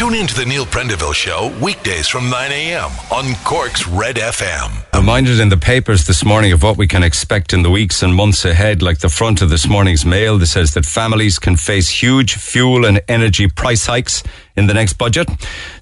Tune in to the Neil Prendeville Show weekdays from 9 a.m. on Cork's Red FM. Reminded in the papers this morning of what we can expect in the weeks and months ahead, like the front of this morning's mail that says that families can face huge fuel and energy price hikes in the next budget.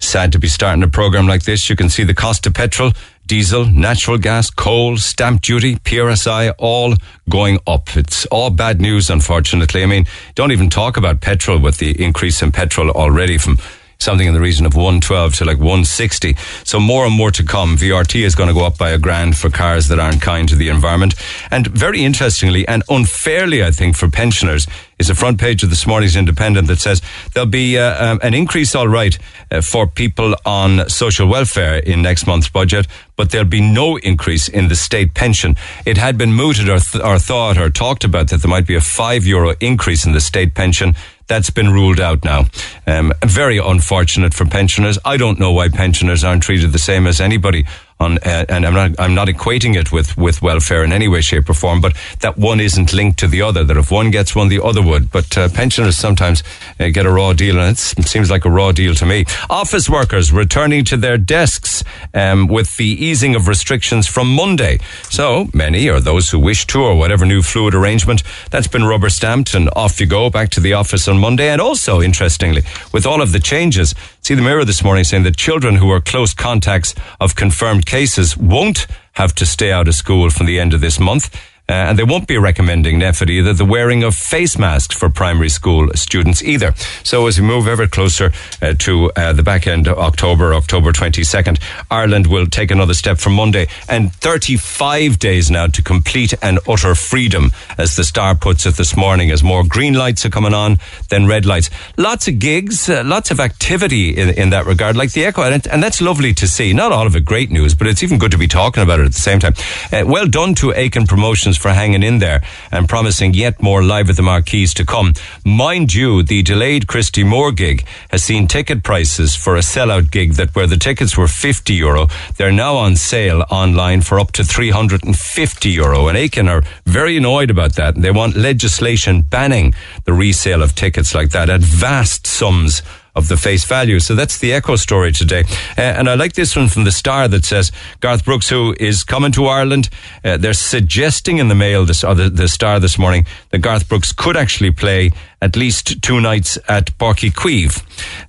Sad to be starting a program like this. You can see the cost of petrol diesel, natural gas, coal, stamp duty, PRSI, all going up. It's all bad news, unfortunately. I mean, don't even talk about petrol with the increase in petrol already from something in the region of 112 to like 160. So more and more to come. VRT is going to go up by a grand for cars that aren't kind to the environment. And very interestingly and unfairly, I think, for pensioners, is the front page of this morning's Independent that says there'll be uh, um, an increase, all right, uh, for people on social welfare in next month's budget, but there'll be no increase in the state pension. It had been mooted or, th- or thought or talked about that there might be a five euro increase in the state pension. That's been ruled out now. Um, very unfortunate for pensioners. I don't know why pensioners aren't treated the same as anybody on, uh, and I'm not, I'm not equating it with, with welfare in any way, shape or form, but that one isn't linked to the other, that if one gets one, the other would. But uh, pensioners sometimes uh, get a raw deal, and it seems like a raw deal to me. Office workers returning to their desks um, with the easing of restrictions from Monday. So many, or those who wish to, or whatever new fluid arrangement, that's been rubber stamped, and off you go back to the office on Monday. And also, interestingly, with all of the changes, see the Mirror this morning saying that children who are close contacts of confirmed cases won't have to stay out of school from the end of this month. Uh, and they won't be recommending either the wearing of face masks for primary school students either. So as we move ever closer uh, to uh, the back end of October, October 22nd, Ireland will take another step from Monday and 35 days now to complete and utter freedom, as the Star puts it this morning, as more green lights are coming on than red lights. Lots of gigs, uh, lots of activity in, in that regard, like the Echo, and, and, that's lovely to see. Not all of it great news, but it's even good to be talking about it at the same time. Uh, well done to Aiken Promotions for hanging in there and promising yet more live at the marquees to come. Mind you, the delayed Christy Moore gig has seen ticket prices for a sellout gig that where the tickets were 50 euro, they're now on sale online for up to 350 euro. And Aiken are very annoyed about that. They want legislation banning the resale of tickets like that at vast sums of the face value. So that's the Echo story today. Uh, and I like this one from the Star that says Garth Brooks, who is coming to Ireland, uh, they're suggesting in the mail, this, or the, the Star this morning, that Garth Brooks could actually play at least two nights at Uí Chaoimh.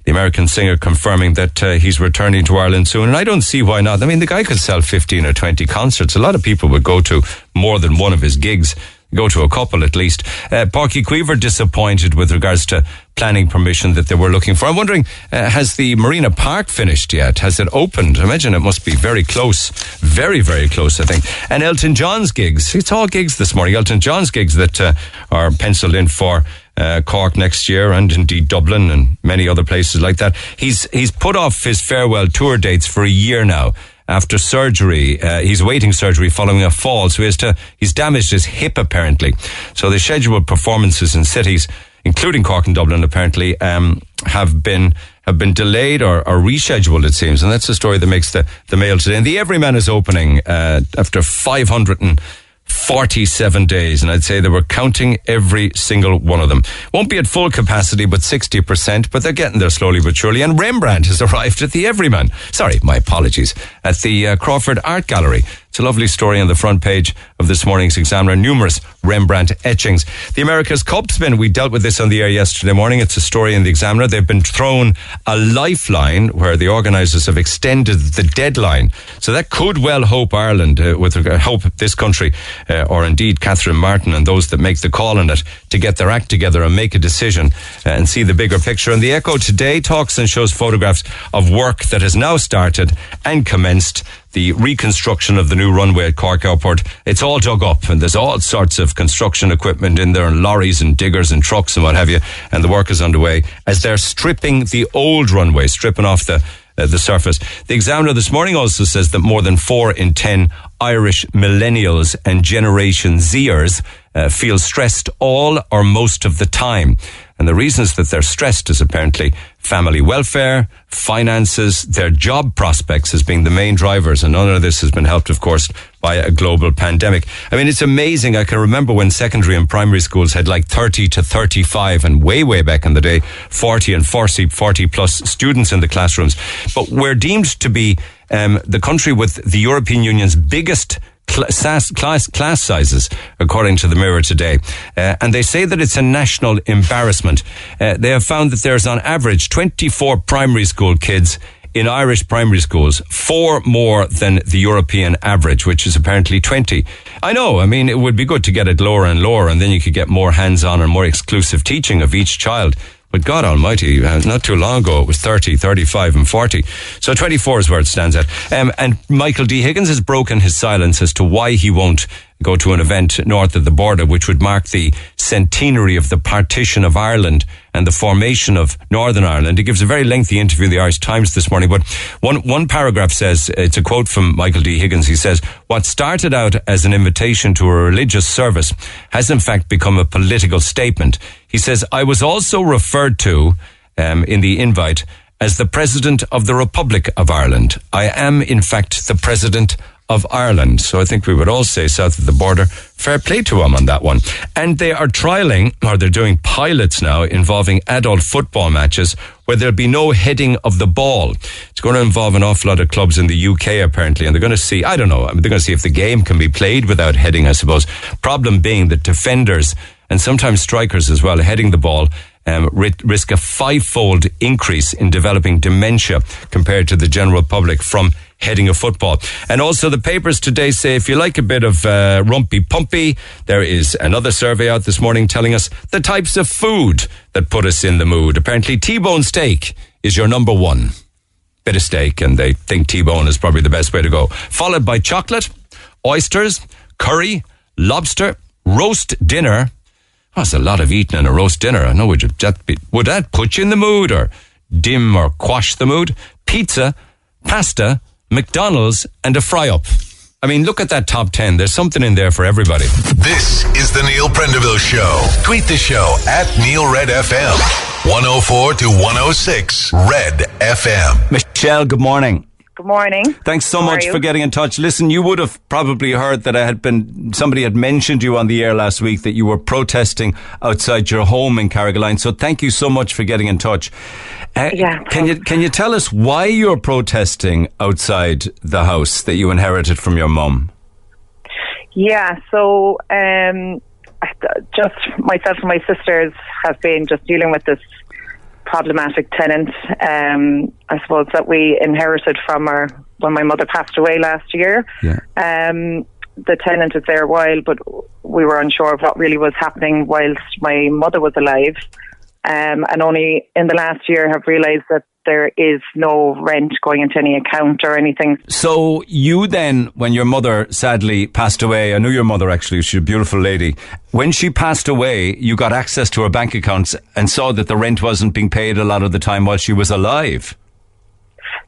The American singer confirming that uh, he's returning to Ireland soon. And I don't see why not. I mean, the guy could sell 15 or 20 concerts. A lot of people would go to more than one of his gigs go to a couple at least. Uh, Páirc Uí disappointed with regards to planning permission that they were looking for. I'm wondering, uh, has the Marina Park finished yet? Has it opened? I imagine it must be very close, very, very close, I think. And Elton John's gigs, it's all gigs this morning. Elton John's gigs that uh, are penciled in for uh, Cork next year and indeed Dublin and many other places like that. He's, he's put off his farewell tour dates for a year now after surgery. Uh, he's waiting surgery following a fall, so he to, he's damaged his hip apparently. So the scheduled performances in cities, including Cork and Dublin, apparently um, have been have been delayed or, or, rescheduled. It seems, and that's the story that makes the the mail today. And the Everyman is opening uh, after five hundred and 47 days, and I'd say they were counting every single one of them. Won't be at full capacity, but 60%, but they're getting there slowly but surely. And Rembrandt has arrived at the Everyman. Sorry, my apologies. At the uh, Crawford Art Gallery. It's a lovely story on the front page of this morning's Examiner. Numerous Rembrandt etchings. The America's Cup spin. We dealt with this on the air yesterday morning. It's a story in the Examiner. They've been thrown a lifeline where the organisers have extended the deadline. So that could well hope Ireland, uh, with uh, hope this country, uh, or indeed Catherine Martin and those that make the call on it to get their act together and make a decision uh, and see the bigger picture. And the Echo today talks and shows photographs of work that has now started and commenced the reconstruction of the new runway at Cork Airport. It's all dug up and there's all sorts of construction equipment in there and lorries and diggers and trucks and what have you. And the work is underway as they're stripping the old runway, stripping off the uh, the surface. The Examiner this morning also says that more than four in ten Irish millennials and Generation Zers uh, feel stressed all or most of the time. And the reasons that they're stressed is apparently family welfare, finances, their job prospects as being the main drivers. And none of this has been helped, of course, by a global pandemic. I mean, it's amazing. I can remember when secondary and primary schools had like 30 to 35 and way, way back in the day, 40 and 40, 40 plus students in the classrooms. But we're deemed to be um, the country with the European Union's biggest class, class, class sizes, according to the Mirror today. Uh, and they say that it's a national embarrassment. Uh, they have found that there's on average 24 primary school kids in Irish primary schools, four more than the European average, which is apparently 20. I know, I mean, it would be good to get it lower and lower, and then you could get more hands on and more exclusive teaching of each child. But God Almighty, uh, not too long ago, it was 30, 35, and 40. So 24 is where it stands at. Um, and Michael D. Higgins has broken his silence as to why he won't go to an event north of the border, which would mark the centenary of the partition of Ireland and the formation of Northern Ireland. He gives a very lengthy interview in the Irish Times this morning, but one, one paragraph says, it's a quote from Michael D. Higgins. He says, what started out as an invitation to a religious service has in fact become a political statement. He says, I was also referred to, um, in the invite as the President of the Republic of Ireland. I am, in fact, the President of Ireland. So I think we would all say south of the border, fair play to them on that one. And they are trialing, or they're doing pilots now involving adult football matches where there'll be no heading of the ball. It's going to involve an awful lot of clubs in the UK apparently, and they're going to see, I don't know, they're going to see if the game can be played without heading, I suppose. Problem being that defenders and sometimes strikers as well, heading the ball, um, risk a five-fold increase in developing dementia compared to the general public from heading a football. And also the papers today say if you like a bit of uh, rumpy pumpy, there is another survey out this morning telling us the types of food that put us in the mood. Apparently T-bone steak is your number one bit of steak and they think T-bone is probably the best way to go. Followed by chocolate, oysters, curry, lobster, roast dinner. Oh, that's a lot of eating and a roast dinner. I know would that be, would that put you in the mood or dim or quash the mood? Pizza, pasta, McDonald's, and a fry up. I mean, look at that top 10. There's something in there for everybody. This is the Neil Prendeville Show. Tweet the show at Neil Red FM. 104 to 106 Red FM. Michelle, good morning. Good morning. Thanks so How much for getting in touch. Listen, you would have probably heard that I had been, somebody had mentioned you on the air last week that you were protesting outside your home in Carrigaline. So thank you so much for getting in touch. Uh, Yeah, Can you, can you tell us why you're protesting outside the house that you inherited from your mum? Yeah, so um, just myself and my sisters have been just dealing with this problematic tenant. Um, I suppose that we inherited from her when my mother passed away last year. Yeah. Um, the tenant is there a while, but we were unsure of what really was happening whilst my mother was alive. Um, and only in the last year have realised that there is no rent going into any account or anything. So you then, when your mother sadly passed away, I knew your mother actually, she's a beautiful lady. When she passed away, you got access to her bank accounts and saw that the rent wasn't being paid a lot of the time while she was alive.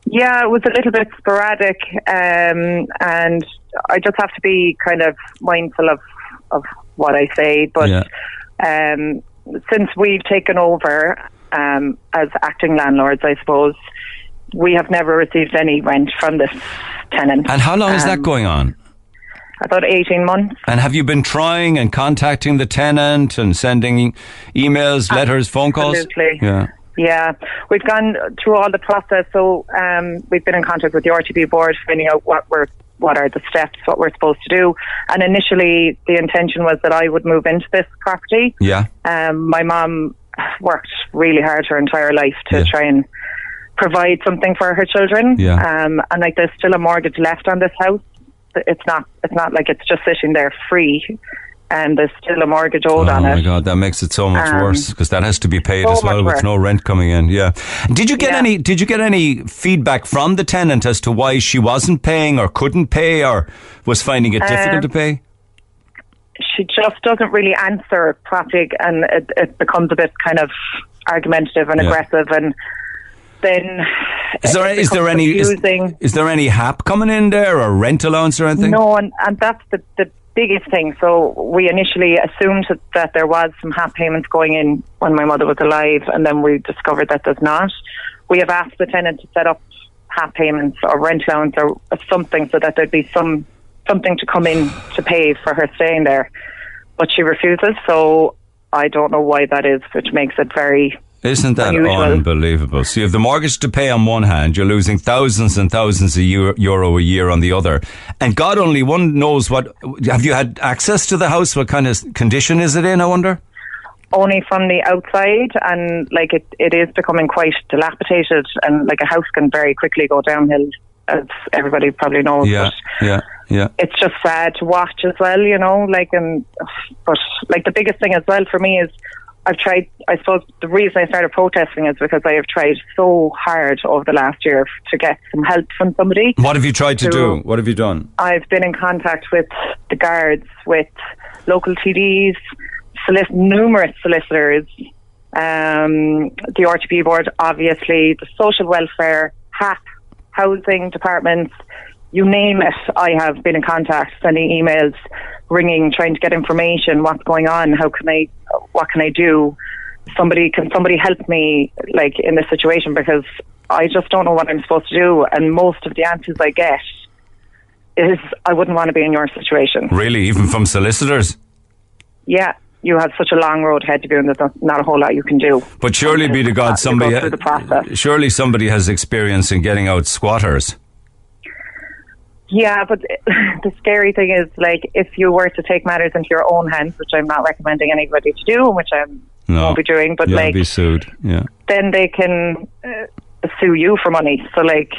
Yeah, it was a little bit sporadic, um, and I just have to be kind of mindful of of what I say. But Yeah. um, since we've taken over um, as acting landlords, I suppose we have never received any rent from this tenant. And how long is that Um, going on? About eighteen months. And have you been trying and contacting the tenant and sending emails, letters, phone calls? Absolutely. Yeah. Yeah, we've gone through all the process. So um, we've been in contact with the RTB board, finding out what we're what are the steps, what we're supposed to do. And initially, the intention was that I would move into this property. Yeah. Um, my mom worked really hard her entire life to Yeah. try and provide something for her children. Yeah. Um, and like, there's still a mortgage left on this house. It's not. It's not like it's just sitting there free. And there's still a mortgage owed Oh on it. Oh my. God, that makes it so much Um, worse because that has to be paid so as well with worse. no rent coming in. Yeah. Did you get Yeah. any? Did you get any feedback from the tenant as to why she wasn't paying or couldn't pay or was finding it difficult Um, to pay? She just doesn't really answer properly and it, it becomes a bit kind of argumentative and Yeah. aggressive and then Is there is there any is, is there any HAP coming in there or rent allowance or anything? no and, and that's the, the biggest thing. So we initially assumed that, that there was some HAP payments going in when my mother was alive, and then we discovered that there's not. We have asked the tenant to set up HAP payments or rent allowance or something so that there'd be some something to come in to pay for her staying there, but she refuses. So I don't know why that is, which makes it very Isn't that Unusual. unbelievable? So you have the mortgage to pay on one hand, you're losing thousands and thousands of eu- euro a year on the other, and God only one knows what. Have you had access to the house? What kind of condition is it in? I wonder. only from the outside and like it, it is becoming quite dilapidated and like a house can very quickly go downhill as everybody probably knows. Yeah, yeah, yeah. it's just sad to watch as well, you know, like and but like the biggest thing as well for me is I've tried I suppose the reason I started protesting is because I have tried so hard over the last year to get some help from somebody. What have you tried to So- do? What have you done? I've been in contact with the guards, with local TDs, solic- numerous solicitors, um, the RTB board, obviously, the social welfare, HAP, housing departments, you name it. I have been in contact, sending emails, ringing, trying to get information. What's going on? How can I? What can I do? Somebody can somebody help me, like in this situation, because I just don't know what I'm supposed to do. And most of the answers I get is I wouldn't want to be in your situation. Really, even from solicitors? Yeah, you have such a long road ahead to go, and there's not, a whole lot you can do. But surely, be to God, go somebody through the process. surely somebody has experience in getting out squatters. Yeah, but the scary thing is, like, if you were to take matters into your own hands, which I'm not recommending anybody to do, and which I No, won't be doing, but You'll like, be sued. Yeah. then they can uh, sue you for money. So, like,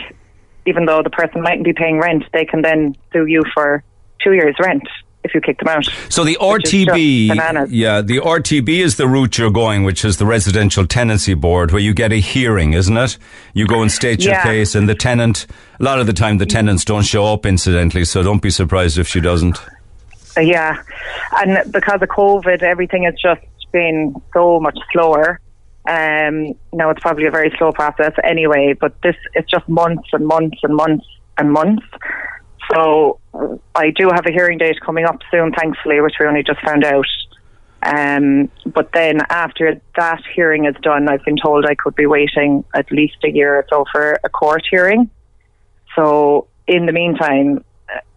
even though the person mightn't be paying rent, they can then sue you for two years' rent if you kick them out. So the RTB, yeah, the RTB is the route you're going, which is the Residential Tenancy Board, where you get a hearing, isn't it? You go and state your Yeah. case, and the tenant. A lot of the time, the tenants don't show up, incidentally. So don't be surprised if she doesn't. Yeah, and because of COVID, everything has just been so much slower. Um, now it's probably a very slow process anyway, but this it's just months and months and months and months. So I do have a hearing date coming up soon, thankfully, which we only just found out. Um, but then after that hearing is done, I've been told I could be waiting at least a year or so for a court hearing. So in the meantime,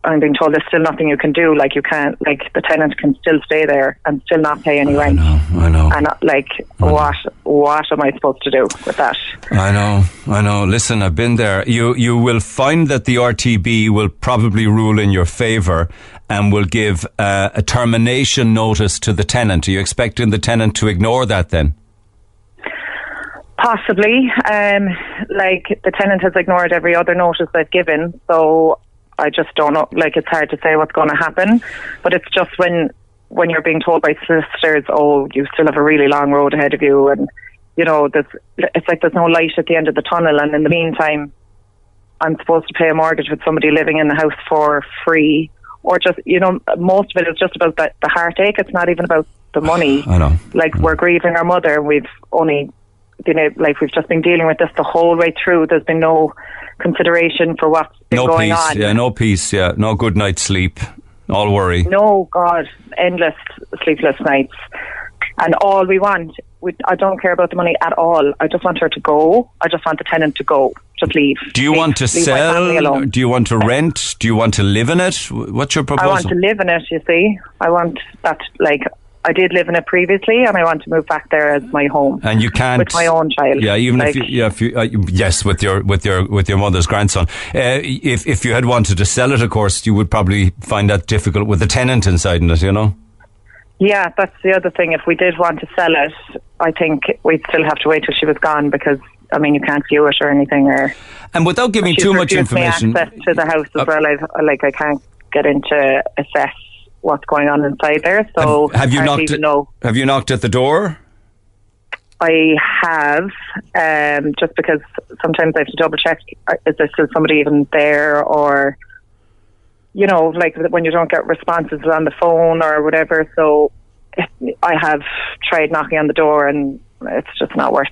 I'm being told there's still nothing you can do. Like you can't, like the tenant can still stay there and still not pay any rent. I know, I know. And uh, like, what what am I supposed to do with that? I know, I know. Listen, I've been there. You you will find that the RTB will probably rule in your favour and will give uh, a termination notice to the tenant. Are you expecting the tenant to ignore that then? Possibly. Um, like the tenant has ignored every other notice they've given, so I just don't know. Like it's hard to say what's going to happen, but it's just when when you're being told by sisters, "Oh, you still have a really long road ahead of you," and you know, there's it's like there's no light at the end of the tunnel, and in the meantime, I'm supposed to pay a mortgage with somebody living in the house for free, or just you know, most of it is just about the, the heartache. It's not even about the money. I know. Like we're grieving our mother, and we've only been a- like we've just been dealing with this the whole way through. There's been no consideration for what's been No going peace. on. Yeah, no peace. Yeah, no good night's sleep. All worry. No, God, endless sleepless nights. And all we want, we, I don't care about the money at all. I just want her to go. I just want the tenant to go. Just leave. Do you Leave- want to leave my family sell? Do you want to rent? Do you want to live in it? What's your proposal? I want to live in it, you see. I want that, like, I did live in it previously, and I want to move back there as my home. and you can't With my own child. Yeah, even Like- if you, yeah, if you, uh, yes, with your with your with your mother's grandson. Uh, if if you had wanted to sell it, of course, you would probably find that difficult with a tenant inside in it. You know. Yeah, that's the other thing. If we did want to sell it, I think we'd still have to wait till she was gone because, I mean, you can't view it or anything. Or And without giving too much information, access to the house as Uh, well. I've, like, I can't get into assess what's going on inside there. So have, have you I knocked? Even At, know. have you knocked at the door? I have, um, just because sometimes I have to double check uh, is there still somebody even there or, you know, like when you don't get responses on the phone or whatever. So I have tried knocking on the door and it's just not worth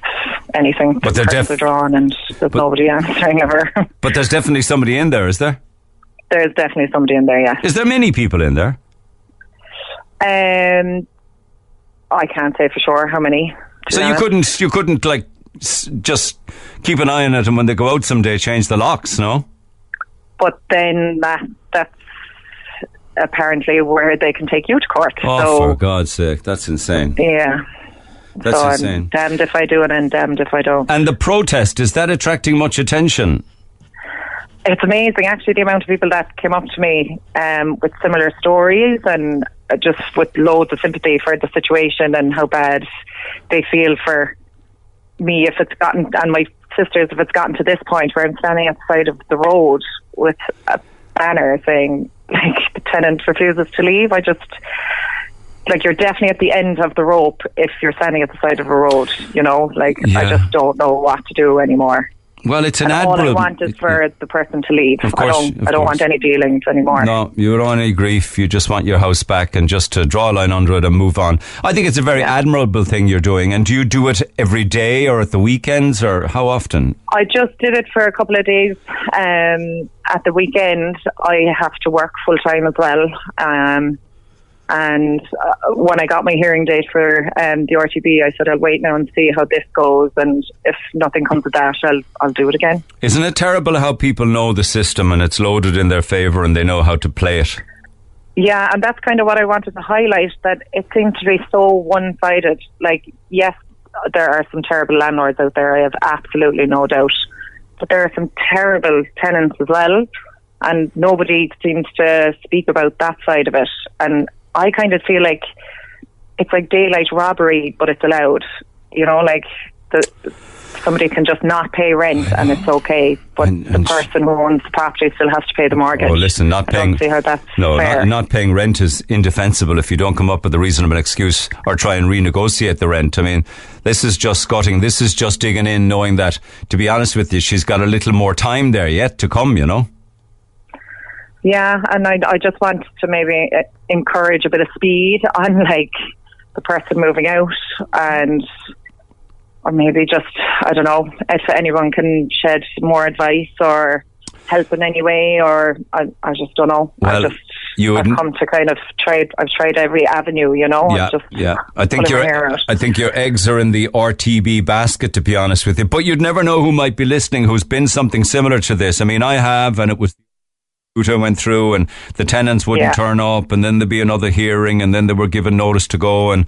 anything. But they're def- are drawn and there's nobody answering ever. But there's definitely somebody in there, is there? there's definitely somebody in there, yeah. Is there many people in there? Um, I can't say for sure how many. So you honest. couldn't, you couldn't like s- just keep an eye on it, and when they go out someday, change the locks. No. But then that that's apparently where they can take you to court. Oh, so for God's sake, that's insane. yeah. That's so insane. I'm damned if I do and damned if I don't. And the protest is that attracting much attention? It's amazing, actually, the amount of people that came up to me um, with similar stories and uh, just with loads of sympathy for the situation and how bad they feel for me if it's gotten, and my sisters, if it's gotten to this point where I'm standing at the side of the road with a banner saying, like, the tenant refuses to leave. I just, like, you're definitely at the end of the rope if you're standing at the side of a road, you know? Like, I just don't know what to do anymore. Well, it's an And all I admirable. want is for the person to leave. Of I don't. I don't course. want any dealings anymore. No, you don't want any grief. You just want your house back and just to draw a line under it and move on. I think it's a very Yeah. admirable thing you're doing. And do you do it every day or at the weekends or how often? I just did it for a couple of days. Um, at the weekend, I have to work full time as well. Um, and uh, when I got my hearing date for um, the RTB, I said I'll wait now and see how this goes. And if nothing comes of that, I'll I'll do it again. Isn't it terrible how people know the system and it's loaded in their favour and they know how to play it? Yeah, and that's kind of what I wanted to highlight that it seems to be so one sided. Like, yes, there are some terrible landlords out there, I have absolutely no doubt. But there are some terrible tenants as well, and nobody seems to speak about that side of it. And I kind of feel like it's like daylight robbery, but it's allowed. You know, like the, somebody can just not pay rent and it's okay, but And- the person who owns the property still has to pay the mortgage. Oh, listen, not paying. don't see how that's no, not, not paying rent is indefensible if you don't come up with a reasonable excuse or try and renegotiate the rent. I mean, this is just scotting. This is just digging in, knowing that, to be honest with you, she's got a little more time there yet to come, you know? Yeah, and I, I just want to maybe uh, encourage a bit of speed on like the person moving out, and or maybe just I don't know if anyone can shed more advice or help in any way, or I, I just don't know. Well, I just you I've come to kind of try. I've tried every avenue, you know. yeah, just yeah. I think your. I think your eggs are in the RTB basket, to be honest with you. But you'd never know who might be listening, who's been something similar to this. I mean, I have, and it was. Uta went through and the tenants wouldn't Yeah. turn up and then there'd be another hearing and then they were given notice to go and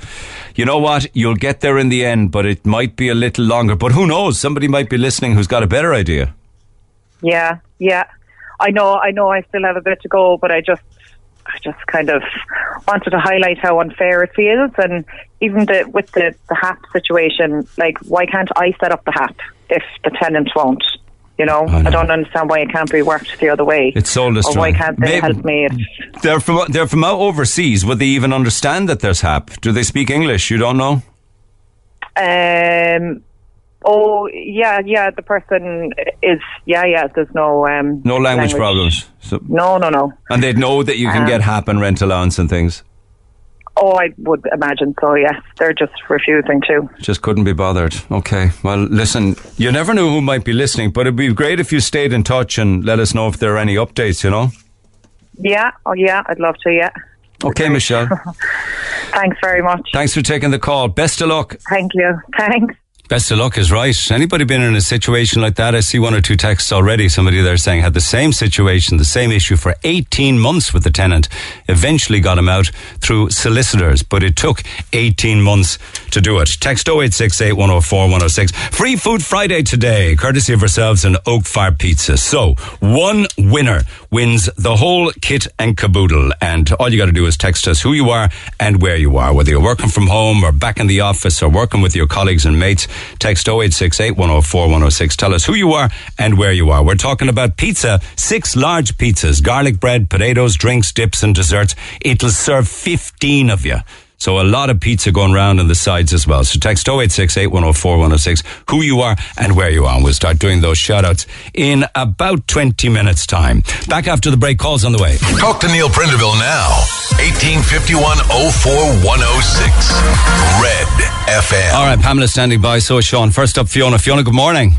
you know what you'll get there in the end but it might be a little longer but who knows somebody might be listening who's got a better idea Yeah, yeah. I know, I know I still have a bit to go, but I just I just kind of wanted to highlight how unfair it feels and even the with the, the HAP situation, like why can't I set up the HAP if the tenant won't? You know, I I, don't understand why it can't be worked the other way. It's soul Or why can't they Maybe- help me if they're from they're from out overseas would they even understand that there's HAP do they speak English you don't know um Oh yeah, yeah. The person is yeah, yeah. There's no um, no language, problems so, No, no, no. and they'd know that you can Um, get HAP and rent allowance and things Oh, I would imagine so. Yes, they're just refusing to. Just couldn't be bothered. Okay. Well, listen, you never know who might be listening, but it'd be great if you stayed in touch and let us know if there are any updates, you know? Yeah. Oh, yeah. I'd love to. Yeah. Okay, Michelle. Thanks very much. Thanks for taking the call. Best of luck. Thank you. Thanks. Best of luck is right. Anybody been in a situation like that? I see one or two texts already. Somebody there saying had the same situation, the same issue for 18 months with the tenant. Eventually got him out through solicitors, but it took 18 months to do it. Text 0868 104 106. Free Food Friday today, courtesy of ourselves and Oak Fire Pizza. So, one winner wins the whole kit and caboodle. And all you got to do is text us who you are and where you are, whether you're working from home or back in the office or working with your colleagues and mates. Text 0868 104 106. Tell us who you are and where you are. We're talking about pizza, six large pizzas, garlic bread, potatoes, drinks, dips, and desserts. It'll serve 15 of you. So a lot of pizza going round on the sides as well. So text 0868 104 106 who you are and where you are. And we'll start doing those shout outs in about 20 minutes time. Back after the break, calls on the way. Talk to Neil Prendeville now. 1851 04106. Red FM. All right, Pamela standing by. So is Sean. First up, Fiona. Fiona, good morning.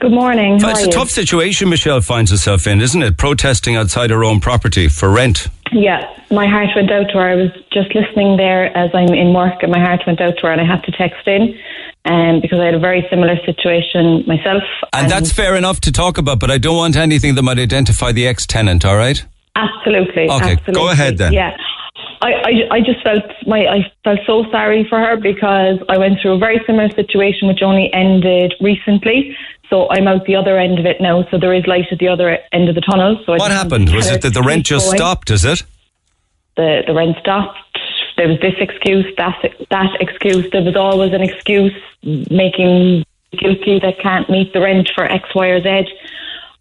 Good morning. How it's are a you? tough situation Michelle finds herself in, isn't it? Protesting outside her own property for rent. Yeah, my heart went out to her. I was just listening there as I'm in work, and my heart went out to her, and I had to text in um, because I had a very similar situation myself. And that's fair enough to talk about, but I don't want anything that might identify the ex tenant, all right? Absolutely. Okay, absolutely. go ahead then. Yeah. I, I, I just felt my I felt so sorry for her because I went through a very similar situation which only ended recently. So I'm out the other end of it now. So there is light at the other end of the tunnel. So What happened? Was it that the rent just going. stopped, is it? The the rent stopped. There was this excuse, that that excuse. There was always an excuse making guilty that can't meet the rent for X, Y, or Z.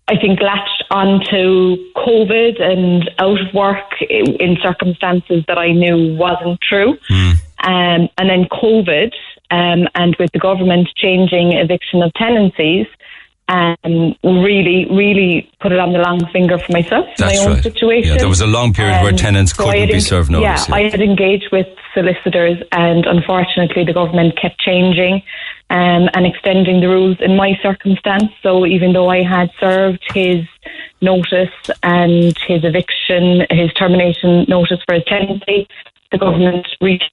I think latched onto COVID and out of work in circumstances that I knew wasn't true. Um, and then COVID, um, and with the government changing eviction of tenancies, um, really, really put it on the long finger for myself, That's my own right. situation. Yeah, there was a long period where Um, tenants so couldn't be served notice. Yeah, I had engaged with solicitors, and unfortunately, the government kept changing um, and extending the rules in my circumstance. So even though I had served his notice and his eviction, his termination notice for his tenancy, the government reached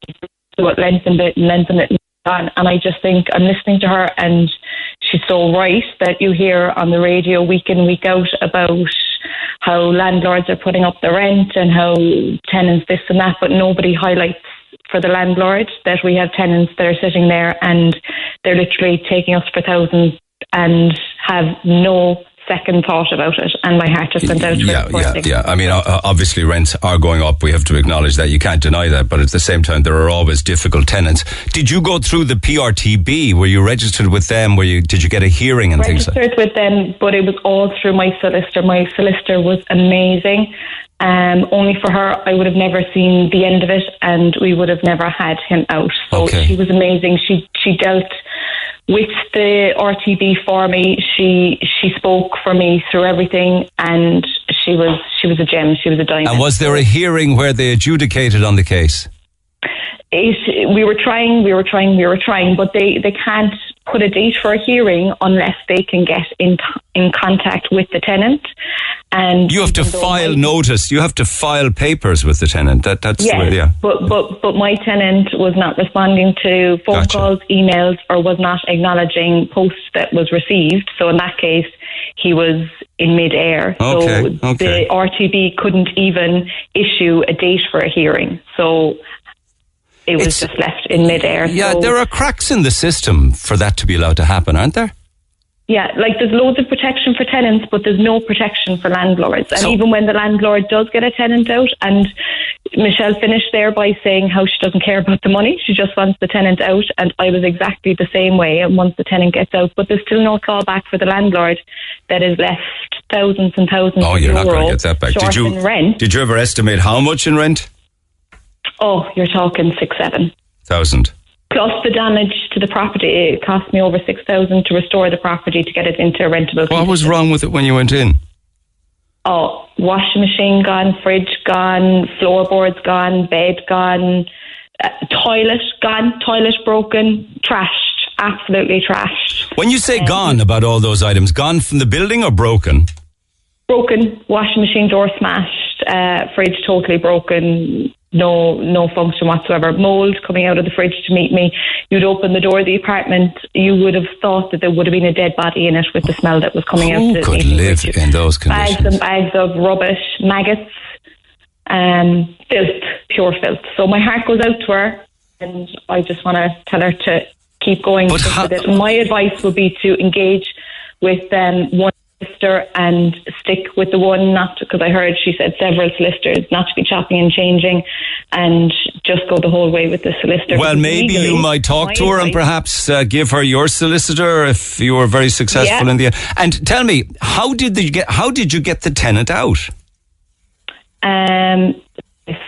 so it lengthened it and lengthened it. And, and I just think I'm listening to her, and she's so right that you hear on the radio week in, week out about how landlords are putting up the rent and how tenants this and that, but nobody highlights for the landlord that we have tenants that are sitting there and they're literally taking us for thousands and have no second thought about it. And my heart just went out to Yeah, yeah, yeah. I mean, obviously rents are going up. We have to acknowledge that. You can't deny that. But at the same time, there are always difficult tenants. Did you go through the PRTB? Were you registered with them? Were you? Did you get a hearing and things? like registered with them, but it was all through my solicitor. My solicitor was amazing. Um, only for her, I would have never seen the end of it, and we would have never had him out. So Okay. she was amazing. She she dealt with the RTB for me. She she spoke for me through everything, and she was she was a gem. She was a diamond. And was there a hearing where they adjudicated on the case? it, we were trying, we were trying, we were trying, but they, they can't put a date for a hearing unless they can get in in contact with the tenant. And You have to file notice. You have to file papers with the tenant. That that's the Yes, way, yeah. but but but my tenant was not responding to phone Gotcha. calls, emails, or was not acknowledging posts that was received. So in that case, he was in mid-air. Okay, so okay. the RTB couldn't even issue a date for a hearing. So it was It's- just left in mid-air. Yeah, so, there are cracks in the system for that to be allowed to happen, aren't there? Yeah, like there's loads of protection for tenants, but there's no protection for landlords. And So- even when the landlord does get a tenant out, and Michelle finished there by saying how she doesn't care about the money, she just wants the tenant out. And I was exactly the same way. And once the tenant gets out, but there's still no clawback for the landlord that is left thousands and thousands. Oh, you're not going to get that back. Did you? rent? Did you ever estimate how much in rent? Oh, you're talking six seven thousand. Plus the damage to the property, it cost me over six thousand to restore the property to get it into a rentable. What was wrong with it when you went in? Oh, washing machine gone, fridge gone, floorboards gone, bed gone, uh, toilet gone, toilet broken, trashed, absolutely trashed. When you say gone about all those items, gone from the building or broken? Broken, washing machine door smashed, uh, fridge totally broken, no no function whatsoever. Mold coming out of the fridge to meet me. You'd open the door of the apartment, you would have thought that there would have been a dead body in it with the smell that was coming out. Who could live in those conditions? bags and bags of rubbish, maggots, um, filth, pure filth. So my heart goes out to her, and I just want to tell her to keep going But with. My advice would be to engage with um, one solicitor and stick with the one, not because I heard she said several solicitors, not to be chopping and changing, and just go the whole way with the solicitor. Well, maybe you might talk to her and perhaps uh, give her your solicitor if you were very successful Yeah. in the. end. And tell me, how did you get? How did you get the tenant out? um,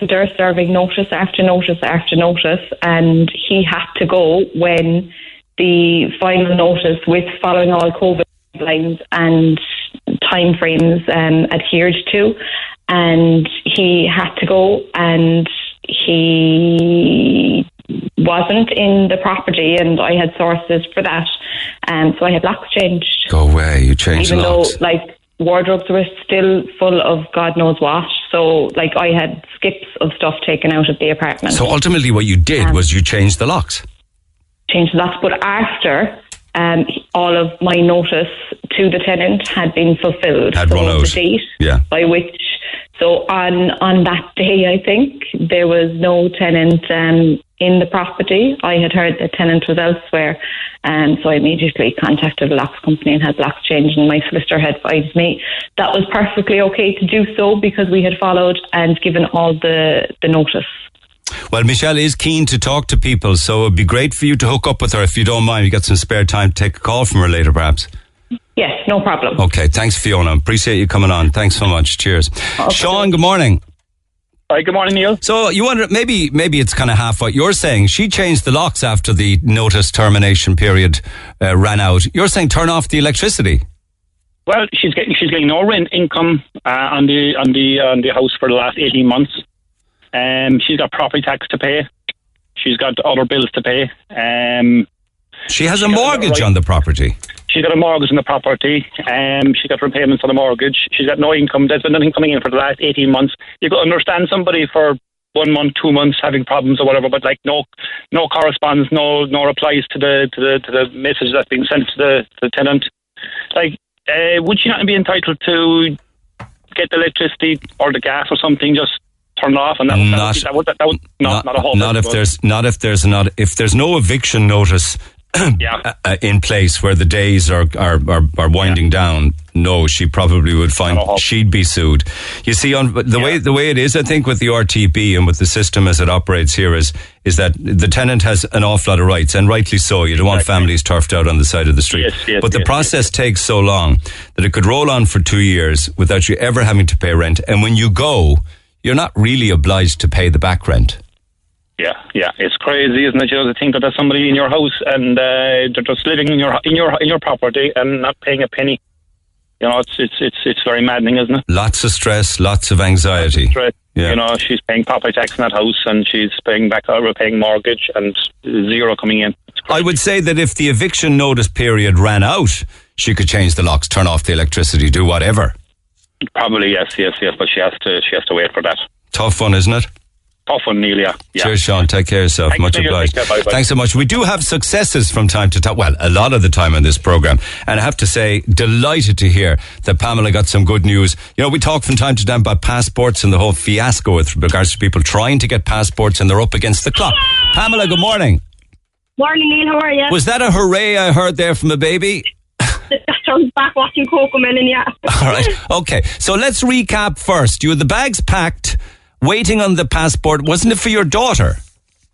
they're serving notice after notice after notice, and he had to go when the final notice, with following all COVID guidelines and timeframes um, adhered to, and he had to go, and he wasn't in the property, and I had sources for that, um, so I had locks changed Go away. You changed even locks. though like wardrobes were still full of God knows what. So, like, I had skips of stuff taken out of the apartment. So ultimately, what you did Um, was you changed the locks. changed the locks, But after um, all of my notice to the tenant had been fulfilled, Had so run the date Yeah. by which. So on on that day, I think there was no tenant um, in the property. I had heard the tenant was elsewhere, and so I immediately contacted the locks company and had locks changed. And my solicitor had advised me that was perfectly okay to do so because we had followed and given all the the notice. Well, Michelle is keen to talk to people, so it'd be great for you to hook up with her if you don't mind. You got some spare time to take a call from her later, perhaps. Yes, no problem. Okay, thanks, Fiona. Appreciate you coming on. Thanks so much. Cheers. Sean, good morning. Hi, good morning, Neil. So you wonder maybe maybe it's kind of half what you're saying. She changed the locks after the notice termination period uh, ran out. You're saying turn off the electricity. Well, she's getting she's getting no rent income uh, on the on the on the house for the last eighteen months. Um, she's got property tax to pay. She's got other bills to pay. Um, She has a She it mortgage right. on the property. she's got a mortgage on the property. Um, she's got repayments on the mortgage. She's got no income. There's been nothing coming in for the last eighteen months. You could understand somebody for one month, two months having problems or whatever, but like no no correspondence, no no replies to the to the to the message that's being sent to the to the tenant. Like, uh, would she not be entitled to get the electricity or the gas or something? Just turn it off, and that, would- Not- that would that would, would not, not, a whole. not if there's not if there's not if there's no eviction notice yeah. uh, in place where the days are are, are, are winding down. No, she probably would find Not she'd be sued. You see, on the way the way it is, I think with the RTB and with the system as it operates here is is that the tenant has an awful lot of rights, and rightly so. You don't want Exactly. families turfed out on the side of the street. Yes, yes, but the yes, process takes so long that it could roll on for two years without you ever having to pay rent. And when you go, you're not really obliged to pay the back rent. Yeah, yeah, it's crazy, isn't it? You know, to think that there's somebody in your house and uh, they're just living in your in your in your property and not paying a penny. You know, it's it's it's it's very maddening, isn't it? Lots of stress, lots of anxiety. Right. Yeah. You know, she's paying property tax in that house and she's paying back over paying mortgage and zero coming in. I would say that if the eviction notice period ran out, she could change the locks, turn off the electricity, do whatever. Probably yes, yes, yes, but she has to she has to wait for that. Tough one, isn't it? Tough one, Neil. Yeah. yeah. Cheers, Sean. Take care of yourself. Thanks, Much Neil. obliged. Take care. Bye-bye. Thanks so much. We do have successes from time to time. Well, a lot of the time on this program. And I have to say, delighted to hear that Pamela got some good news. You know, we talk from time to time about passports and the whole fiasco with regards to people trying to get passports and they're up against the clock. Pamela, good morning. Morning, Neil. How are you? Was that a hooray I heard there from a baby? I was back watching CoComelon, yeah. All right. Okay. So let's recap first. You had the bags packed, waiting on the passport. Wasn't it for your daughter?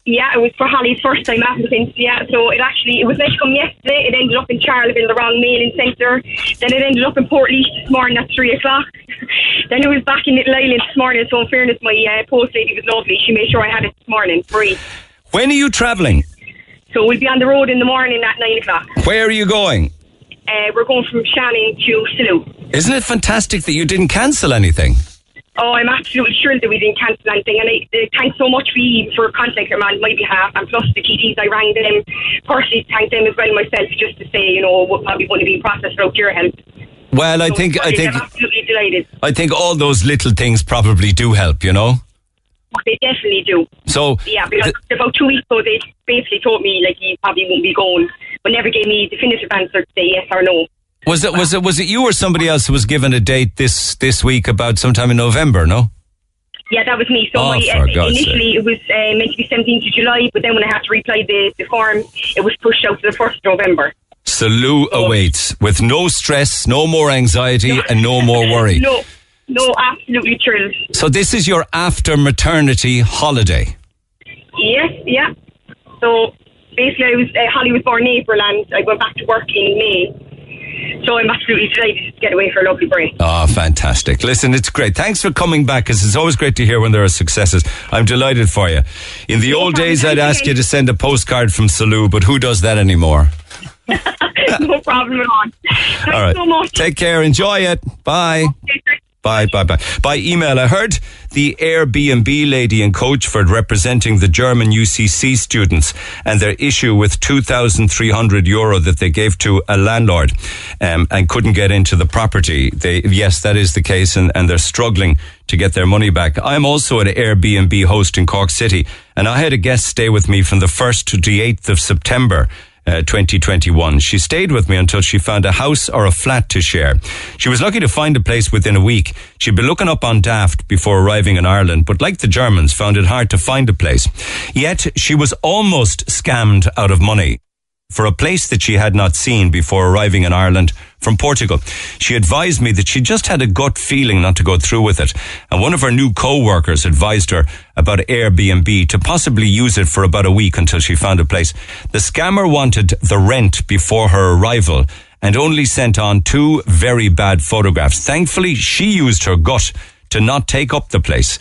Yeah, it was for Holly's first time applicant. Yeah, so it actually it was meant to come yesterday. It ended up in Charleville, in the wrong mailing centre. Then it ended up in Port this morning at three o'clock. then it was back in Little Island this morning. So in fairness, my uh, post lady was lovely. She made sure I had it this morning free. When are you travelling? So we'll be on the road in the morning at nine o'clock. Where are you going? Uh, we're going from Shannon to Salou. Isn't it fantastic that you didn't cancel anything? Oh, I'm absolutely thrilled that we didn't cancel anything. And I, uh, thanks so much for for contacting on my behalf. And plus the TDs, I rang them personally thank them as well myself just to say, you know, we're probably going to be processed without your help. Well, I So think I I'm think absolutely delighted. I think all those little things probably do help. You know. They definitely do. So Yeah, because th- about two weeks ago, they basically told me, like, he probably won't be going, but never gave me a definitive answer to say yes or no. was it was it was it you or somebody else who was given a date this this week about sometime in November? No. Yeah, that was me. So Oh, my, uh, initially it was uh, meant to be 17th of July, but then when I had to reply the, the form, it was pushed out to the 1st of November. Salou awaits with no stress, no more anxiety, and no more worry. No, no, absolutely thrilled. So this is your after maternity holiday. Yes, yeah. So basically, I was uh, Holly was born in April, and I went back to work in May. So I'm absolutely delighted to get away for a lovely break. Oh, fantastic. Listen, it's great. Thanks for coming back because it's always great to hear when there are successes. I'm delighted for you. In the No old problem. days, I'd ask you to send a postcard from Salou, but who does that anymore? no problem at all. Thanks All right. so much. Take care. Enjoy it. Bye. Care. Bye. Bye, bye. By email, I heard the Airbnb lady in Coachford representing the German UCC students and their issue with 2,300 euro that they gave to a landlord um, and couldn't get into the property. They, yes, that is the case, and, and they're struggling to get their money back. I'm also an Airbnb host in Cork City, and I had a guest stay with me from the 1st to the 8th of September. Uh, 2021. She stayed with me until she found a house or a flat to share. She was lucky to find a place within a week. She'd been looking up on Daft before arriving in Ireland, but like the Germans, found it hard to find a place. Yet she was almost scammed out of money for a place that she had not seen before arriving in Ireland from Portugal. She advised me that she just had a gut feeling not to go through with it. And one of her new co-workers advised her about Airbnb to possibly use it for about a week until she found a place. The scammer wanted the rent before her arrival and only sent on two very bad photographs. Thankfully, she used her gut to not take up the place.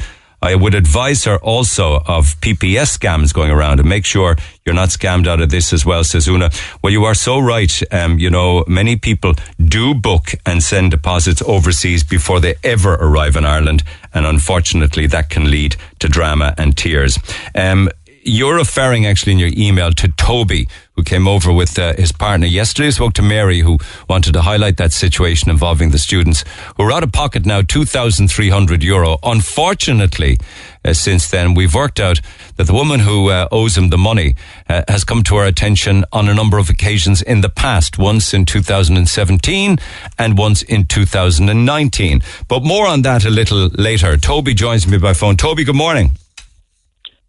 I would advise her also of PPS scams going around and make sure you're not scammed out of this as well, says Una. Well, you are so right. Um, you know, many people do book and send deposits overseas before they ever arrive in Ireland. And unfortunately, that can lead to drama and tears. Um, you're referring actually in your email to Toby, who came over with uh, his partner yesterday. Spoke to Mary, who wanted to highlight that situation involving the students who are out of pocket now 2,300 euro. Unfortunately, uh, since then, we've worked out that the woman who uh, owes him the money uh, has come to our attention on a number of occasions in the past, once in 2017 and once in 2019. But more on that a little later. Toby joins me by phone. Toby, good morning.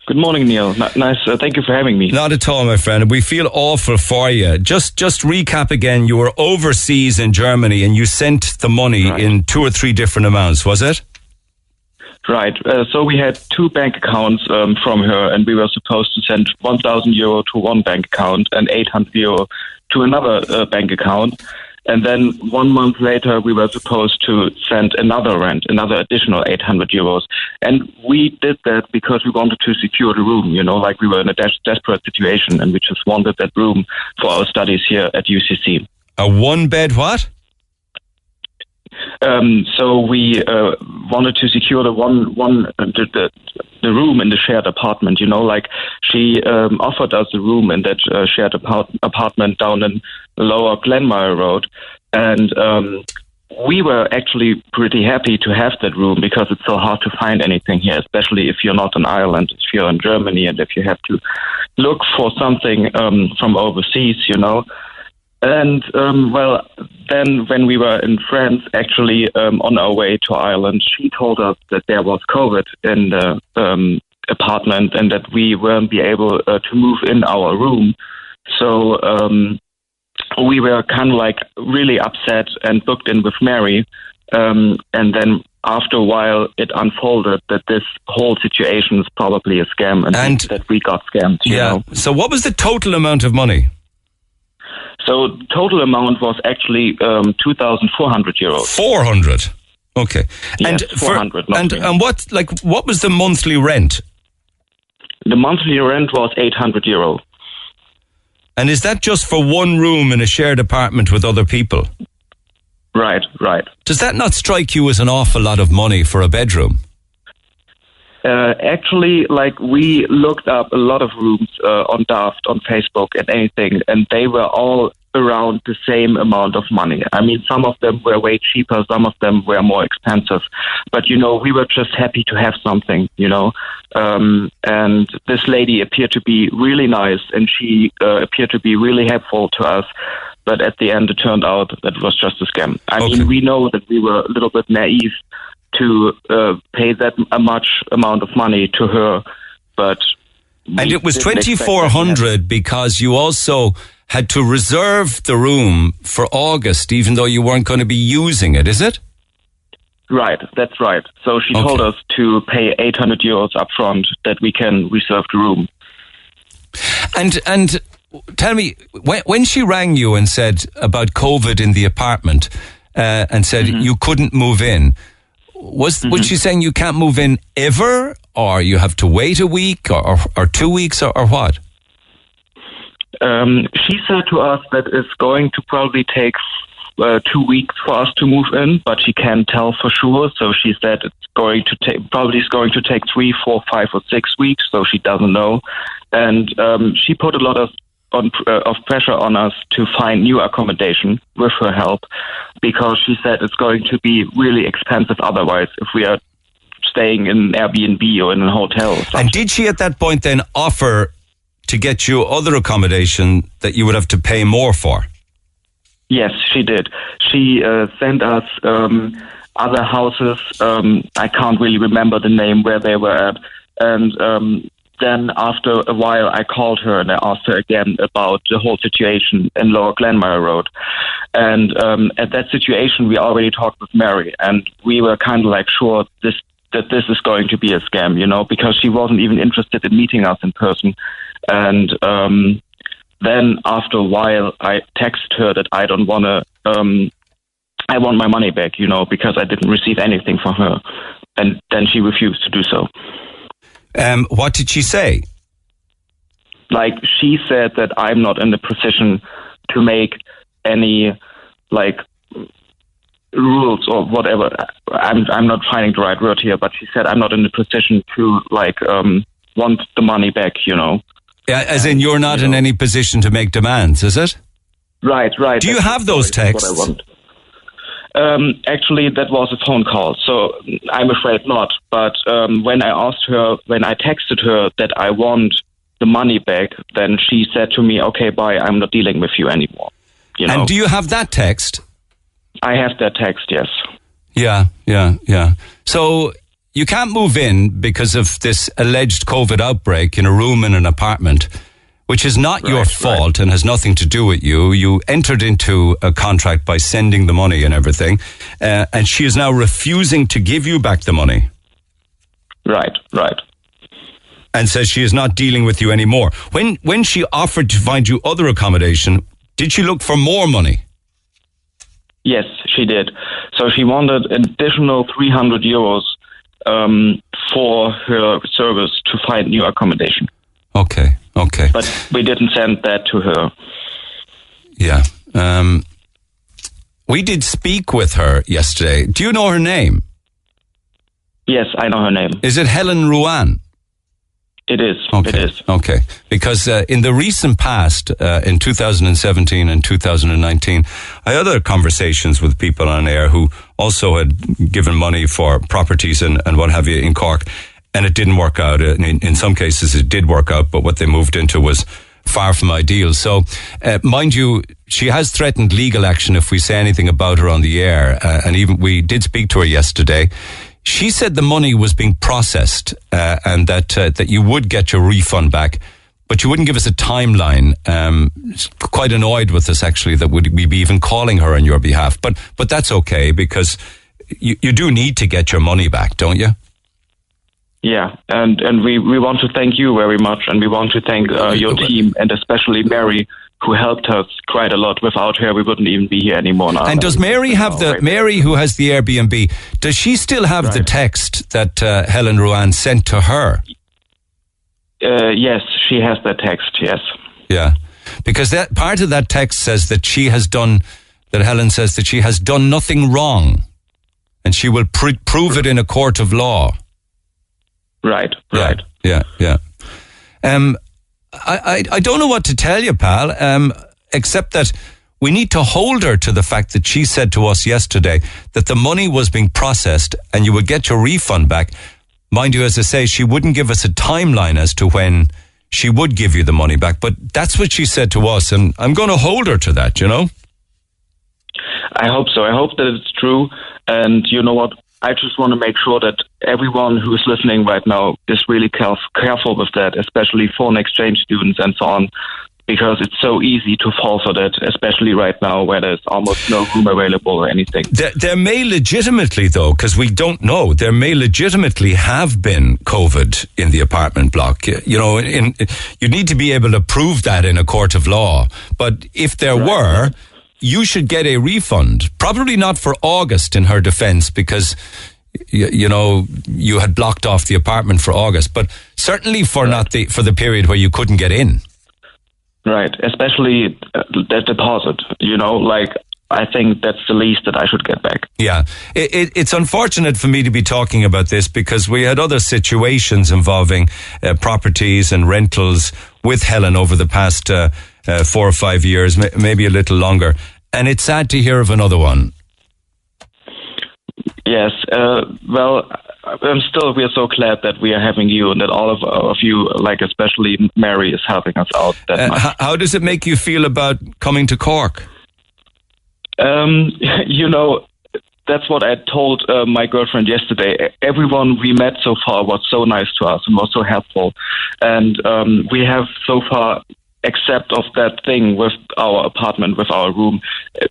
Good morning, Neil. N- nice. Uh, thank you for having me. Not at all, my friend. We feel awful for you. Just, just recap again. You were overseas in Germany, and you sent the money Right. in two or three different amounts. Was it? Right. Uh, so we had two bank accounts um, from her, and we were supposed to send 1,000 euro to one bank account and 800 euro to another uh, bank account. And then one month later, we were supposed to send another rent, another additional 800 euros. And we did that because we wanted to secure the room, you know, like we were in a des- desperate situation and we just wanted that room for our studies here at UCC. A one bed what? Um, so we uh, wanted to secure the one one uh, the, the the room in the shared apartment. You know, like she um, offered us a room in that uh, shared apart- apartment down in Lower Glanmire Road, and um, we were actually pretty happy to have that room because it's so hard to find anything here, especially if you're not in Ireland, if you're in Germany, and if you have to look for something um, from overseas. You know. And um, well, then when we were in France, actually um, on our way to Ireland, she told us that there was COVID in the um, apartment and that we weren't be able uh, to move in our room. So um, we were kind of like really upset and booked in with Mary. Um, and then after a while, it unfolded that this whole situation is probably a scam and, And- that we got scammed. You yeah. know? So what was the total amount of money? So total amount was actually um, 2,400 euros. 400. Okay. Yes, and 400, not and 300. and what like what was the monthly rent? The monthly rent was 800 euro. And is that just for one room in a shared apartment with other people? Right, right. Does that not strike you as an awful lot of money for a bedroom? Uh, actually, like we looked up a lot of rooms uh, on Daft, on Facebook, and anything, and they were all around the same amount of money. I mean, some of them were way cheaper, some of them were more expensive. But you know, we were just happy to have something, you know. Um, and this lady appeared to be really nice, and she uh, appeared to be really helpful to us. But at the end, it turned out that it was just a scam. I Okay. mean, we know that we were a little bit naive to uh, pay that a much amount of money to her, but And it was didn't expect twenty that four to happen. hundred because you also had to reserve the room for August, even though you weren't going to be using it. Is it? Right, that's right. So she Okay. told us to pay 800 euros up front that we can reserve the room. And and tell me when when she rang you and said about COVID in the apartment uh, and said Mm-hmm. you couldn't move in, was was she saying you can't move in ever, or you have to wait a week, or or, or two weeks, or, or what? Um, she said to us that it's going to probably take uh, two weeks for us to move in, but she can't tell for sure. So she said it's going to take probably it's going to take three, four, five, or six weeks. So she doesn't know, and um, she put a lot of on, uh, of pressure on us to find new accommodation with her help, because she said it's going to be really expensive otherwise if we are staying in an Airbnb or in a hotel. and did she at that point then offer to get you other accommodation that you would have to pay more for? Yes, she did. She uh, sent us um, other houses. Um, I can't really remember the name where they were at. And um, then after a while, I called her and I asked her again about the whole situation in Lower Glanmire Road. And um, at that situation, we already talked with Mary, and we were kind of like sure this that this is going to be a scam, you know, because she wasn't even interested in meeting us in person. And um, then after a while, I text her that I don't want to. Um, I want my money back, you know, because I didn't receive anything from her, and then she refused to do so. Um, what did she say? Like she said that I'm not in the position to make any like rules or whatever. I'm I'm not finding the right word here, but she said I'm not in the position to like um, want the money back. You know. Yeah, as in you're not you in know. any position to make demands, is it? Right, right. Do you have those texts? Um, actually, that was a phone call, so I'm afraid not. But um, when I asked her, when I texted her that I want the money back, then she said to me, "Okay, bye. I'm not dealing with you anymore." You know, And do you have that text? I have that text. Yes. Yeah, yeah, yeah. So you can't move in because of this alleged COVID outbreak in a room in an apartment, which is not your Right, fault and has nothing to do with you. You entered into a contract by sending the money and everything, uh, and she is now refusing to give you back the money Right. Right. and says she is not dealing with you anymore. When when she offered to find you other accommodation, did she look for more money? Yes, she did. So she wanted an additional 300 euros um, for her service to find new accommodation. Okay, okay. But we didn't send that to her. Yeah. Um, we did speak with her yesterday. Do you know her name? Yes, I know her name. Is it Helen Ruan? It is. Okay. It is. Okay. Because uh, in the recent past, uh, in 2017 and 2019, I had other conversations with people on air who also had given money for properties and, and what have you in Cork, and it didn't work out. In, in some cases, it did work out, but what they moved into was far from ideal. So, uh, mind you, she has threatened legal action if we say anything about her on the air, uh, and even we did speak to her yesterday. She said the money was being processed uh, and that uh, that you would get your refund back, but you wouldn't give us a timeline. Um, quite annoyed with us actually that would we be even calling her on your behalf, but but that's okay because you, you do need to get your money back, don't you? Yeah, and and we we want to thank you very much, and we want to thank uh, your team, and especially Mary, who helped us quite a lot. Without her, we wouldn't even be here anymore now. And does Mary have the Mary who has the Airbnb? Does she still have the text that uh, Helen Ruan sent to her? Uh, yes, she has the text. Yes. Yeah, because that part of that text says that she has done that. Helen says that she has done nothing wrong, and she will pr- prove it in a court of law. Right. Yeah, Right. Yeah, yeah. Um, I, I, I don't know what to tell you, pal. Um, except that we need to hold her to the fact that she said to us yesterday that the money was being processed and you would get your refund back. Mind you, as I say, she wouldn't give us a timeline as to when she would give you the money back, but that's what she said to us, and I'm going to hold her to that. You know. I hope so. I hope that it's true. And you know what? I just want to make sure that everyone who is listening right now is really caref- careful with that, especially foreign exchange students and so on, because it's so easy to fall for that, especially right now where there's almost no room available or anything. There, there may legitimately, though, because we don't know, there may legitimately have been COVID in the apartment block. You know, in, you need to be able to prove that in a court of law. But if there were, you should get a refund. Probably not for August, in her defense, because. You, you know, you had blocked off the apartment for August, but certainly for not the for the period where you couldn't get in. Right, especially that deposit. You know, like I think that's the least that I should get back. Yeah, it, it, it's unfortunate for me to be talking about this because we had other situations involving uh, properties and rentals with Helen over the past uh, uh, four or five years, maybe a little longer, and it's sad to hear of another one. Yes, uh, well, I'm still we're so glad that we are having you and that all of of you, like especially Mary, is helping us out. That Uh, how does it make you feel about coming to Cork? Um, you know, that's what I told uh, my girlfriend yesterday. Everyone we met so far was so nice to us and was so helpful, and um, we have so far, except of that thing with our apartment, with our room,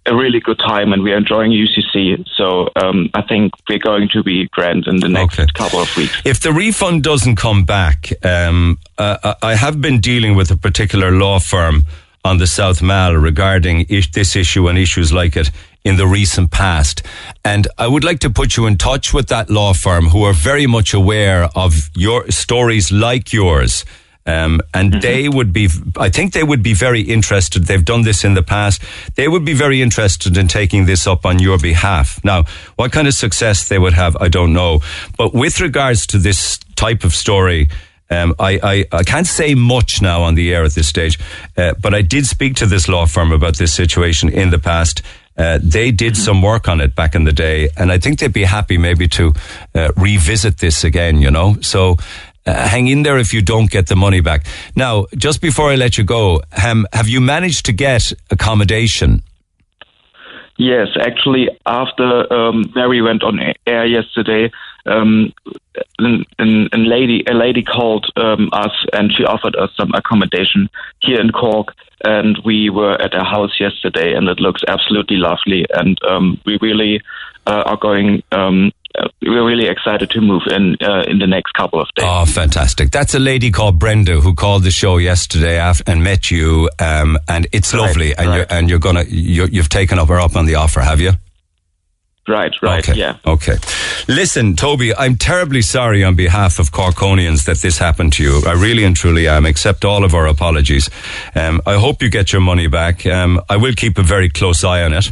a- really good time, and we're enjoying UCC. So um, I think we're going to be grand in the next Okay. couple of weeks. If the refund doesn't come back, um, uh, I have been dealing with a particular law firm on the South Mall regarding is- this issue and issues like it in the recent past. And I would like to put you in touch with that law firm who are very much aware of your stories like yours. Um, and they would be, I think they would be very interested. They've done this in the past. They would be very interested in taking this up on your behalf. Now, what kind of success they would have, I don't know. But with regards to this type of story, um, I, I, I can't say much now on the air at this stage, uh, but I did speak to this law firm about this situation in the past. Uh, they did some work on it back in the day, and I think they'd be happy maybe to uh, revisit this again, you know? So uh, hang in there if you don't get the money back. Now, just before I let you go, um, have you managed to get accommodation? Yes, actually, after um, Mary went on air yesterday, um, an, an, a lady a lady called um, us and she offered us some accommodation here in Cork, and we were at her house yesterday, and it looks absolutely lovely, and um, we really uh, are going. Uh, we're really excited to move in uh, in the next couple of days. Oh, fantastic. That's a lady called Brenda who called the show yesterday and met you, um, and it's Right, lovely. And, right. you're, and you're gonna, you're, you've taken up her up on the offer, have you? Right, right, Okay. yeah. Okay. Listen, Toby, I'm terribly sorry on behalf of Corkonians that this happened to you. I really and truly am. Accept all of our apologies. Um, I hope you get your money back. Um, I will keep a very close eye on it.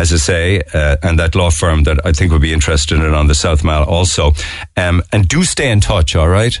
As I say, uh, and that law firm that I think would be interested in on the South Mall also. Um, and do stay in touch, all right?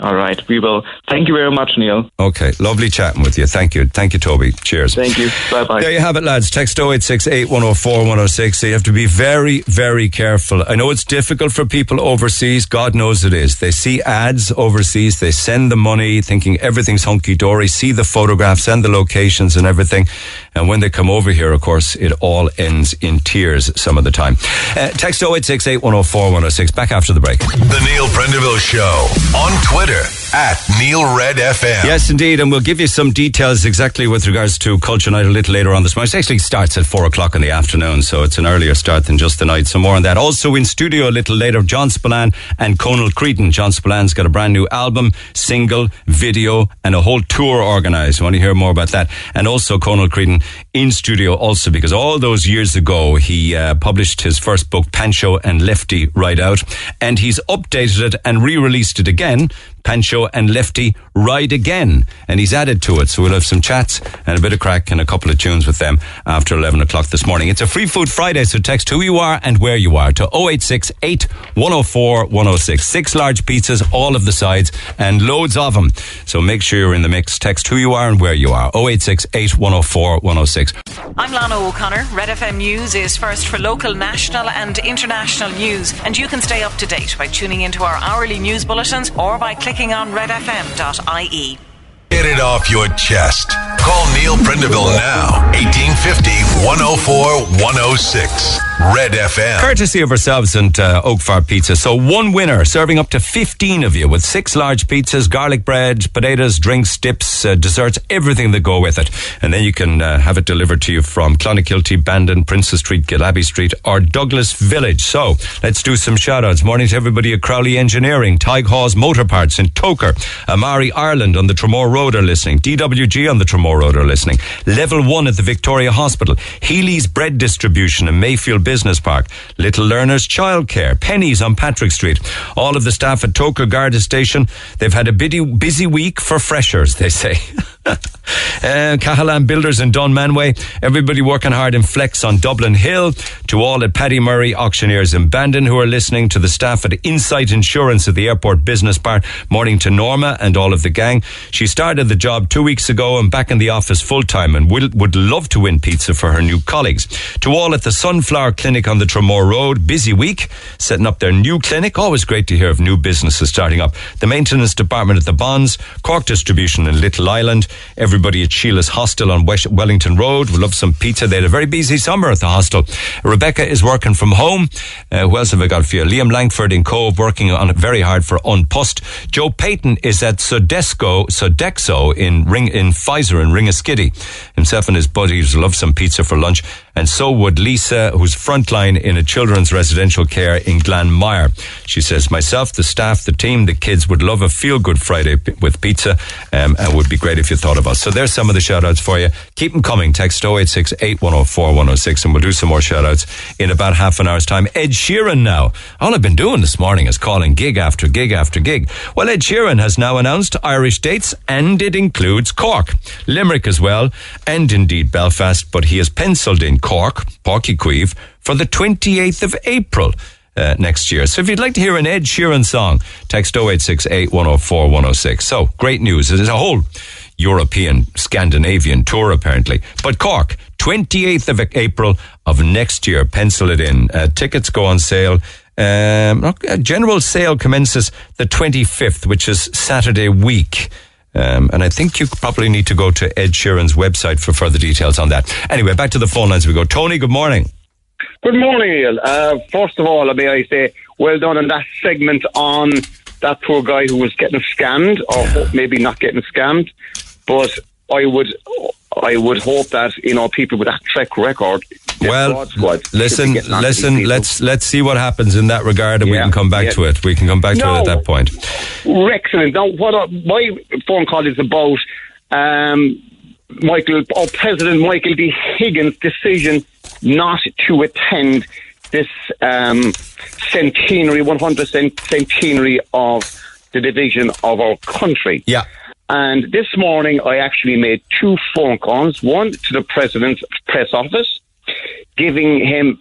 All right, we will. Thank you very much, Neil. Okay. Lovely chatting with you. Thank you. Thank you, Toby. Cheers. Thank you. Bye bye. There you have it, lads. Text 0868 104 106. So you have to be very, very careful. I know it's difficult for people overseas. God knows it is. They see ads overseas. They send the money thinking everything's hunky dory, see the photographs and the locations and everything. And when they come over here, of course, it all ends in tears some of the time. Uh, text 0868 104 106. Back after the break. The Neil Prendeville Show on Twitter at Neil Red FM. Yes, indeed, and we'll give you some details exactly with regards to Culture Night a little later on this morning. It actually starts at four o'clock in the afternoon, so it's an earlier start than just the night. So more on that. Also in studio a little later, John Spillane and Conal Creedon. John Spillane's got a brand new album, single, video, and a whole tour organised. Want to hear more about that. And also Conal Creedon in studio also because all those years ago he uh, published his first book, Pancho and Lefty, right out, and he's updated it and re-released it again. Pancho and Lefty Ride Again. And he's added to it. So we'll have some chats and a bit of crack and a couple of tunes with them after 11 o'clock this morning. It's a free food Friday, so text who you are and where you are to 0868 104 106. Six large pizzas, all of the sides, and loads of them. So make sure you're in the mix. Text who you are and where you are. 0868 104 106. I'm Lana O'Connor. Red FM News is first for local, national, and international news, and you can stay up to date by tuning into our hourly news bulletins or by clicking on redfm.ie. Get it off your chest. Call Neil Prendeville now. 1850 104 106. Red FM. Courtesy of ourselves and uh, Oak Fire Pizza. So one winner, serving up to 15 of you with six large pizzas, garlic bread, potatoes, drinks, dips, uh, desserts, everything that go with it. And then you can uh, have it delivered to you from Clonakilty, Bandon, Princess Street, Gillabbey Street or Douglas Village. So let's do some shout outs. Morning to everybody at Crowley Engineering, Tig Hawes Motor Parts in Togher, Amari Ireland on the Tramore Road are listening, DWG on the Tramore Road are listening, Level 1 at the Victoria Hospital, Healy's Bread Distribution in Mayfield Business Park, Little Learners Childcare, Pennies on Patrick Street. All of the staff at Togher Garda Station, they've had a busy week for freshers, they say. Uh, Cahalan Builders in Dunmanway. Everybody working hard in Flex on Dublin Hill. To all at Paddy Murray Auctioneers in Bandon who are listening. To the staff at Insight Insurance at the Airport Business Park. Morning to Norma and all of the gang. She started the job two weeks ago and back in the office full time and will, would love to win pizza for her new colleagues. To all at the Sunflower Clinic on the Tramore Road. Busy week. Setting up their new clinic. Always great to hear of new businesses starting up. The maintenance department at the Bonds. Cork Distribution in Little Island. Everybody at Sheila's Hostel on West Wellington Road. We love some pizza. They had a very busy summer at the hostel. Rebecca is working from home. Uh, who else have I got for you? Liam Langford in Cobh working on it very hard for Unpust. Joe Payton is at Sodesco, Sodexo in Ring, in Pfizer in Ringaskiddy. Himself and his buddies love some pizza for lunch. And so would Lisa, who's frontline in a children's residential care in Glanmire. She says, myself, the staff, the team, the kids would love a feel good Friday p- with pizza. Um, and would be great if you thought of us. So there's some of the shout outs for you. Keep them coming. Text 086 8104 106 and we'll do some more shout outs in about half an hour's time. Ed Sheeran now. All I've been doing this morning is calling gig after gig after gig. Well, Ed Sheeran has now announced Irish dates and it includes Cork, Limerick as well, and indeed Belfast, but he has penciled in Cork, Páirc Uí Chaoimh, for the 28th of April. Uh, next year. So if you'd like to hear an Ed Sheeran song, text 0868 104 106. So great news. There's a whole European, Scandinavian tour apparently. But Cork, 28th of April of next year. Pencil it in. Uh, tickets go on sale. Um, a general sale commences the 25th, which is Saturday week. Um, and I think you probably need to go to Ed Sheeran's website for further details on that. Anyway, back to the phone lines we go. Tony, good morning. Good morning, Neil. Uh, first of all, may I say, well done on that segment on that poor guy who was getting scammed, or maybe not getting scammed. But I would, I would hope that you know people with that track record. Well, squad listen, getting onto these listen. Let's let's see what happens in that regard, and we can come back yeah. to it. We can come back to it at that point. Excellent. Now, what I, my phone call is about um, Michael, or President Michael D. Higgins' decision not to attend this um, centenary, 100 cent- centenary of the division of our country. Yeah. And this morning, I actually made two phone calls. One to the president's press office, giving him,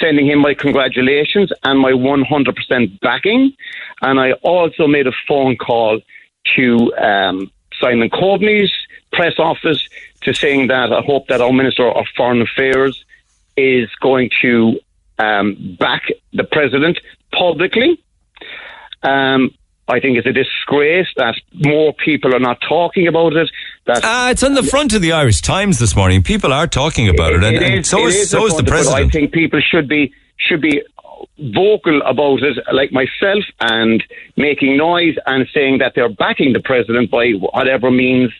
sending him my congratulations and my 100% backing. And I also made a phone call to um, Simon Coveney's press office to saying that I hope that our Minister of Foreign Affairs is going to um, back the president publicly. Um, I think it's a disgrace that more people are not talking about it. That Ah, it's on the front of the Irish Times this morning. People are talking about it, and, It and is- so is, so is the president. I think people should be should be vocal about it, like myself, and making noise and saying that they're backing the president by whatever means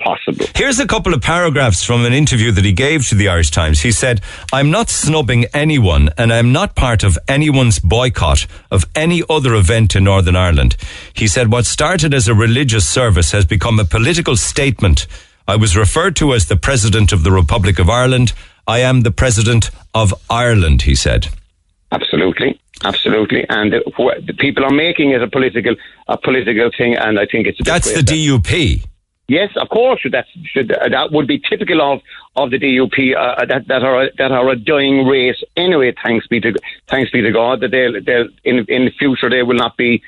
possible. Here's a couple of paragraphs from an interview that he gave to the Irish Times. He said, I'm not snubbing anyone and I'm not part of anyone's boycott of any other event in Northern Ireland. He said, what started as a religious service has become a political statement. I was referred to as the President of the Republic of Ireland. I am the President of Ireland, he said. Absolutely, absolutely, and uh, wh- the people are making it a political a political thing, and I think it's That's the that- DUP. Yes, of course. That's should, uh, that would be typical of, of the DUP uh, that that are that are a dying race anyway. Thanks be to thanks be to God that they'll they'll in in the future they will not be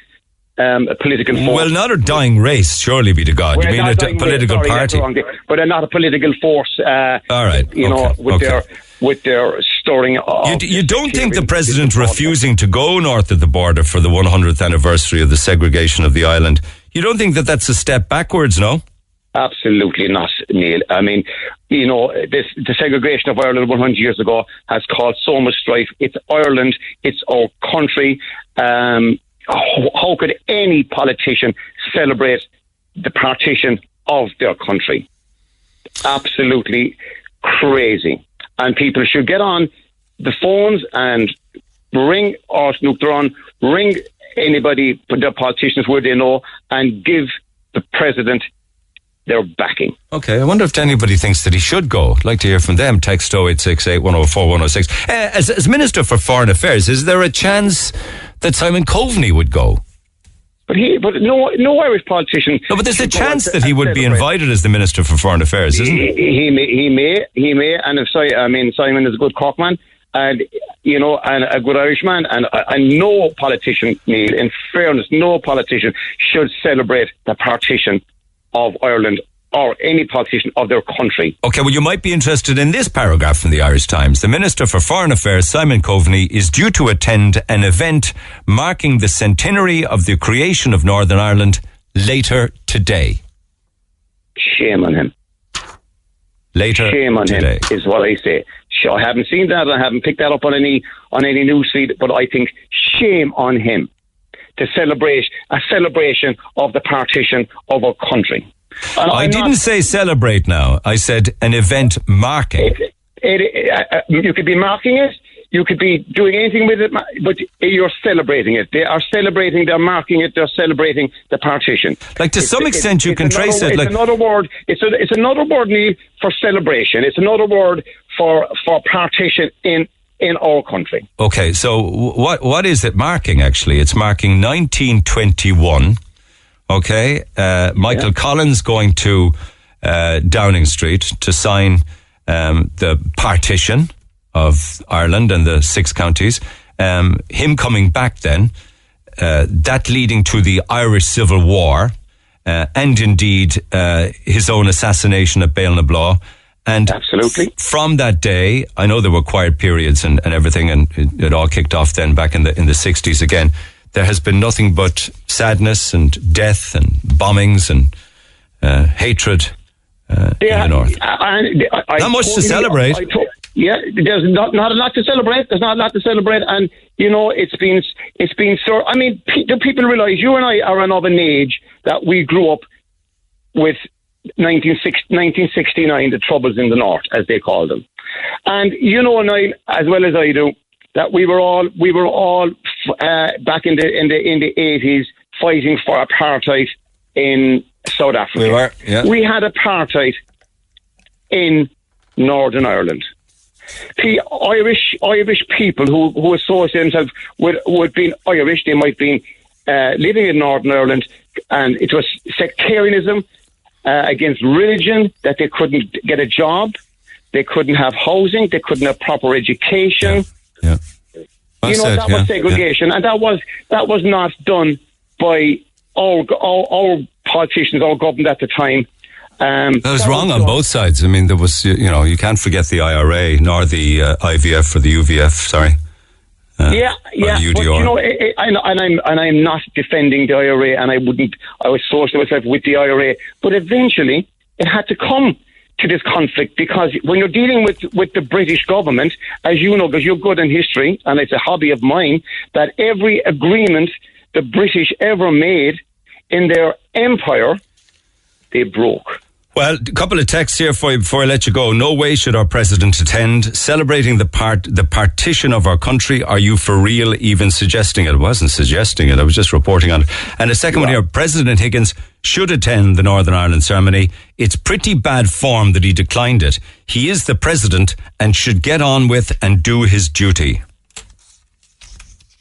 um, a political force. Well, not a dying race, surely be to God. Well, you mean a d- dying race, political sorry, party? but they're not a political force. Uh, All right. You know, with okay. their with their storing. Of You, d- you don't think the president refusing to go north of the border for the 100th anniversary of the segregation of the island, you don't think that that's a step backwards, no? Absolutely not, Neil. I mean, you know, this, the segregation of Ireland 100 years ago has caused so much strife. It's Ireland, it's our country. Um, how, how could any politician celebrate the partition of their country? Absolutely crazy. And people should get on the phones and ring or Snoop ring anybody, the politicians where they know, and give the president their backing. Okay, I wonder if anybody thinks that he should go. I'd like to hear from them. Text 0868 104 106. Uh, as, as Minister for Foreign Affairs, is there a chance that Simon Coveney would go? But he, but no, no Irish politician. No, but there's a chance that he would be invited as the Minister for Foreign Affairs, isn't He, it? he may, he may, he may, and if si- I mean Simon is a good Corkman, and you know, and a good Irishman, and and no politician, Neil, in fairness, no politician should celebrate the partition of Ireland or any politician of their country. Okay, well, you might be interested in this paragraph from the Irish Times. The Minister for Foreign Affairs, Simon Coveney, is due to attend an event marking the centenary of the creation of Northern Ireland later today. Shame on him. Later Shame on today. him is what I say. I haven't seen that. I haven't picked that up on any on any newsfeed, but I think shame on him to celebrate a celebration of the partition of our country. And I I'm didn't not- say celebrate now. I said an event marking. it, it, uh, uh, you could be marking it. You could be doing anything with it, but you're celebrating it. They are celebrating. They're marking it. They're celebrating the partition. Like to It's- some extent, you can another- trace it. It's Like another word. It's a, it's another word, Neil, for celebration. It's another word for for partition in in our country. Okay, so what what is it marking actually? It's marking 1921. Okay, uh, Michael Collins going to uh, Downing Street to sign um, the partition of Ireland and the six counties. Um, him coming back then, uh, that leading to the Irish Civil War, uh, and indeed uh, his own assassination at Bale And Absolutely. from that day, I know there were quiet periods and, and everything, and it, it all kicked off then back in the in the sixties again. There has been nothing but sadness and death and bombings and uh, hatred uh, in the north. I, I, I Not much to celebrate. Yeah, there's not not a lot to celebrate. There's not a lot to celebrate, and you know it's been it's been so. I mean, pe- do people realise you and I are of an age that we grew up with 1960 1969, the troubles in the north, as they call them, and you know, Niall, as well as I do, that we were all we were all uh, back in the in the in the 80s fighting for apartheid in South Africa. We were, yeah. We had apartheid in Northern Ireland. The Irish Irish people who, who associate themselves with, with being Irish, they might be uh, living in Northern Ireland, and it was sectarianism uh, against religion that they couldn't get a job, they couldn't have housing, they couldn't have proper education. Yeah. Well you know said, that yeah, was segregation, and that was that was not done by all all, all politicians, all government at the time. Um, That was wrong on both sides. I mean, there was, you know, you can't forget the IRA nor the uh, IVF or the UVF, sorry. Uh, yeah, yeah, but you know, I, I, and I'm and I'm not defending the IRA, and I wouldn't. I was social myself with the IRA, but eventually it had to come to this conflict because when you're dealing with with the British government, as you know, because you're good in history, and it's a hobby of mine, that every agreement the British ever made in their empire, they broke. Well, a couple of texts here for you before I let you go. No way should our president attend. Celebrating the part, the partition of our country. Are you for real even suggesting it? I wasn't suggesting it. I was just reporting on it. And a second one here. President Higgins should attend the Northern Ireland ceremony. It's pretty bad form that he declined it. He is the president and should get on with and do his duty.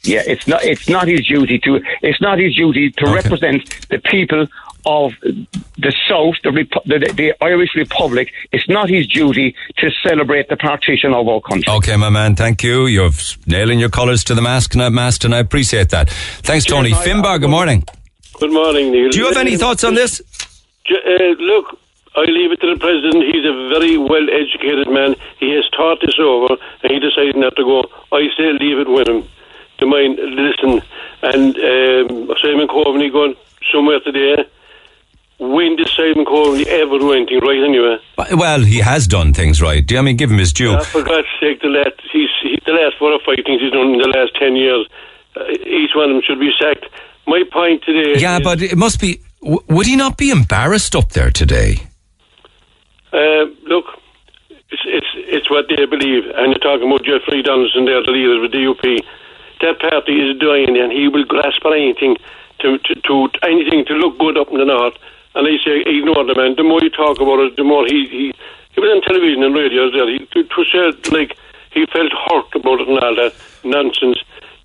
Yeah, it's not. It's not his duty to. It's not his duty to Okay. represent the people of the South, the, Repu- the the Irish Republic. It's not his duty to celebrate the partition of our country. Okay, my man. Thank you. You're nailing your colours to the mast, and I, mast, and I appreciate that. Thanks, Tony. Cheers, mate. Finbar, good morning. Good morning, Neil. Do you have any thoughts on this? Uh, look, I leave it to the president. He's a very well educated man. He has thought this over, and he decided not to go. I say leave it with him. To mind, listen, and um, Simon Coveney going somewhere today. When did Simon Coveney ever do anything right anyway? Well, he has done things right. Do you- I mean, give him his due. Uh, for God's sake, the last he's he, the last four or five things he's done in the last ten years, uh, each one of them should be sacked. My point today. Yeah, is, but it must be. W- would he not be embarrassed up there today? Uh, look, it's, it's it's what they believe, and you're talking about Jeffrey Donaldson there, the leader of the DUP. That party is dying, and he will grasp at anything to, to to anything to look good up in the north. And I say, ignore the man. The more you talk about it, the more he he, he was on television and radio there. He to, to say like he felt hurt about it and all that nonsense.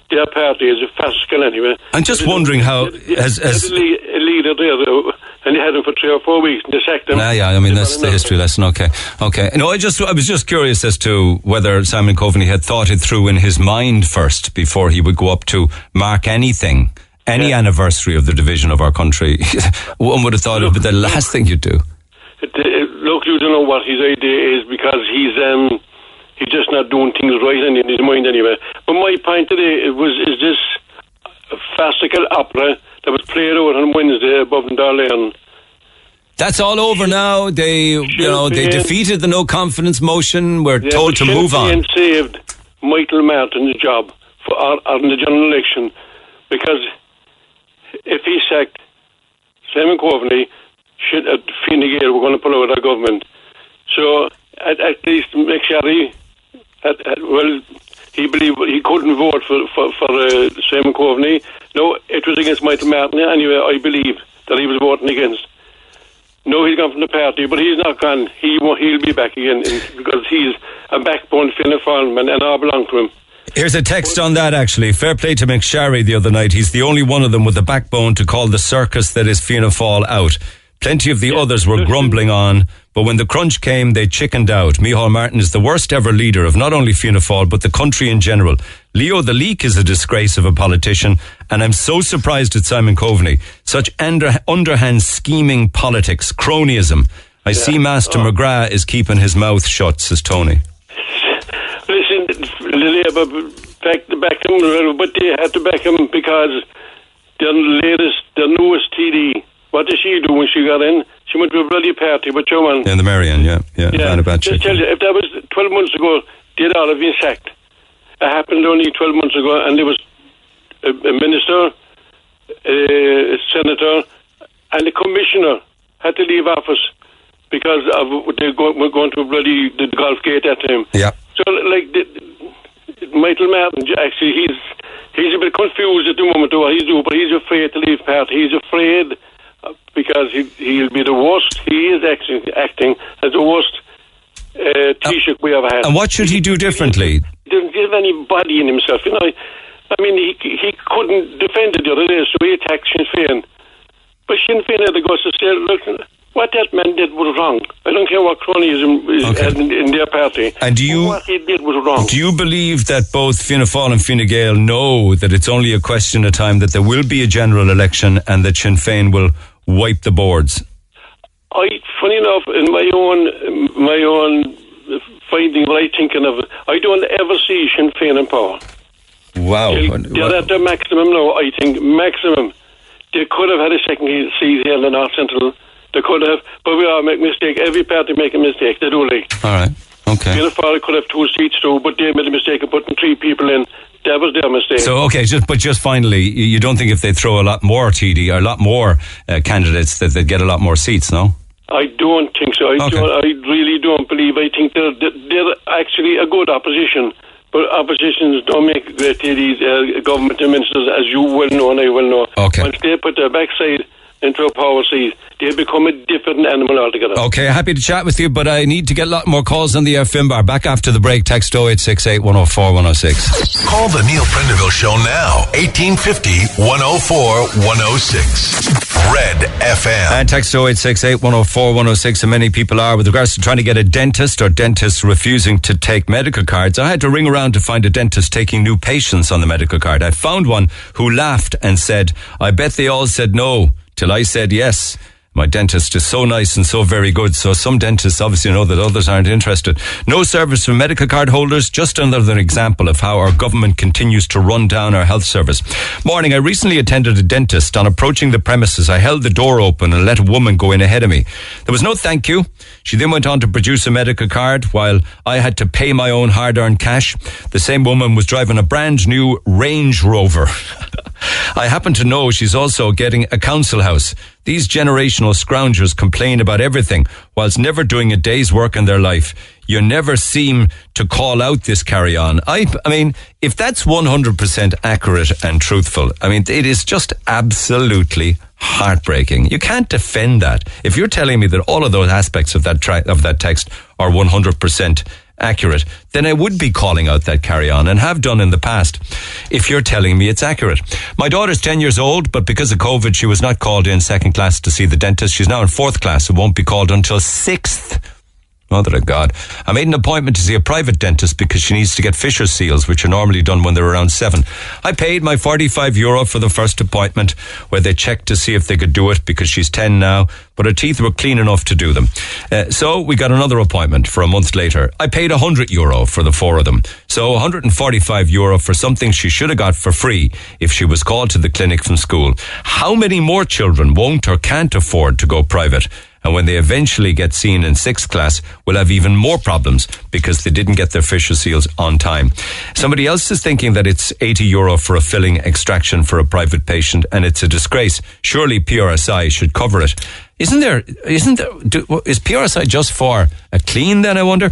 their party is a fascicle anyway. I'm just wondering how has, has a leader there, though, and they had him for three or four weeks, and they sacked him. Yeah, yeah. I mean, that's the history lesson. Okay, okay. No, I just I was just curious as to whether Simon Coveney had thought it through in his mind first before he would go up to mark anything, any Yeah. anniversary of the division of our country. One would have thought it would be the last thing you'd do. Look, you don't know what his idea is because he's um he's just not doing things right in, in his mind anyway. But my point today was is this farcical opera that was played out on Wednesday above in Darlane. That's all over now. They, you know, they defeated the no confidence motion. We're Yeah, told to move on. Saved Michael Martin's job for our, on the general election because if he sacked Simon Coveney, should Fine Gael were going to pull out our government. So at, at least MacSharry, at, at, well, he believed he couldn't vote for for, for uh, Simon Coveney. No, it was against Michael Martin. Anyway, I believe that he was voting against. No, he's gone from the party, but he's not gone. He won't, he'll be back again in, because he's a backbone Fianna Fáil man, and I belong to him. Here's a text on that actually. Fair play to MacSharry the other night. He's the only one of them with the backbone to call the circus that is Fianna Fáil out. Plenty of the others were grumbling on, but when the crunch came, they chickened out. Micheál Martin is the worst ever leader of not only Fianna Fáil, but the country in general. Leo the Leak is a disgrace of a politician, and I'm so surprised at Simon Coveney. Such under, underhand scheming politics, cronyism. I see Master oh. McGrath is keeping his mouth shut, says Tony. The Labour back him, uh, but they had to back him because the latest, the newest TD. What did she do when she got in? She went to a bloody party, but your man. In the Marion, yeah, yeah, Yeah, Vanna just tell you, if that was 12 months ago, they'd all have been sacked. It happened only 12 months ago, and there was a, a minister, a senator, and a commissioner had to leave office because of they go, were going to bloody the golf gate at time. Yeah. So, like, the, Michael Martin, actually, he's he's a bit confused at the moment what he's doing, but he's afraid to leave party. He's afraid uh, because he, he'll be the worst. He is acting, acting as the worst uh, Taoiseach we ever had. And what should he do differently? He doesn't give any body in himself, you know. I mean, he he couldn't defend it the other day, so he attacked Sinn Féin. But Sinn Féin had to go to say, look, what that man did was wrong. I don't care what cronyism is Okay. in, in their party. And do you- What he did was wrong. Do you believe that both Fianna Fáil and Fine Gael know that it's only a question of time that there will be a general election and that Sinn Féin will wipe the boards? I, funny enough, in my own my own finding, what I thinking of, I don't ever see Sinn Féin in power. Wow. They're, they're at their maximum now. I think maximum. They could have had a second seat here in the North Central. They could have, but we all make mistake. Every party make a mistake. They do like. All right. Okay. Fianna Fáil could have two seats too, but they made a mistake of putting three people in. That was their mistake. So okay, just but just finally, you you don't think if they throw a lot more TD or a lot more uh, candidates that they'd get a lot more seats? No. I don't think so. I, Okay. don't, I really don't believe. I think they're, they're actually a good opposition. But oppositions don't make great TDs, uh, government ministers, as you well know and I well know. Okay. Once they put their backside into a power seat, they become a different animal altogether. Okay, happy to chat with you, but I need to get a lot more calls on the uh, Finbar. Back after the break, text 0868 104 106. Call the Neil Prendeville Show now. 1850 104 106. Red FM. And text 0868 104 106, and many people are with regards to trying to get a dentist or dentists refusing to take medical cards. I had to ring around to find a dentist taking new patients on the medical card. I found one who laughed and said, I bet they all said no till I said yes. My dentist is so nice and so very good. So some dentists obviously know that others aren't interested. No service for medical card holders. Just another example of how our government continues to run down our health service. Morning. I recently attended a dentist. On approaching the premises, I held the door open and let a woman go in ahead of me. There was no thank you. She then went on to produce a medical card while I had to pay my own hard earned cash. The same woman was driving a brand new Range Rover. I happen to know she's also getting a council house. These generational scroungers complain about everything whilst never doing a day's work in their life. You never seem to call out this carry on. I, I mean, if that's 100% accurate and truthful, I mean, it is just absolutely heartbreaking. You can't defend that. If you're telling me that all of those aspects of that tra- of that text are 100% accurate, then I would be calling out that carry on and have done in the past if you're telling me it's accurate. My daughter's 10 years old, but because of COVID, she was not called in second class to see the dentist. She's now in fourth class and won't be called until sixth. Mother of God. I made an appointment to see a private dentist because she needs to get fissure seals, which are normally done when they're around seven. I paid my 45 euro for the first appointment where they checked to see if they could do it because she's 10 now, but her teeth were clean enough to do them. Uh, so we got another appointment for a month later. I paid 100 euro for the four of them. So 145 euro for something she should have got for free if she was called to the clinic from school. How many more children won't or can't afford to go private? And when they eventually get seen in sixth class, will have even more problems because they didn't get their fissure seals on time. Somebody else is thinking that it's 80 euro for a filling extraction for a private patient and it's a disgrace. Surely PRSI should cover it. Isn't there, isn't there, do, is PRSI just for a clean then, I wonder?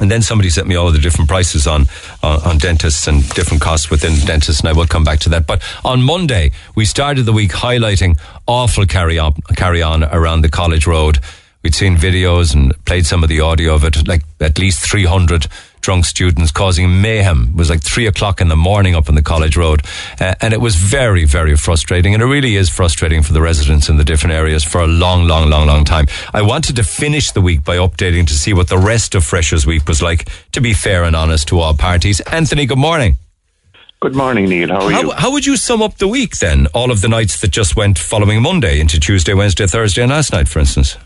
And then somebody sent me all of the different prices on, on, on dentists and different costs within dentists, and I will come back to that. But on Monday, we started the week highlighting awful carry on, carry on around the college road. We'd seen videos and played some of the audio of it, like at least 300 drunk students causing mayhem. It was like three o'clock in the morning up on the college road. Uh, and it was very, very frustrating. And it really is frustrating for the residents in the different areas for a long, long, long, long time. I wanted to finish the week by updating to see what the rest of Freshers Week was like, to be fair and honest to all parties. Anthony, good morning. Good morning, Neil. How are How, you? how would you sum up the week then? All of the nights that just went following Monday into Tuesday, Wednesday, Thursday, and last night, for instance.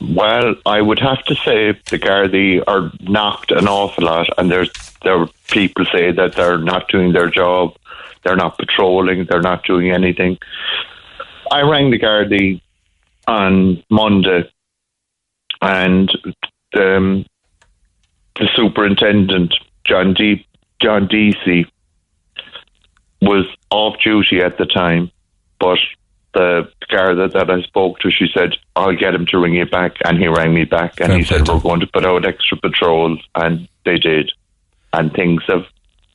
Well, I would have to say the Gardaí are knocked an awful lot, and there's there people say that they're not doing their job, they're not patrolling, they're not doing anything. I rang the Gardaí on Monday, and um, the superintendent John D John Deasy was off duty at the time, but the Garda that I spoke to, she said, I'll get him to ring you back. And he rang me back and he said, We're going to put out extra patrols. And they did. And things have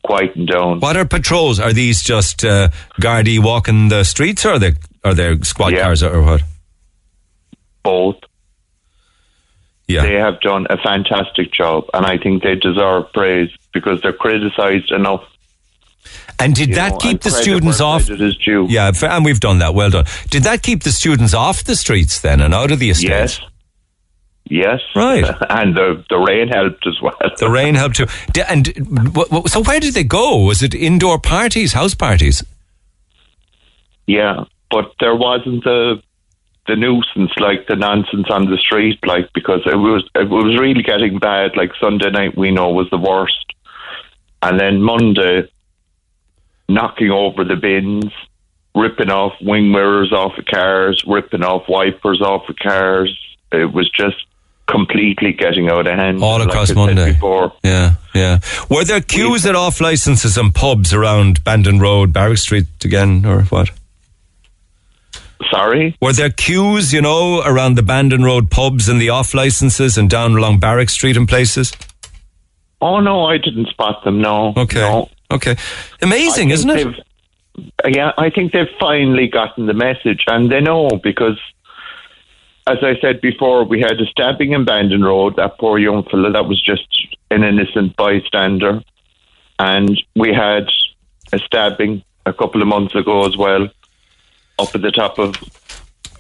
quietened down. What are patrols? Are these just uh, Gardaí walking the streets, or are they are they squad cars, or what? Both. Yeah. They have done a fantastic job. And I think they deserve praise because they're criticised enough. And did You that know, keep the students off? credit is due. Yeah, and we've done that. Well done. Did that keep the students off the streets then and out of the estates? Yes. Yes. Right. and the, the rain helped as well. The rain helped too. And so, where did they go? Was it indoor parties, house parties? Yeah, but there wasn't the the nuisance like the nonsense on the street, like because it was it was really getting bad. Like Sunday night, we know was the worst, and then Monday, knocking over the bins, ripping off wing mirrors off of cars, ripping off wipers off of cars. It was just completely getting out of hand. All across said Monday. Before. Yeah, yeah. Were there queues at off licenses and pubs around Bandon Road, Barrack Street again, or what? Sorry? Were there queues, you know, around the Bandon Road pubs and the off licenses and down along Barrack Street and places? Oh no, I didn't spot them. No. Okay. No. Okay. Amazing, isn't it? Yeah, I think they've finally gotten the message, and they know because, as I said before, we had a stabbing in Bandon Road. That poor young fella that was just an innocent bystander, and we had a stabbing a couple of months ago as well, up at the top of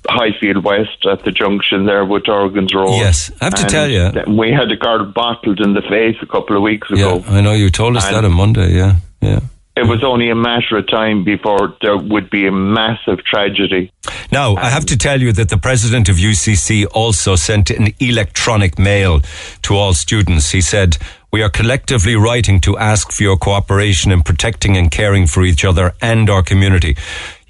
Highfield West at the junction there with Dorgan's Road. Yes, I have to And tell you- We had a guard bottled in the face a couple of weeks Yeah, ago. I know you told us And- that on Monday. Yeah, yeah. It was only a matter of time before there would be a massive tragedy. Now, I have to tell you that the president of UCC also sent an electronic mail to all students. He said, We are collectively writing to ask for your cooperation in protecting and caring for each other and our community.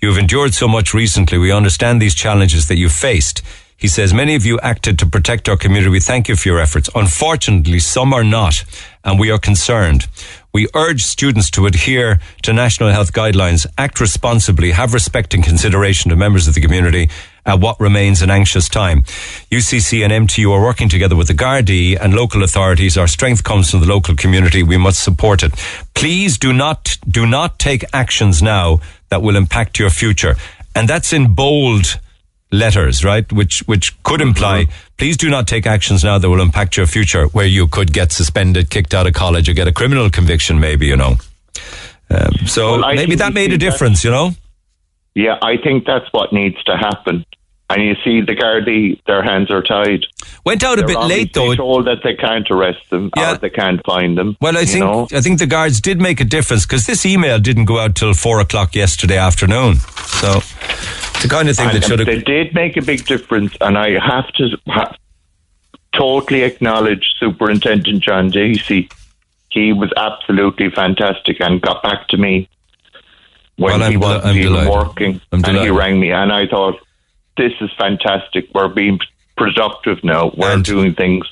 You have endured so much recently. We understand these challenges that you faced. He says, Many of you acted to protect our community. We thank you for your efforts. Unfortunately, some are not, and we are concerned. We urge students to adhere to national health guidelines, act responsibly, have respect and consideration to members of the community at what remains an anxious time. UCC and MTU are working together with the Gardaí and local authorities. Our strength comes from the local community. We must support it. Please do not, do not take actions now that will impact your future. And that's in bold letters, right? Which which could imply, please do not take actions now that will impact your future, where you could get suspended, kicked out of college, or get a criminal conviction, maybe, you know. Um, so Well, maybe that made a difference, you know? Yeah, I think that's what needs to happen. And you see, the Gardaí, their hands are tied. Went out a They're bit late, though. Told that they can't arrest them or they can't find them. Well, I think know? I think the guards did make a difference because this email didn't go out till four o'clock yesterday afternoon. So it's the kind of thing And that should have. They did make a big difference, and I have to totally acknowledge Superintendent John Dacey. He was absolutely fantastic and got back to me when Well, he wasn't I'm even delighted. working. I'm and he rang me, and I thought, this is fantastic. We're being productive now. We're doing things.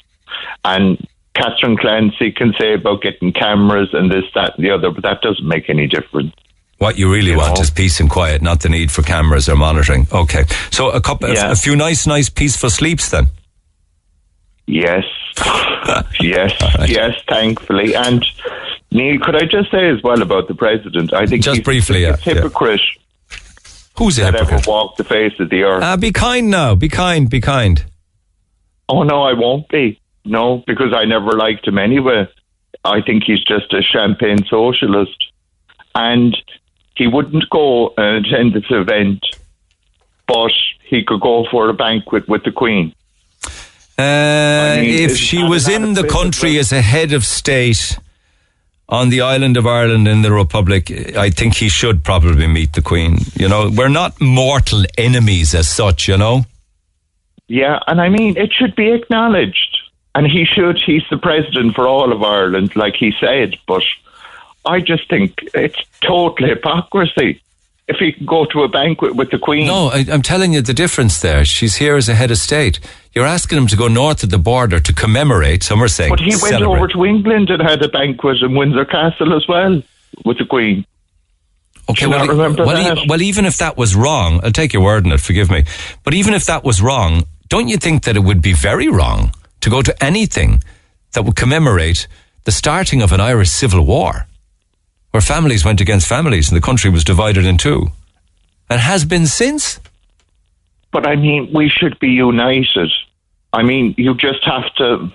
And Catherine Clancy can say about getting cameras and this, that, and the other, but that doesn't make any difference. What you really want is peace and quiet, not the need for cameras or monitoring. Okay, so a couple, Yeah. a, few nice, nice, peaceful sleeps then. Yes. yes. Yes, thankfully. And Neil, could I just say as well about the president? I think Just he's briefly, yeah, hypocrite Who's a that ever walked the face of the earth. Uh, be kind now. Be kind. Be kind. oh no, I won't be. No, because I never liked him anyway. I think he's just a champagne socialist. And he wouldn't go and attend this event, but he could go for a banquet with the Queen. Uh, mean, if she was in the country as a head of state on the island of Ireland in the Republic, I think he should probably meet the Queen. You know, we're not mortal enemies as such, you know? Yeah, and I mean, it should be acknowledged. And he should. He's the president for all of Ireland, like he said. But I just think it's total hypocrisy. If he can go to a banquet with the Queen. No, I, I'm telling you the difference there. She's here as a head of state. You're asking him to go north of the border to commemorate. Some are saying But he went celebrate. over to England and had a banquet in Windsor Castle as well with the Queen. Okay, well, remember well, that? e- well, even if that was wrong, I'll take your word on it. Forgive me, but even if that was wrong, don't you think that it would be very wrong to go to anything that would commemorate the starting of an Irish civil war, where families went against families and the country was divided in two, and has been since? But I mean, we should be united. I mean, you just have to.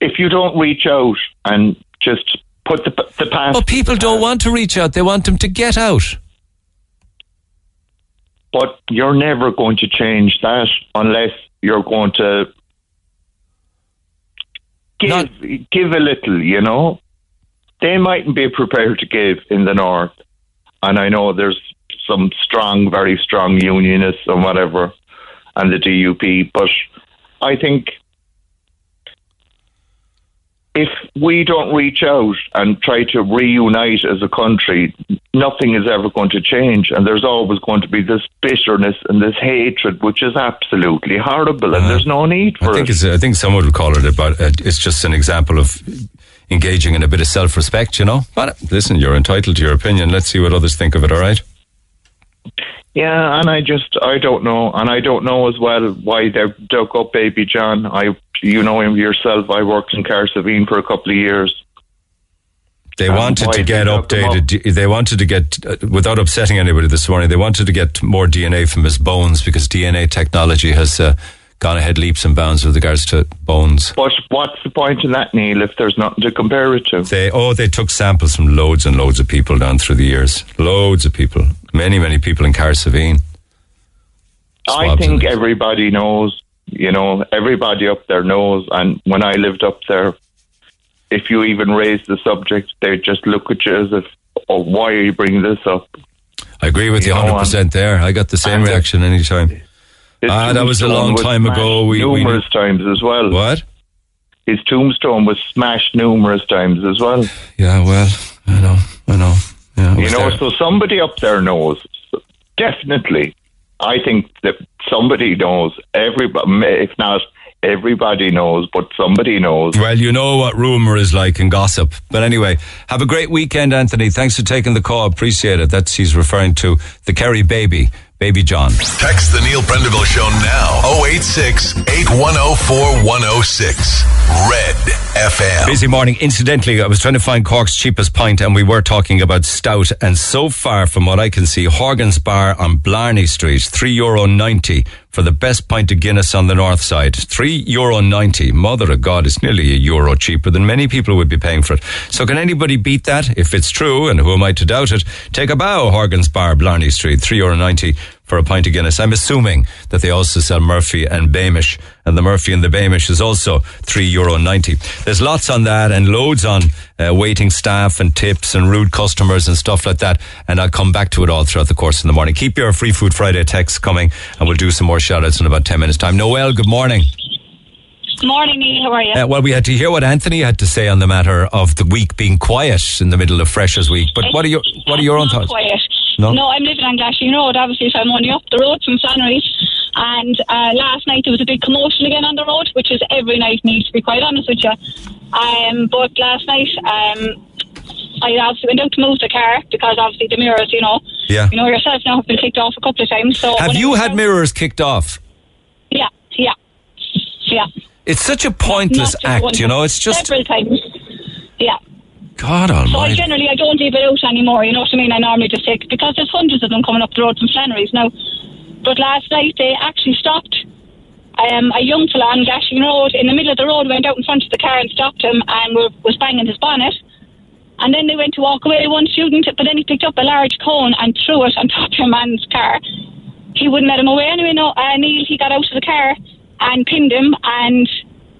If you don't reach out and just put the the past. But people don't want to reach out; they want them to get out. But you're never going to change that unless you're going to give give a little. You know, they mightn't be prepared to give in the north, and I know there's some strong, very strong unionists and whatever, and the DUP. But I think if we don't reach out and try to reunite as a country, nothing is ever going to change. And there's always going to be this bitterness and this hatred, which is absolutely horrible. And there's no need for I think it. it's. I think someone would call it about. Uh, it's just an example of engaging in a bit of self-respect. You know. But listen, you're entitled to your opinion. Let's see what others think of it. All right. Yeah, and I just I don't know, and I don't know as well why they dug up Baby John. I you know him yourself. I worked in Cahersiveen for a couple of years. They Um, wanted to get updated. They wanted to get, uh, without upsetting anybody this morning, they wanted to get more DNA from his bones because DNA technology has uh, gone ahead leaps and bounds with regards to bones. But what's the point in that, Neil? If there's nothing to compare it to? They oh, they took samples from loads and loads of people down through the years. Loads of people, many many people in Cahersiveen. I think everybody knows. You know, everybody up there knows. And when I lived up there, if you even raise the subject, they just look at you as if, "Oh, why are you bringing this up?" I agree with you You know, hundred percent. There, I got the same reaction anytime. His Ah, that was a long time ago. We, we numerous times as well. What? His tombstone was smashed numerous times as well. Yeah, well, I know, I know. Yeah, You know, there. so somebody up there knows. Definitely, I think that somebody knows. Everybody, if not everybody knows, but somebody knows. Well, you know what rumor is like and gossip. But anyway, have a great weekend, Anthony. Thanks for taking the call. Appreciate it. That's he's referring to the Kerry baby Baby John. Text the Neil Prendeville Show now. 086 8104 106. Red FM. Busy morning. Incidentally, I was trying to find Cork's cheapest pint, and we were talking about stout. And so far, from what I can see, Horgan's Bar on Blarney Street, three euro ninety for the best pint of Guinness on the north side. Three euro ninety. Mother of God, it's nearly a euro cheaper than many people would be paying for it. So can anybody beat that? If it's true, and who am I to doubt it? Take a bow, Horgan's Bar, Blarney Street, three euro ninety for a pint of Guinness. I'm assuming that they also sell Murphy and Beamish, and the Murphy and the Beamish is also three euro ninety. There's lots on that and loads on uh, waiting staff and tips and rude customers and stuff like that. And I'll come back to it all throughout the course of the morning. Keep your Free Food Friday texts coming, and we'll do some more shout outs in about 10 minutes' time. Noel, good morning. Morning, Neil. How are you? Uh, well, we had to hear what Anthony had to say on the matter of the week being quiet in the middle of Freshers Week. But what are your what are your own thoughts? Quiet. No? I'm living on Glasheen Road, obviously, so I'm only up the road from Flannery. And uh, last night there was a big commotion again on the road, which is every night, Neil, to be quite honest with you. Um, but last night, um, I obviously went out to move the car because obviously the mirrors, you know, Yeah. you know yourself now have been kicked off a couple of times. So Have you had out- mirrors kicked off? Yeah, yeah, yeah. It's such a pointless Not just one act, you know. It's just several times. Yeah. God So I generally I don't leave it out anymore. You know what I mean? I normally just take because there's hundreds of them coming up the road from Flannery's now. But last night they actually stopped. Um, a young fella on Glasheen Road in the middle of the road went out in front of the car and stopped him and were, was banging his bonnet. And then they went to walk away. One student, but then he picked up a large cone and threw it on top of your man's car. He wouldn't let him away anyway. No, uh, Neil, he got out of the car and pinned him and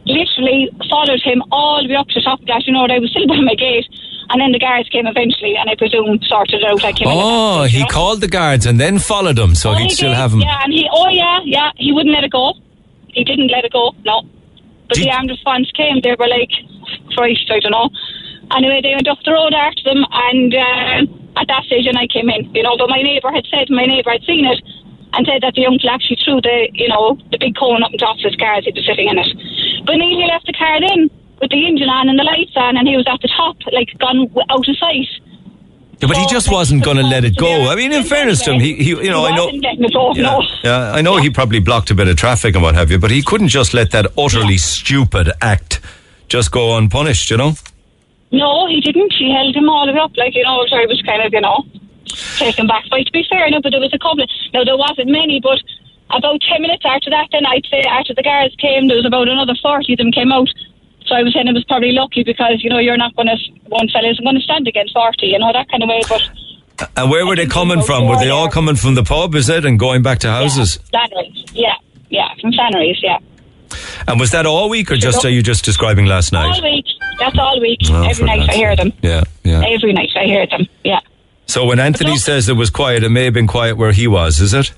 literally followed him all the way up to the top of Glasheen Road. I was still by my gate. And then the guards came eventually, and I presume sorted it out. I came in Oh, he called the guards and then followed them, so Oh, he'd he still did, have him. Yeah, and he, oh yeah, yeah, he wouldn't let it go. He didn't let it go, no. But the armed response came. They were like, Christ, I don't know. Anyway, they went up the road after them, and uh, at that stage, and I came in, you know. But my neighbour had said, my neighbour had seen it, and said that the uncle actually threw the, you know, the big cone up on top of his car as he was sitting in it. But Neil, he left the car then with the engine on and the lights on, and he was at the top, like gone out of sight. Yeah, but he just wasn't going to let it go. I mean, in fairness to him, he, he you know, he I know. wasn't letting it go, Yeah, no. yeah, I know he probably blocked a bit of traffic and what have you, but he couldn't just let that utterly stupid act just go unpunished, you know? No, he didn't. She held him all the way up, like, you know, so I was kind of, you know, taken back. But to be fair, no, but there was a couple. Now, there wasn't many, but about 10 minutes after that, then I'd say after the guards came, there was about another 40 of them came out. So I was saying I was probably lucky because, you know, you're not going to, one fella isn't going to stand against 40, you know, that kind of way. But And where were they coming from? Were they all coming from the pub, is it, and going back to houses? Flannery's, yeah, yeah, from Flannery's, yeah. And was that all week, or just are you just describing last night? All week. That's all week. Oh, Every night I hear them. Yeah, yeah. Every night I hear them, yeah. So when Anthony says it was quiet, it may have been quiet where he was, is it?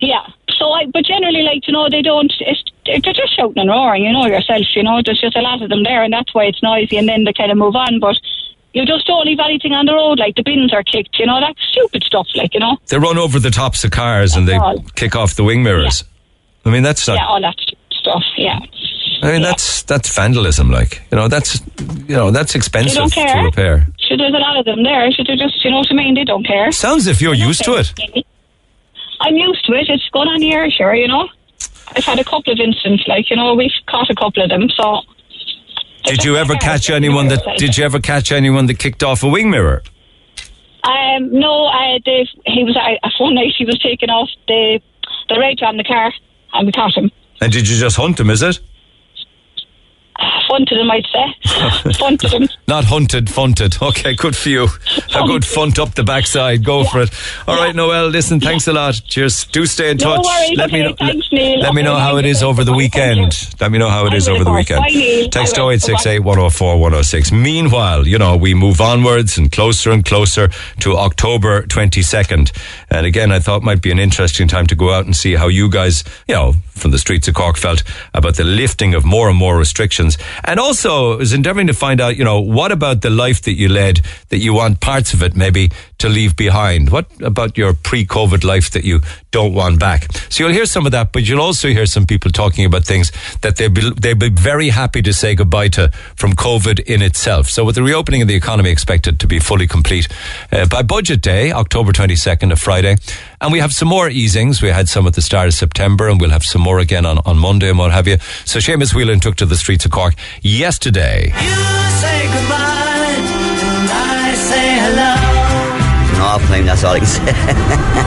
Yeah. So, I, but generally, like you know, they don't. It's, they're just shouting and roaring. You know yourself. You know, there's just a lot of them there, and that's why it's noisy. And then they kind of move on. But you just don't leave anything on the road. Like the bins are kicked. You know, that's stupid stuff. Like you know. They run over the tops of cars and they all. kick off the wing mirrors. I mean, that's not. yeah, all that stuff. Yeah. I mean, that's that's vandalism. Like you know, that's you know, that's expensive to repair. So there's a lot of them there. So they're just, you know what I mean? They don't care. Sounds if you're used to it. I'm used to it. It's going on here, sure. You know. I've had a couple of incidents, like you know, we've caught a couple of them. So Did you ever catch anyone that? Did you ever catch anyone that kicked off a wing mirror? Um, no, uh, Dave, he was uh, one night he was taking off the the reg on the car, and we caught him. And did you just hunt him? Is it Funted him, I'd say. Funted him. not hunted, funted? Okay, good for you. A good funt up the backside. Go for it. All right, Noel. Listen, thanks a lot. Cheers. Do stay in No touch. worries. Let me know. thanks, Neil. Let me know how it is over the weekend. Let me know how it I is over the weekend. Text I will. 0868 104 106. Meanwhile, you know, we move onwards and closer and closer to October 22nd. And again, I thought might be an interesting time to go out and see how you guys, you know, from the streets of Cork felt about the lifting of more and more restrictions questions. And also, is endeavoring to find out, you know, what about the life that you led that you want parts of it maybe to leave behind? What about your pre-COVID life that you don't want back? So you'll hear some of that, but you'll also hear some people talking about things that they'd be, they'd be very happy to say goodbye to from COVID in itself. So with the reopening of the economy expected to be fully complete uh, by budget day, October 22nd, a Friday, and we have some more easings. We had some at the start of September, and we'll have some more again on, on Monday and what have you. So Seamus Whelan took to the streets of Cork yesterday. say goodbye and I say hello. Off time, that's all I can say.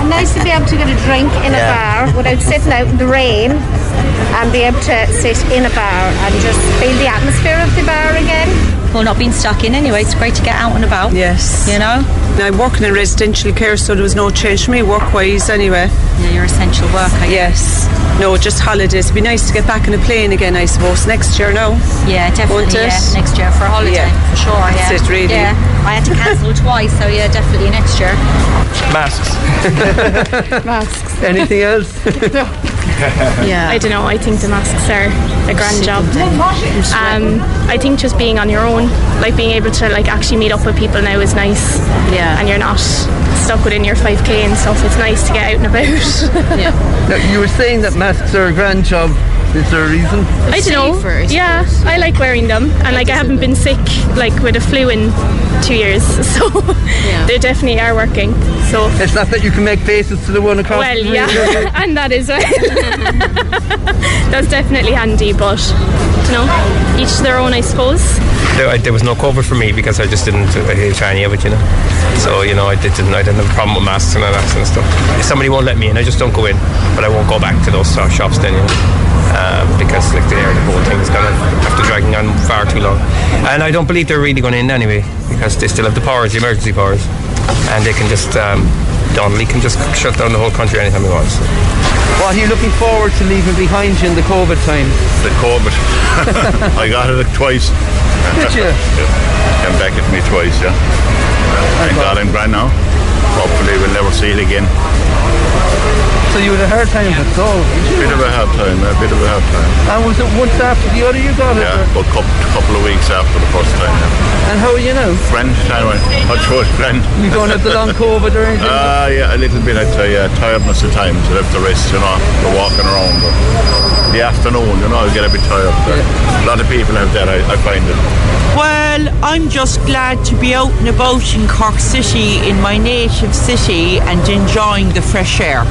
nice to be able to get a drink in Yeah. a bar without sitting out in the rain and be able to sit in a bar and just feel the atmosphere of the bar again. Well, not being stuck in anyway, it's great to get out and about. Yes. You know? I'm working in residential care, so there was no change for me work wise anyway. Yeah, you're essential worker. Yes. No, just holidays. It'd be nice to get back on a plane again, I suppose, next year now. Yeah, definitely. Won't? Yeah, next year for a holiday, Yeah. for sure. That's yeah. it, really. Yeah, I had to cancel twice, so yeah, definitely next year. Masks. Masks. Anything else? Yeah. I don't know. I think the masks are a grand job. Um, I think just being on your own, like being able to like actually meet up with people now is nice. Yeah. And you're not stuck within your 5k and stuff. It's nice to get out and about. yeah. Now, you were saying that masks are a grand job. Is there a reason? I don't know. yeah, I like wearing them, and like I haven't been sick like with a flu in two years, so they definitely are working. So It's not that you can make faces to the one across well, the yeah, and that is well. That's definitely handy, but you know, each their own, I suppose. There, I, there was no COVID for me because I just didn't try any of it, you know. So you know, I didn't. I didn't have a problem with masks and all that kind of stuff. If somebody won't let me in, I just don't go in. But I won't go back to those shops then, you know. Um, because like the, the whole thing is gonna after dragging on far too long, and I don't believe they're really going to end anyway because they still have the powers, the emergency powers, and they can just um, Donnelly can just shut down the whole country anytime he wants. What are you looking forward to leaving behind you in the COVID time? The COVID. I got it twice. Did you? yeah. Came back at me twice, yeah. Thank God I'm grand now. Hopefully we'll never see it again. So you had a hard time with it, so. Bit of a hard time, a bit of a hard time. And was it once after the other you got it? Yeah, or- but couple, couple of weeks after the first time. Yeah. And how are you now? Grand, anyway. Touch wood, grand. You don't have the long COVID or anything? Uh, yeah, a little bit, I'd say, yeah. Tiredness at times, you have to rest, you know. You're walking around. But the afternoon, you know, you get a bit tired. A lot of people have that, I, I find it. Well, I'm just glad to be out and about in Cork City, in my native city, and enjoying the fresh air.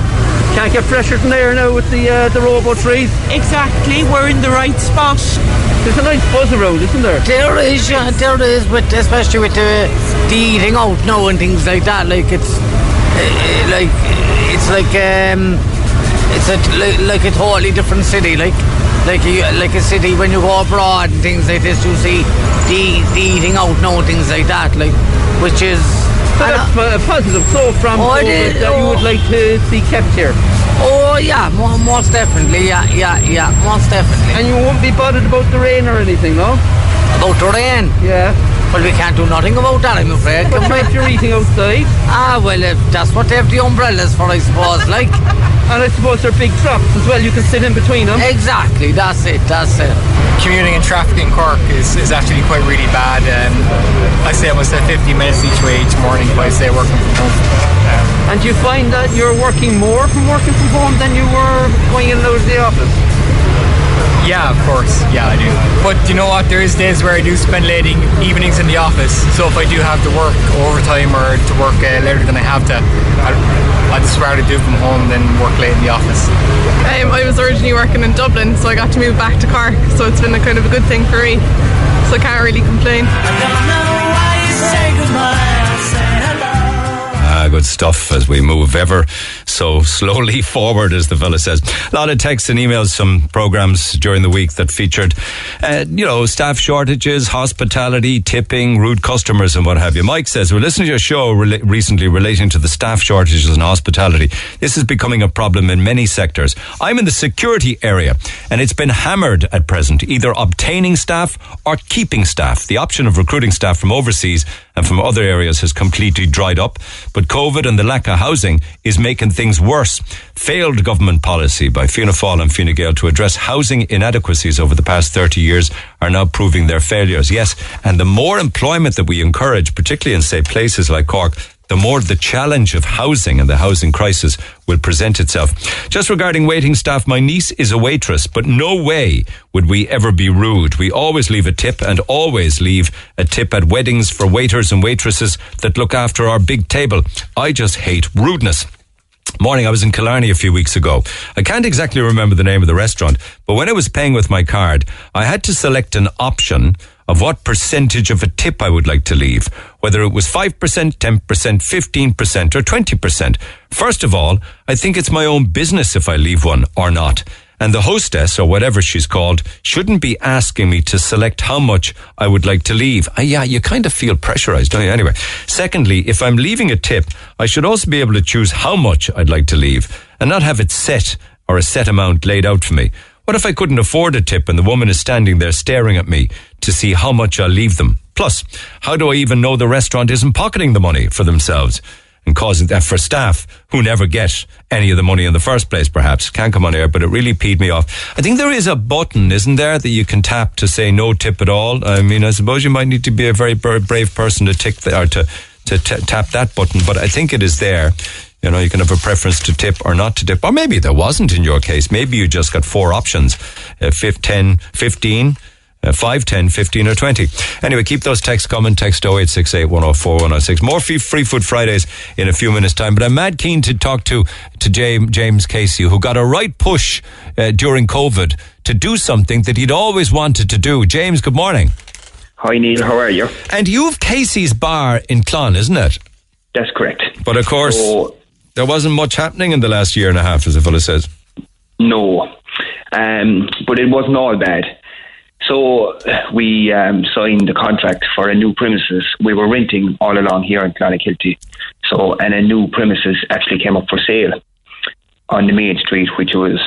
Can't get fresher than there now with the uh, the robo trees. Exactly, we're in the right spot. There's a nice buzz around, isn't there? There is, yeah, there is, but especially with the, the eating out now and things like that. Like it's uh, like it's like um, it's a like, like a totally different city. Like like you, like a city when you go abroad and things like this, you see the, the eating out now and things like that. Like which is. That's po- positive. So from Oh, it COVID is. that you would oh. like to see kept here. Oh yeah, mo- most definitely, yeah, yeah, yeah, most definitely. And you won't be bothered about the rain or anything, no? About the rain? Yeah. Well, we can't do nothing about that, I'm afraid. But can we? if you're eating outside. Ah, well, uh, that's what they have the umbrellas for, I suppose, like. And I suppose they're big drops as well, you can sit in between them. Exactly, that's it, that's it. commuting and traffic in Cork is, is actually quite really bad. Um, I say almost at 50 minutes each way each morning, but I say working from home. Um, And do you find that you're working more from working from home than you were going in and out of the office? Yeah, of course. Yeah, I do. But you know what? There is days where I do spend late e- evenings in the office. So if I do have to work overtime or to work uh, later than I have to, I, I'd just rather do from home than work late in the office. Um, I was originally working in Dublin, so I got to move back to Cork. So it's been a kind of a good thing for me. So I can't really complain. Ah, good stuff as we move ever so slowly forward, as the fella says. A lot of texts and emails, some programs during the week that featured, uh, you know, staff shortages, hospitality, tipping, rude customers, and what have you. Mike says, we're listening to a show rela- recently relating to the staff shortages in hospitality. This is becoming a problem in many sectors. I'm in the security area, and it's been hammered at present, either obtaining staff or keeping staff. The option of recruiting staff from overseas and and from other areas has completely dried up. But COVID and the lack of housing is making things worse. Failed government policy by Fianna Fáil and Fine Gael to address housing inadequacies over the past 30 years are now proving their failures. Yes, and the more employment that we encourage, particularly in, say, places like Cork, the more the challenge of housing and the housing crisis will present itself. Just regarding waiting staff, my niece is a waitress, but no way would we ever be rude. We always leave a tip and always leave a tip at weddings for waiters and waitresses that look after our big table. I just hate rudeness. Morning, I was in Killarney a few weeks ago. I can't exactly remember the name of the restaurant, but when I was paying with my card, I had to select an option of what percentage of a tip I would like to leave, whether it was 5%, 10%, 15%, or 20%. First of all, I think it's my own business if I leave one or not. And the hostess, or whatever she's called, shouldn't be asking me to select how much I would like to leave. Uh, yeah, you kind of feel pressurized, don't you? Anyway, secondly, if I'm leaving a tip, I should also be able to choose how much I'd like to leave and not have it set or a set amount laid out for me. What if I couldn't afford a tip and the woman is standing there staring at me to see how much I'll leave them? Plus, how do I even know the restaurant isn't pocketing the money for themselves? And causing that for staff who never get any of the money in the first place, perhaps. Can't come on air, but it really peed me off. I think there is a button, isn't there, that you can tap to say no tip at all? I mean, I suppose you might need to be a very brave person to tick the, or to, to t- tap that button, but I think it is there. You know, you can have a preference to tip or not to tip. Or maybe there wasn't in your case. Maybe you just got four options. Uh, 5, 10, 15, uh, 5, 10, 15 or 20. Anyway, keep those texts coming. Text 0868 104 106. More free, free Food Fridays in a few minutes' time. But I'm mad keen to talk to, to James, James Casey, who got a right push uh, during COVID to do something that he'd always wanted to do. James, good morning. Hi, Neil. How are you? And you've Casey's Bar in Clon, isn't it? That's correct. But of course, So- there wasn't much happening in the last year and a half, as the fellow says. No, um, but it wasn't all bad. So we um, signed the contract for a new premises. We were renting all along here in Clonakilty. So, and a new premises actually came up for sale on the main street, which was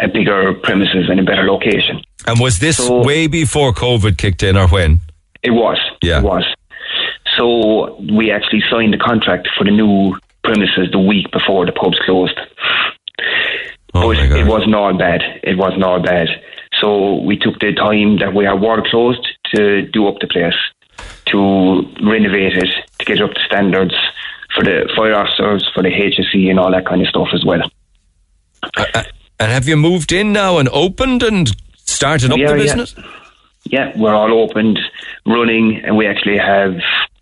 a bigger premises and a better location. And was this So- way before COVID kicked in or when? It was. Yeah. It was. So we actually signed the contract for the new premises the week before the pubs closed. Oh but it wasn't all bad. It wasn't all bad. So we took the time that we had water closed to do up the place, to renovate it, to get up to standards for the fire officers, for the HSE and all that kind of stuff as well. Uh, uh, and have you moved in now and opened and started up Yeah, the yeah. business? Yeah, we're all opened, running, and we actually have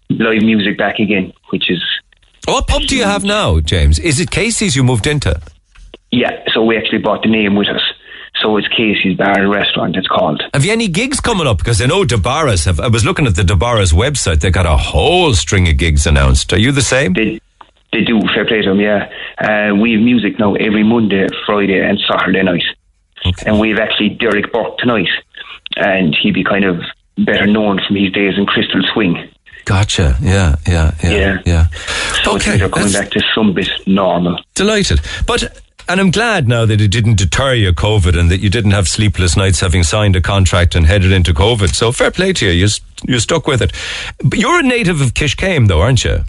live music back again, which is What pub do you have now, James? Is it Casey's you moved into? Yeah, so we actually brought the name with us. So it's Casey's Bar and Restaurant, it's called. Have you any gigs coming up? Because I know DeBarras have. I was looking at the DeBarras website. They got a whole string of gigs announced. Are you the same? They, they do, fair play to them, yeah. Uh, we have music now every Monday, Friday, and Saturday night. Okay. And we've actually Derek Burke tonight. And he'd be kind of better known from his days in Crystal Swing. Gotcha. Yeah, yeah, yeah, Yeah. yeah. So Okay, they're coming back to some bit normal. Delighted. But and I'm glad now that it didn't deter you, COVID, and that you didn't have sleepless nights having signed a contract and headed into COVID. So fair play to you. You you stuck with it. But you're a native of Kiskeam, though, aren't you?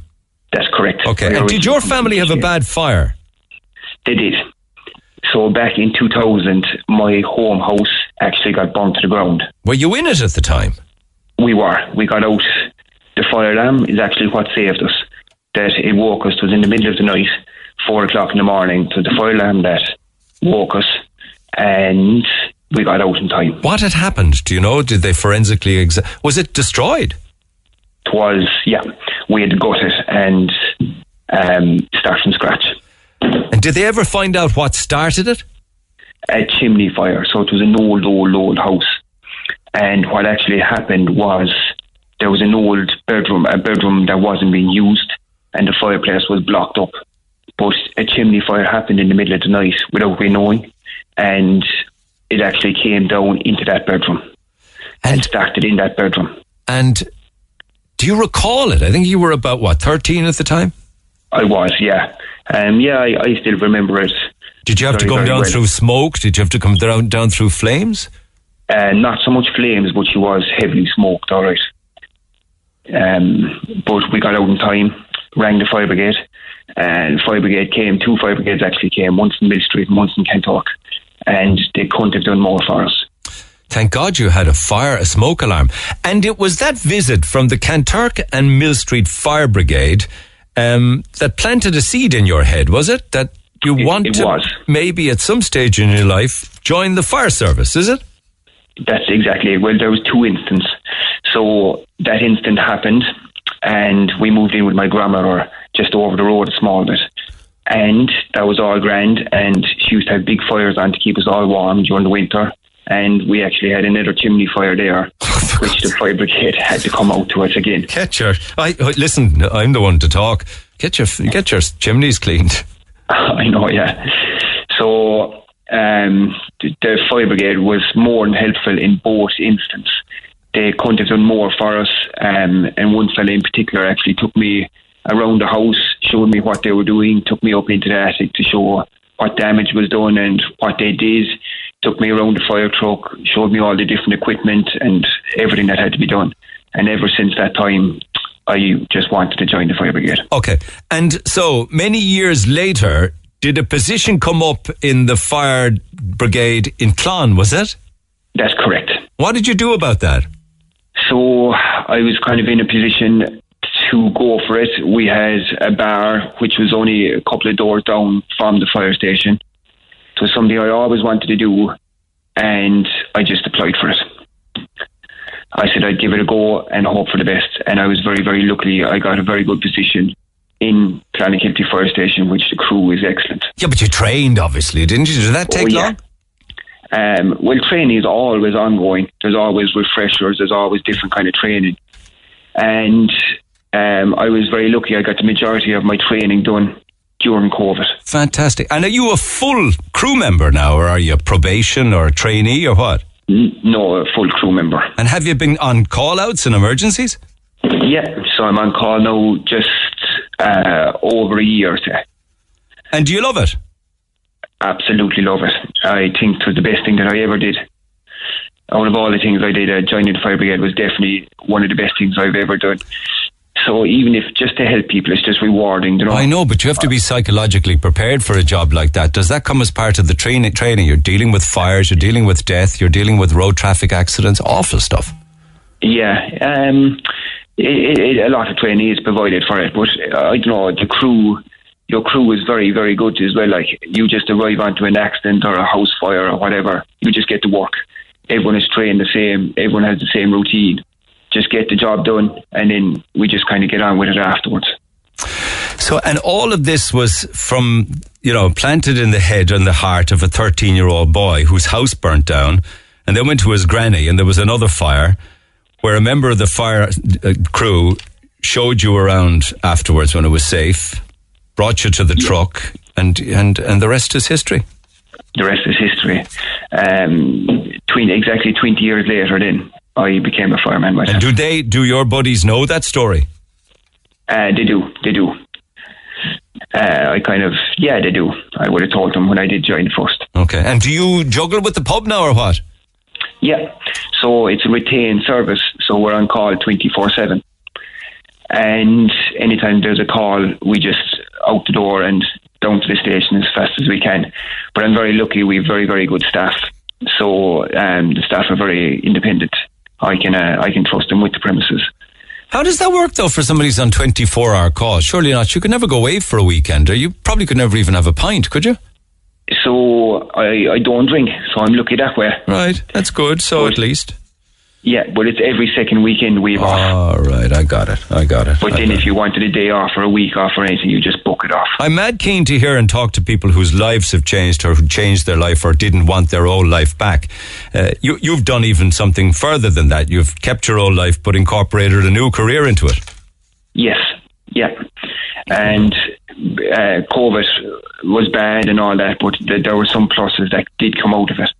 That's correct. Okay. And did your family have a bad fire? They did. So back in 2000, my home house actually got burnt to the ground. Were you in it at the time? We were. We got out. The fire alarm is actually what saved us. That it woke us. It was in the middle of the night, four o'clock in the morning. So the fire alarm that woke us, and we got out in time. What had happened? Do you know? Did they forensically exa- Was it destroyed? It was yeah. We had got it and um, start from scratch. And did they ever find out what started it? a chimney fire. So it was an old, old, old house. And what actually happened was there was an old bedroom, a bedroom that wasn't being used, and the fireplace was blocked up. But a chimney fire happened in the middle of the night without we knowing, and it actually came down into that bedroom and, started in that bedroom. And do you recall it? I think you were about what, thirteen at the time? I was, yeah. Um, yeah, I, I still remember it. Did you have to very, come down well. through smoke? Did you have to come down down through flames? Uh, not so much flames, but she was heavily smoked, all right. Um, but we got out in time, rang the fire brigade, and fire brigade came. Two fire brigades actually came, once in Mill Street and once in Kanturk, and they couldn't have done more for us. Thank God you had a fire, a smoke alarm. And it was that visit from the Kanturk and Mill Street Fire Brigade um, that planted a seed in your head, was it? That you want it to was. maybe at some stage in your life join the fire service, is it? That's exactly it. Well, there was two instances. So that instant happened, and we moved in with my grandmother just over the road a small bit. And that was all grand, and she used to have big fires on to keep us all warm during the winter. And we actually had another chimney fire there, which the fire brigade had to come out to us again. Get your, I, listen, I'm the one to talk. Get your, get your chimneys cleaned. I know, yeah. So um, the, the fire brigade was more than helpful in both instances. They couldn't have done more for us, um, and one fella in particular actually took me around the house, showed me what they were doing, took me up into the attic to show what damage was done and what they did. Took me around the fire truck, showed me all the different equipment and everything that had to be done. And ever since that time, I just wanted to join the fire brigade. Okay. And so many years later, did a position come up in the fire brigade in Clon, was it? That's correct. What did you do about that? So I was kind of in a position to go for it. We had a bar which was only a couple of doors down from the fire station. It was something I always wanted to do, and I just applied for it. I said I'd give it a go and hope for the best, and I was very, very lucky. I got a very good position in Clonakilty Fire Station, which the crew is excellent. Yeah, but you trained, obviously, didn't you? Did that take Oh, yeah. long? Um, well, training is always ongoing. There's always refreshers. There's always different kind of training, and um, I was very lucky. I got the majority of my training done during COVID. Fantastic. And are you a full crew member now, or are you a probation or a trainee, or what? N- No, a full crew member. And have you been on call outs and emergencies? Yeah, so I'm on call now just uh, over a year. Say. And do you love it? Absolutely love it. I think it was the best thing that I ever did. Out of all the things I did, uh, joining the fire brigade was definitely one of the best things I've ever done. So even if just to help people, it's just rewarding. You know? I know, but you have to be psychologically prepared for a job like that. Does that come as part of the training? Training, you're dealing with fires, you're dealing with death, you're dealing with road traffic accidents, awful stuff. Yeah, um, it, it, a lot of training is provided for it, but uh, I don't know the crew. Your crew is very, very good as well. Like you just arrive onto an accident or a house fire or whatever, you just get to work. Everyone is trained the same. Everyone has the same routine. Just get the job done, and then we just kind of get on with it afterwards. So, and all of this was from, you know, planted in the head and the heart of a 13 year old boy whose house burnt down and then went to his granny and there was another fire where a member of the fire uh, crew showed you around afterwards when it was safe, brought you to the truck and, and, and the rest is history. The rest is history. Um, twen- exactly 20 years later, then I became a fireman myself. And do they, do your buddies know that story? Uh, they do. They do. Uh, I kind of, yeah, they do. I would have told them when I did join first. Okay. And do you juggle with the pub now or what? Yeah. So it's a retained service. So we're on call 24 7. And anytime there's a call, we just out the door and down to the station as fast as we can. But I'm very lucky. We have very, very good staff. So um, the staff are very independent. I can uh, I can trust them with the premises. How does that work though for somebody who's on 24 hour call? Surely not. You could never go away for a weekend or you probably could never even have a pint, could you? So I, I don't drink, so I'm lucky that way. Right, that's good. So at least. Yeah, but it's every second weekend we've off. All right, I got it. I got it. But I then if you wanted a day off or a week off or anything, you just book it off. I'm mad keen to hear and talk to people whose lives have changed or who changed their life or didn't want their old life back. Uh, you, you've done even something further than that. You've kept your old life but incorporated a new career into it. Yes, yeah. And uh, COVID was bad and all that, but th- there were some pluses that did come out of it.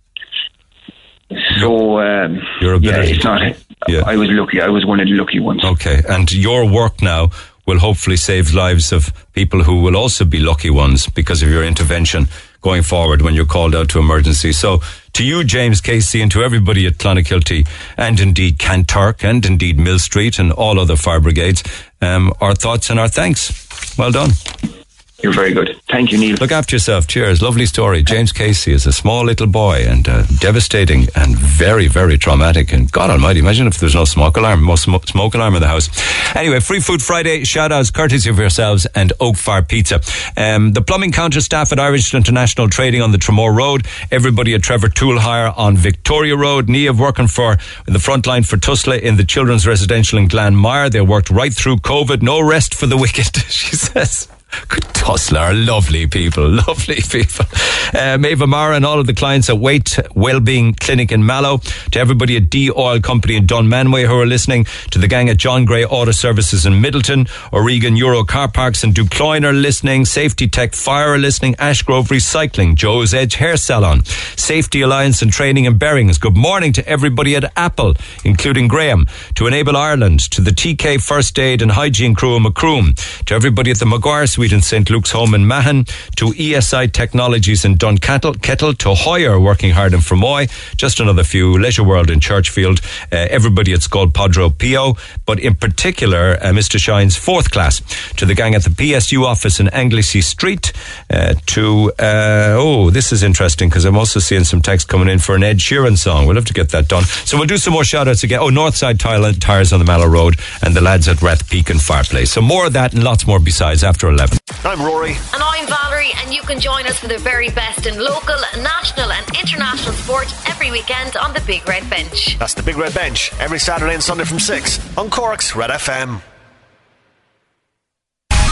So, um, Your yeah, ability. it's not. I was lucky. I was one of the lucky ones. Okay, and your work now will hopefully save lives of people who will also be lucky ones because of your intervention going forward when you're called out to emergency. So To you, James Casey, and to everybody at Clonakilty, and indeed Kanturk, and indeed Mill Street, and all other fire brigades, um, our thoughts and our thanks. Well done. You're very good. Thank you, Neil. Look after yourself. Cheers. Lovely story. James Casey is a small little boy and uh, devastating and very, very traumatic. And God Almighty, imagine if there's no smoke alarm, no smoke, alarm in the house. Anyway, Free Food Friday shout outs courtesy of yourselves and Oak Fire Pizza. Um, the plumbing counter staff at Irish International Trading on the Tramore Road. Everybody at Trevor Tool Hire on Victoria Road. Niamh working for the front line for Tusla in the children's residential in Glanmire. They worked right through COVID. No rest for the wicked, she says. Are lovely people, lovely people. Uh, Maeve Mara and all of the clients at Weight Wellbeing Clinic in Mallow, to everybody at D Oil Company in Dunmanway who are listening, to the gang at John Gray Auto Services in Midleton, Oregon Euro Car Parks in Ducloyne are listening, Safety Tech Fire are listening, Ashgrove Recycling, Joe's Edge Hair Salon, Safety Alliance and Training in Bearings. Good morning to everybody at Apple, including Graham, to Enable Ireland, to the TK First Aid and Hygiene crew in Macroom, to everybody at the Maguire Suite in St. Luke's Home in Mahon, to ESI Technologies in Dunkettle, Kettle, to Hoyer working hard in Fermoy, just another few, Leisure World in Churchfield, uh, everybody at Scoil Padre Pio, but in particular, uh, Mr. Shine's fourth class, to the gang at the PSU office in Anglesey Street, uh, to, uh, oh, this is interesting because I'm also seeing some text coming in for an Ed Sheeran song. We'll have to get that done. So we'll do some more shout outs again. Oh, Northside Tile- Tires on the Mallow Road and the lads at Rath Peak and Fireplace. So more of that and lots more besides after 11. I'm Rory. And I'm Valerie, and you can join us for the very best in local, national, and international sport every weekend on the Big Red Bench. That's the Big Red Bench every Saturday and Sunday from 6 on Cork's Red FM.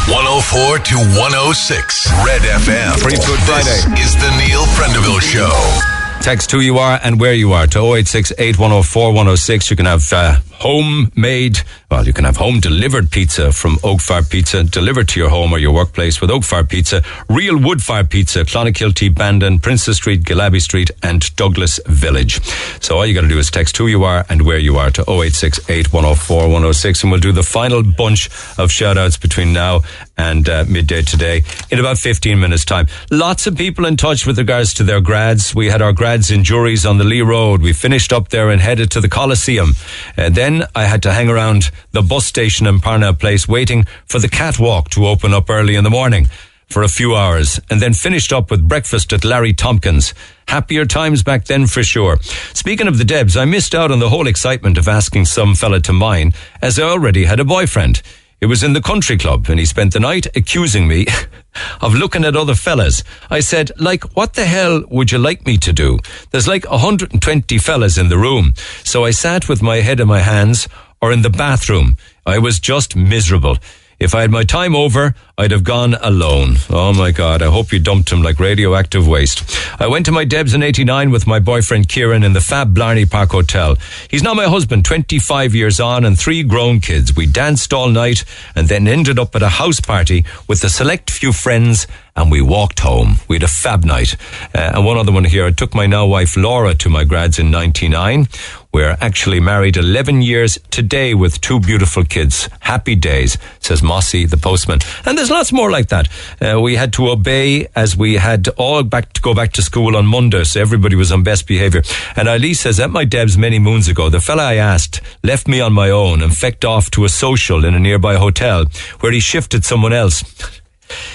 104 to 106 Red FM. Free Food Friday. This is the Neil Prendeville Show. Text who you are and where you are to 086 8104 106. You can have uh, homemade, well, you can have home delivered pizza from Oak Fire Pizza delivered to your home or your workplace with Oak Fire Pizza. Real wood fire pizza, Clonakilty, Bandon, Princess Street, Gillabbey Street, and Douglas Village. So all you got to do is text who you are and where you are to 086 8104 106. And we'll do the final bunch of shout outs between now and uh, midday today in about 15 minutes' time. Lots of people in touch with regards to their grads. We had our grads in juries on the Lee Road. We finished up there and headed to the Coliseum. And then I had to hang around the bus station in Parnell Place waiting for the catwalk to open up early in the morning for a few hours and then finished up with breakfast at Larry Tompkins. Happier times back then for sure. Speaking of the Debs, I missed out on the whole excitement of asking some fella to mine as I already had a boyfriend. It was in the country club and he spent the night accusing me of looking at other fellas. I said, like, what the hell would you like me to do? There's like 120 fellas in the room. So I sat with my head in my hands or in the bathroom. I was just miserable. If I had my time over, I'd have gone alone. Oh my God, I hope you dumped him like radioactive waste. I went to my Debs in 89 with my boyfriend Kieran in the fab Blarney Park Hotel. He's now my husband, 25 years on and three grown kids. We danced all night and then ended up at a house party with a select few friends and we walked home. We had a fab night. Uh, and one other one here. I took my now wife Laura to my grads in 99. We're actually married 11 years today with two beautiful kids. Happy days, says Mossy, the postman. And there's lots more like that. Uh, we had to obey as we had all back to go back to school on Monday, so everybody was on best behaviour. And Ali says, at my Debs many moons ago, the fella I asked left me on my own and fecked off to a social in a nearby hotel where he shifted someone else.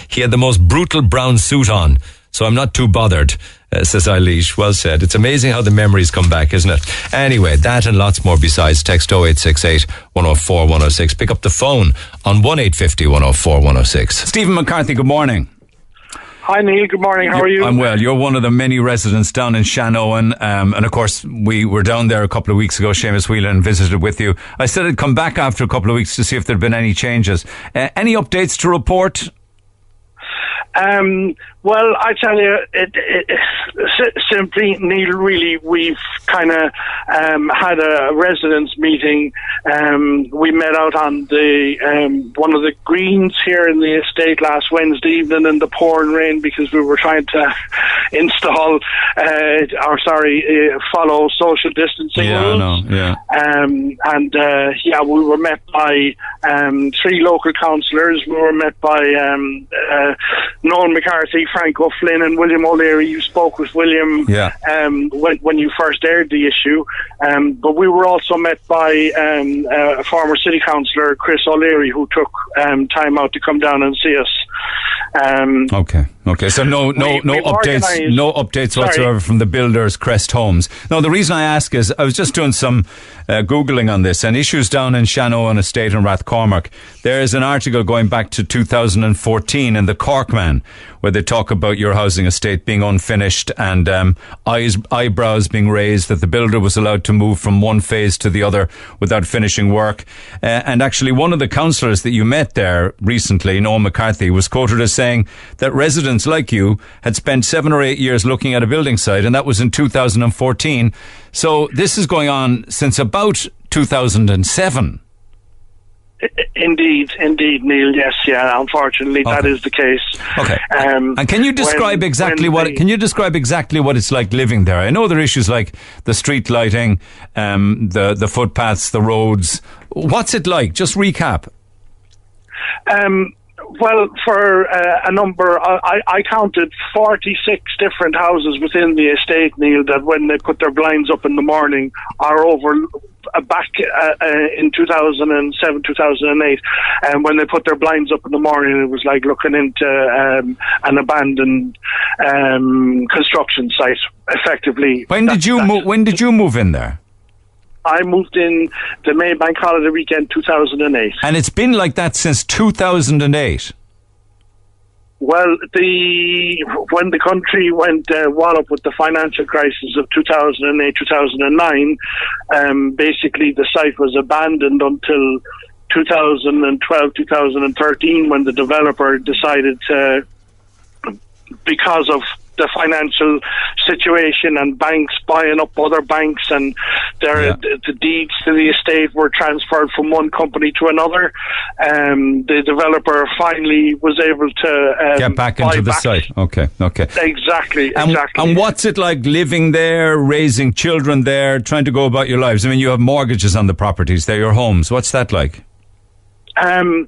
He had the most brutal brown suit on, so I'm not too bothered, uh, says Eilish. Well said. It's amazing how the memories come back, isn't it? Anyway, that and lots more besides. Text 0868 104 106. Pick up the phone on 1850 104 106. Stephen McCarthy, good morning. Hi Neil, good morning. How are you? I'm well. You're one of the many residents down in Shanoan. Um, and of course, we were down there a couple of weeks ago, Seamus Whelan visited with you. I said I'd come back after a couple of weeks to see if there'd been any changes. Uh, any updates to report? Um, well, I tell you, it, it, it, simply, Neil, really, we've kind of um, had a residents meeting. Um, we met out on the um, one of the greens here in the estate last Wednesday evening in the pouring rain because we were trying to install, uh, or sorry, uh, follow social distancing Yeah, I rules. know. Yeah. Um, and uh, yeah, we were met by um, three local councillors. We were met by um, uh, Noel McCarthy Frank O'Flynn and William O'Leary. You spoke with William Yeah. um, when, when you first aired the issue, um, but we were also met by um, uh, former city councillor Chris O'Leary, who took um, time out to come down and see us. Um, Okay. Okay. So no, no, We- no updates, no updates Sorry. whatsoever from the builders, Crest Homes. No, the reason I ask is I was just doing some uh, googling on this and issues down in Shannon Estate in Rathcormac. There is an article going back to 2014 in the Corkman where they talk about your housing estate being unfinished and um, eyes, eyebrows being raised that the builder was allowed to move from one phase to the other without finishing work. Uh, and actually, one of the councillors that you met there recently, Noel McCarthy, was quoted as saying that residents like you had spent seven or eight years looking at a building site, and that was in 2014. So this is going on since about 2007. Indeed, indeed, Neil. Yes, yeah. Unfortunately, that Okay. is the case. Okay. Um, And can you describe when- exactly when what? the- Can you describe exactly what it's like living there? I know there are issues like the street lighting, um, the the footpaths, the roads. What's it like? Just recap. Um, well, for uh, a number, I, I counted 46 different houses within the estate, Neil, that when they put their blinds up in the morning are over. Uh, back uh, uh, in 2007, 2008, and when they put their blinds up in the morning, it was like looking into um, an abandoned um, construction site. Effectively, When did you move? When did you move in there? I moved in the main Maybank holiday weekend 2008. And it's been like that since 2008. Well, the when the country went uh, wallop with the financial crisis of 2008, 2009, um, basically the site was abandoned until 2012, 2013, when the developer decided to, because of the financial situation and banks buying up other banks and their the, the deeds to the estate were transferred from one company to another. Um, the developer finally was able to um, Get back into the back- site. Okay. Okay. Exactly, And, exactly. and what's it like living there, raising children there, trying to go about your lives? I mean, you have mortgages on the properties; they're your homes. What's that like? Um,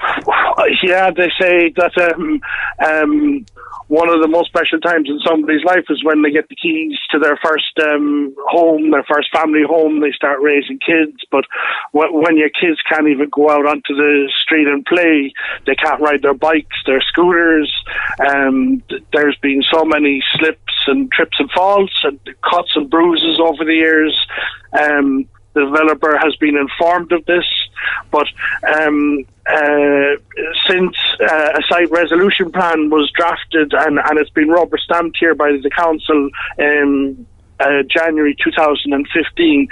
yeah, they say that um, um, one of the most special times in somebody's life is when they get the keys to their first um, home, their first family home. They start raising kids, but wh- when your kids can't even go out onto the street and play, they can't ride their bikes, their scooters. Um, there's been so many slips and trips and falls and cuts and bruises over the years. Um, the developer has been informed of this, but um, uh, since uh, a site resolution plan was drafted and, and it's been rubber stamped here by the council in uh, January 2015,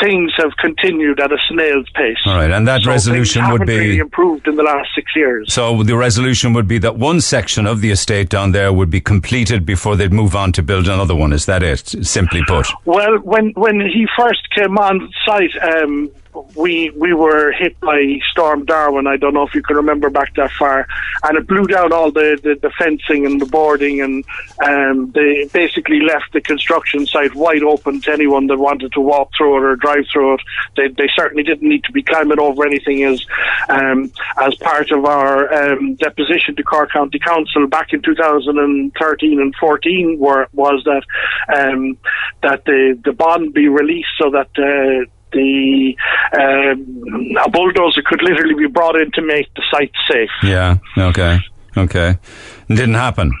things have continued at a snail's pace. All right, and that So resolution would be- really improved in the last six years. So the resolution would be that one section of the estate down there would be completed before they'd move on to build another one. Is that it? Simply put. Well, when when he first came on site, um, we we were hit by Storm Darwin. I don't know if you can remember back that far, and it blew down all the, the, the fencing and the boarding, and um, they basically left the construction site wide open to anyone that wanted to walk through it or drive through it. They they certainly didn't need to be climbing over anything as um, as part of our um, deposition to Cork County Council back in 2013 and 14 were, was that um, that the the bond be released so that. Uh, the um, a bulldozer could literally be brought in to make the site safe. Yeah. Okay. Okay. Didn't happen.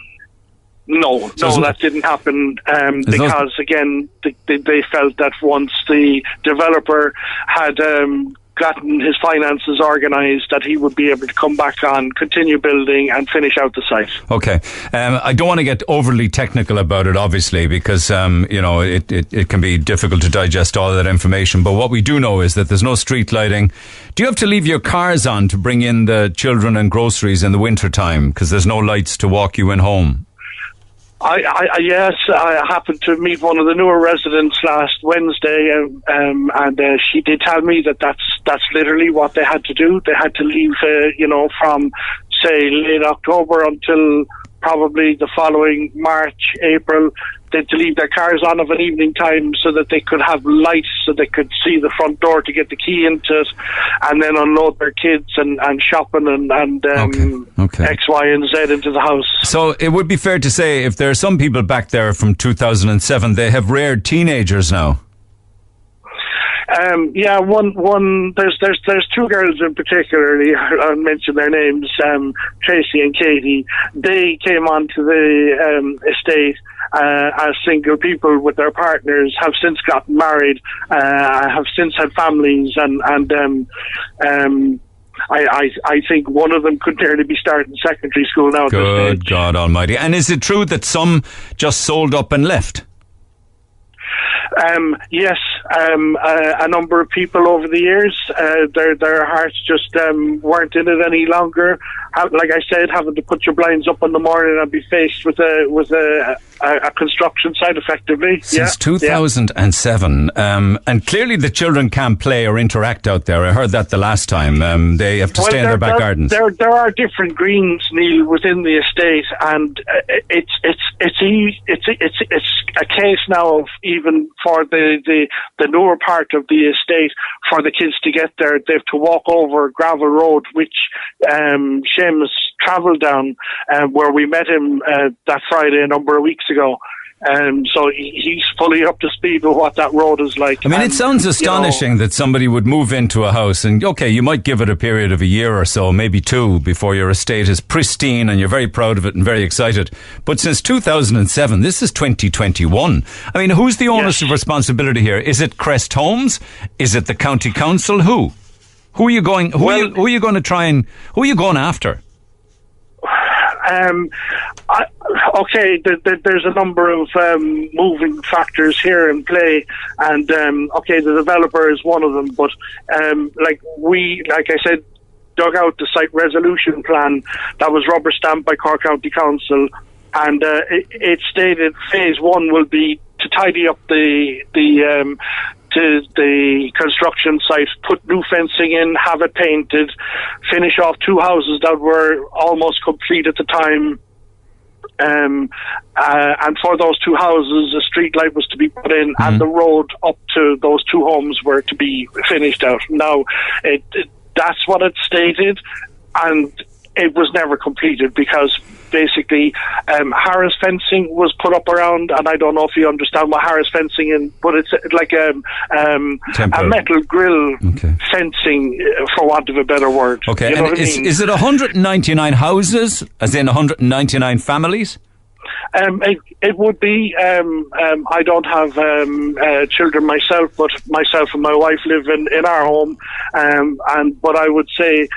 No, So no, that didn't happen um, because again, they, they, they felt that once the developer had um, gotten his finances organised, that he would be able to come back on, continue building, and finish out the site. Okay. Um, I don't want to get overly technical about it, obviously, because, um, you know, it, it, it can be difficult to digest all that information. But what we do know is that there's no street lighting. Do you have to leave your cars on to bring in the children and groceries in the winter time? Because there's no lights to walk you in home. I, I, yes, I happened to meet one of the newer residents last Wednesday, um, um, and uh, she did tell me that that's that's literally what they had to do. They had to leave, uh, you know, from say late October until probably the following March, April. They to leave their cars on of an evening time so that they could have lights so they could see the front door to get the key into it, and then unload their kids and, and shopping and, and um, Okay. X, Y, and Z into the house. So it would be fair to say if there are some people back there from 2007, they have reared teenagers now. Um, yeah, one, one. There's, there's, there's two girls in particularly. I'll mention their names. Um, Tracy and Katie. They came onto the um, estate uh, as single people with their partners. Have since gotten married. Uh, have since had families, and and um, um, I, I, I think one of them could nearly be starting secondary school now. At this stage. Good God Almighty! And is it true that some just sold up and left? Um, yes, um, uh, a number of people over the years, uh, their their hearts just um, weren't in it any longer. Like I said, having to put your blinds up in the morning and be faced with a with a, a, a construction site, effectively. Since yeah. 2007, um, and clearly the children can't play or interact out there. I heard that the last time. Um, they have to Well, stay in their back there, gardens. There, there are different greens, Neil, within the estate, and uh, it's it's it's it's it's it's a case now of even for the the the lower part of the estate for the kids to get there, they have to walk over gravel road, which um, Seamus travelled down, uh, where we met him uh, that Friday a number of weeks ago. Um, so he, he's fully up to speed with what that road is like. I mean, it And, sounds you know, astonishing that somebody would move into a house and, okay, you might give it a period of a year or so, maybe two, before your estate is pristine and you're very proud of it and very excited. But since 2007, this is 2021. I mean, who's the onus of responsibility here? Is it Crest Homes? Is it the county council? Who? Who are you going, who, are, you, who are you going to try and, who are you going after? Um, I, okay, th- th- there's a number of um, moving factors here in play, and um, okay, the developer is one of them. But um, like we, like I said, dug out the site resolution plan that was rubber stamped by Cork County Council, and uh, it, it stated phase one will be to tidy up the the um, to the construction site, put new fencing in, have it painted, finish off two houses that were almost complete at the time. Um, uh, and for those two houses, a street light was to be put in, and the road up to those two homes were to be finished out. Now, it, it, that's what it stated, and it was never completed because basically um, Harris fencing was put up around, and I don't know if you understand what Harris fencing is, but it's like a, um, a metal grill fencing, uh, for want of a better word. Okay, You know and what I is, mean? is it 199 houses, as in 199 families? Um, it, it would be. Um, um, I don't have um, uh, children myself, but myself and my wife live in, in our home. Um, and but I would say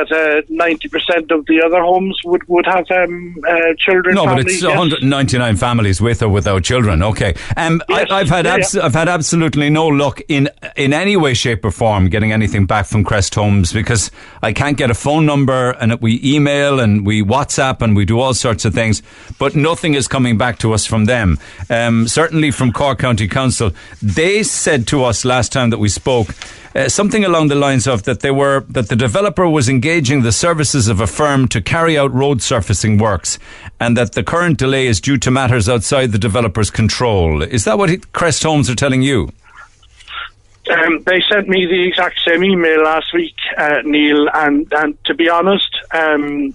that ninety percent of the other homes would would have um, uh, children. No, but it's yes. 199 families with or without children. Okay, um, I, I've had Yeah, abs- I've had absolutely no luck in in any way, shape, or form getting anything back from Crest Homes because I can't get a phone number, and we email and we WhatsApp and we do all sorts of things, but nothing is coming back to us from them. Um, certainly from Cork County Council, they said to us last time that we spoke. Uh, something along the lines of that they were that the developer was engaging the services of a firm to carry out road surfacing works, and that the current delay is due to matters outside the developer's control. Is that what he, Crest Homes are telling you? Um, they sent me the exact same email last week, uh, Neil, and, and to be honest, um,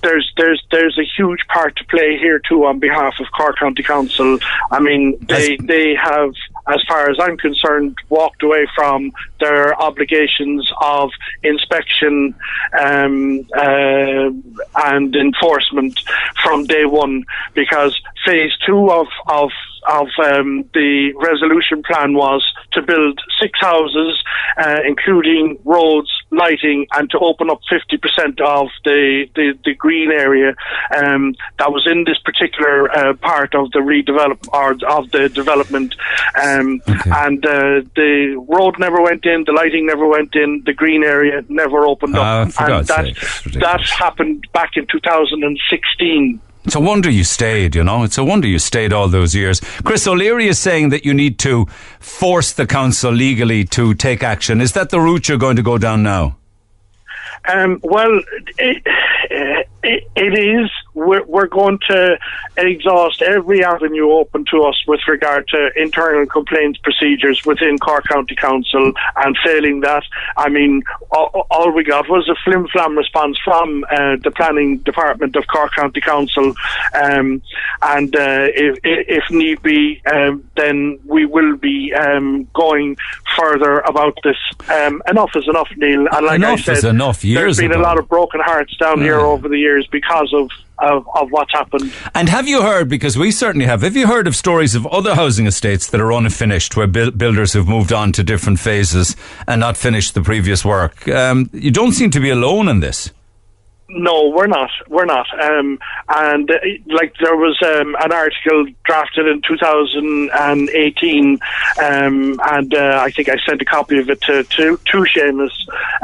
there's there's there's a huge part to play here too on behalf of Cork County Council. I mean, they they have, as far as I'm concerned, walked away from their obligations of inspection um, uh, and enforcement from day one. Because phase two of of of um, the resolution plan was to build six houses, uh, including roads, lighting, and to open up 50% of the, the, the green area um, that was in this particular uh, part of the redevelop or of the development. Um, And uh, the road never went in, the lighting never went in, the green area never opened Ah, up, for and that that happened back in 2016. It's a wonder you stayed, you know. It's a wonder you stayed all those years. Chris O'Leary is saying that you need to force the council legally to take action. Is that the route you're going to go down now? Um, well, it, it, it is, we're, we're going to exhaust every avenue open to us with regard to internal complaints procedures within Cork County Council. And failing that, I mean, all, all we got was a flim flam response from uh, the planning department of Cork County Council. Um, and uh, if, if need be, um, then we will be um, going further about this. Um, enough is enough, Neil. And like Enough I said, is enough, years there's been ago. a lot of broken hearts down here over the years because of, of, of what's happened. And have you heard, because we certainly have, have you heard of stories of other housing estates that are unfinished, where buil- builders have moved on to different phases and not finished the previous work? Um, you don't seem to be alone in this. No, we're not. We're not. Um, and uh, like there was um, an article drafted in 2018, um, and uh, I think I sent a copy of it to to, to Seamus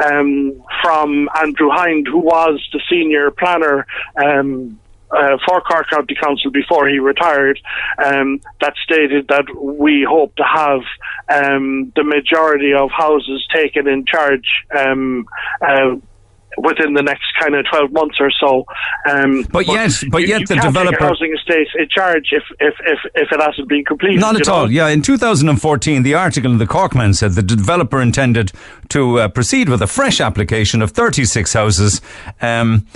um, from Andrew Hind, who was the senior planner. Um, uh, for Cork County Council before he retired, um, that stated that we hope to have um, the majority of houses taken in charge um, uh, within the next kind of 12 months or so. Um, But yes, but you- yet you the developer- housing estate in charge if, if, if, if it hasn't been completed. Not at know? all. Yeah, in 2014, the article in the Corkman said the developer intended to uh, proceed with a fresh application of 36 houses. Um,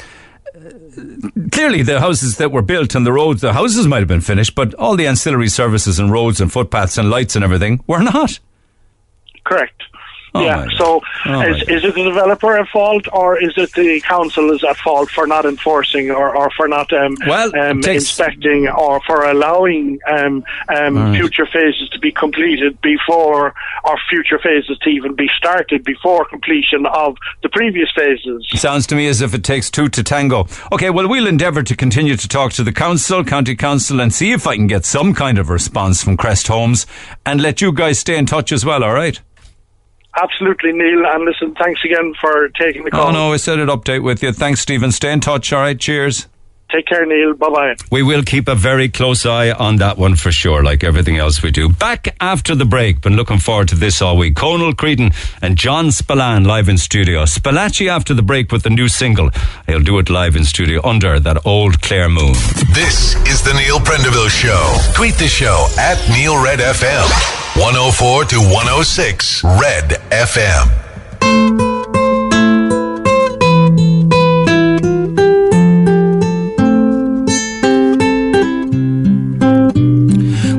clearly, the houses that were built and the roads, the houses might have been finished, but all the ancillary services and roads and footpaths and lights and everything were not. Correct. Oh, yeah. So, Oh, is, is it the developer at fault, or is it the council is at fault for not enforcing, or, or for not um, um, takes- inspecting, or for allowing um, um, right. future phases to be completed before, or future phases to even be started before completion of the previous phases? Sounds to me as if it takes two to tango. Okay, well, we'll endeavour to continue to talk to the council, county council, and see if I can get some kind of response from Crest Homes and let you guys stay in touch as well, all right? Absolutely, Neil. And listen, thanks again for taking the call. Oh, no, I said it update with you. Thanks, Stephen. Stay in touch, all right? Cheers. Take care, Neil. Bye bye. We will keep a very close eye on that one for sure, like everything else we do. Back after the break, been looking forward to this all week. Conal Creedon and John Spillane live in studio. Spalacci after the break with the new single. He'll do it live in studio under that old Clare Moon. This is the Neil Prendeville Show. Tweet the show at Neil Red FM. 104 to 106 Red FM.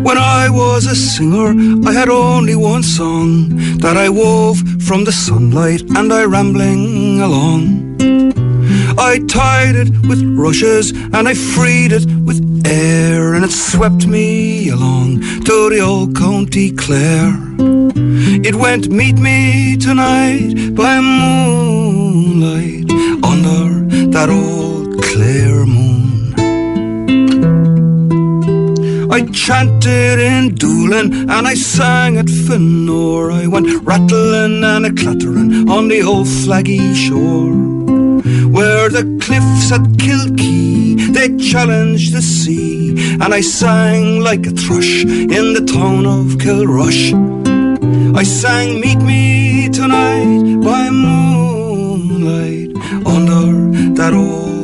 When I was a singer, I had only one song that I wove from the sunlight and I rambling along. I tied it with rushes and I freed it with air and it swept me along to the old County Clare. It went meet me tonight by moonlight under that old Clare moon. I chanted in Doolin and I sang at Fanore. I went rattling and a clattering on the old flaggy shore. Where the cliffs at Kilkee, they challenged the sea. And I sang like a thrush in the town of Kilrush. I sang Meet Me Tonight by moonlight under that old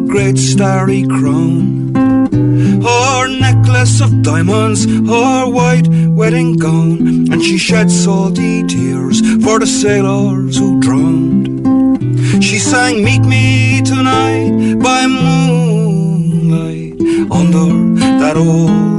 her great starry crown. Her necklace of diamonds, her white wedding gown, and she shed salty tears for the sailors who drowned. She sang Meet Me Tonight by moonlight under that old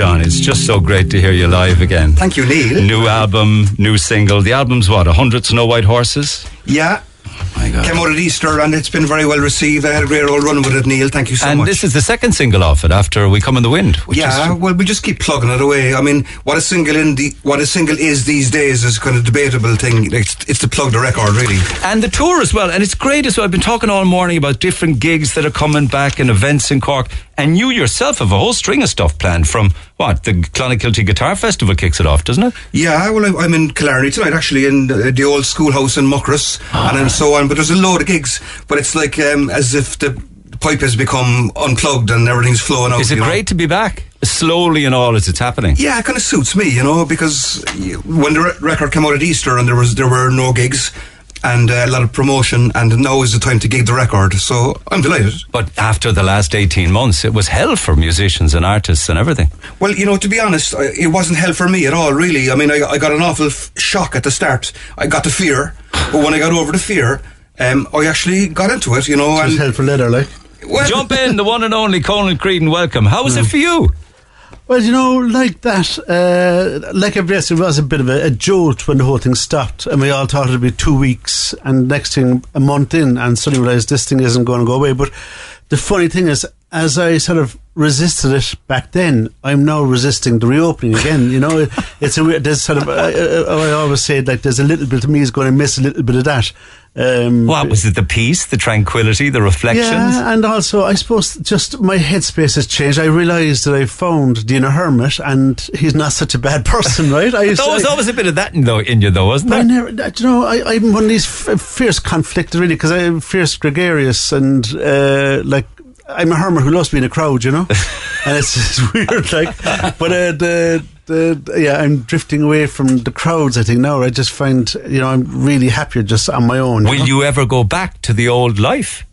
John. It's just so great to hear you live again. Thank you, Neil. New album, new single. The album's what? A hundred Snow White Horses. Yeah. My God. Came out at Easter and it's been very well received. I had a great old run with it, Neil. Thank you so and much. And this is the second single off it after We Come in the Wind. Which yeah, well, we just keep plugging it away. I mean, what a single in the what a single is these days is kind of debatable thing. It's, it's to plug the record, really. and the tour as well. And it's great as well. I've been talking all morning about different gigs that are coming back and events in Cork. And you yourself have a whole string of stuff planned from what? The Clonakilty Guitar Festival kicks it off, doesn't it? Yeah, well, I'm in Killarney tonight, actually, in the, old schoolhouse in Muckross, and then so on. But there's a load of gigs, but it's like um, as if the pipe has become unplugged and everything's flowing out. Is it you know? great to be back? Slowly and all as it's happening. Yeah, it kind of suits me, you know, because when the record came out at Easter and there was there were no gigs and uh, a lot of promotion, and now is the time to gig the record. So I'm delighted. But after the last 18 months, it was hell for musicians and artists and everything. Well, you know, to be honest, it wasn't hell for me at all, really. I mean, I, I got an awful f- shock at the start. I got the fear, but when I got over the fear, um, I actually got into it, you know. It was and hell for leather, like. Jump in, the one and only Conal Creedon, welcome. How was it for you? Well, you know, like that, uh, like every else, it was a bit of a, a jolt when the whole thing stopped, and we all thought it'd be two weeks, and next thing a month in, and suddenly realised this thing isn't going to go away. But the funny thing is, as I sort of resisted it back then, I'm now resisting the reopening again. You know, it's a weird. There's sort of I, I, I always say like there's a little bit of me is going to miss a little bit of that. Um, What was it? The peace, the tranquility, the reflections? yeah, and also I suppose just my headspace has changed. I realised that I found Dina Hermit, and he's not such a bad person, right? I There was I- always a bit of that in, though, in you, though, wasn't but I there? never, you know, I, I'm one of these f- fierce conflict really because I'm fierce gregarious and uh, like I'm a hermit who loves being in a crowd, you know, and it's, it's weird, like. But uh, the the yeah, I'm drifting away from the crowds. I think now I just find you know I'm really happier just on my own. Will know? you ever go back to the old life?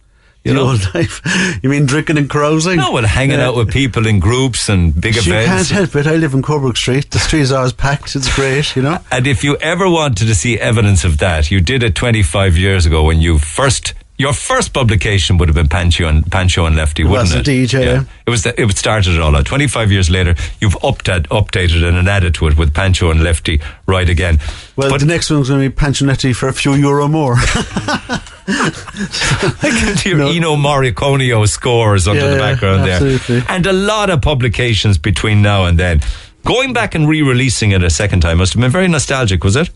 You the know? old life? You mean drinking and carousing? No, well, hanging Uh, out with people in groups and big You events. can't help it. I live in Coburg Street. The street is always packed. It's great, you know. And if you ever wanted to see evidence of that, you did it 25 years ago when you first. Your first publication would have been Pancho and Pancho and Lefty, It wouldn't was it? indeed, yeah. It was. The, it started it all out. Twenty five years later, you've updated, updated and added to it with Pancho and Lefty Ride Again. Well, But- the next one's going to be Panchonetti for a few euro more. I can hear Ennio Morricone scores under Yeah, the yeah, background there. And a lot of publications between now and then. Going back and re releasing it a second time must have been very nostalgic, was it?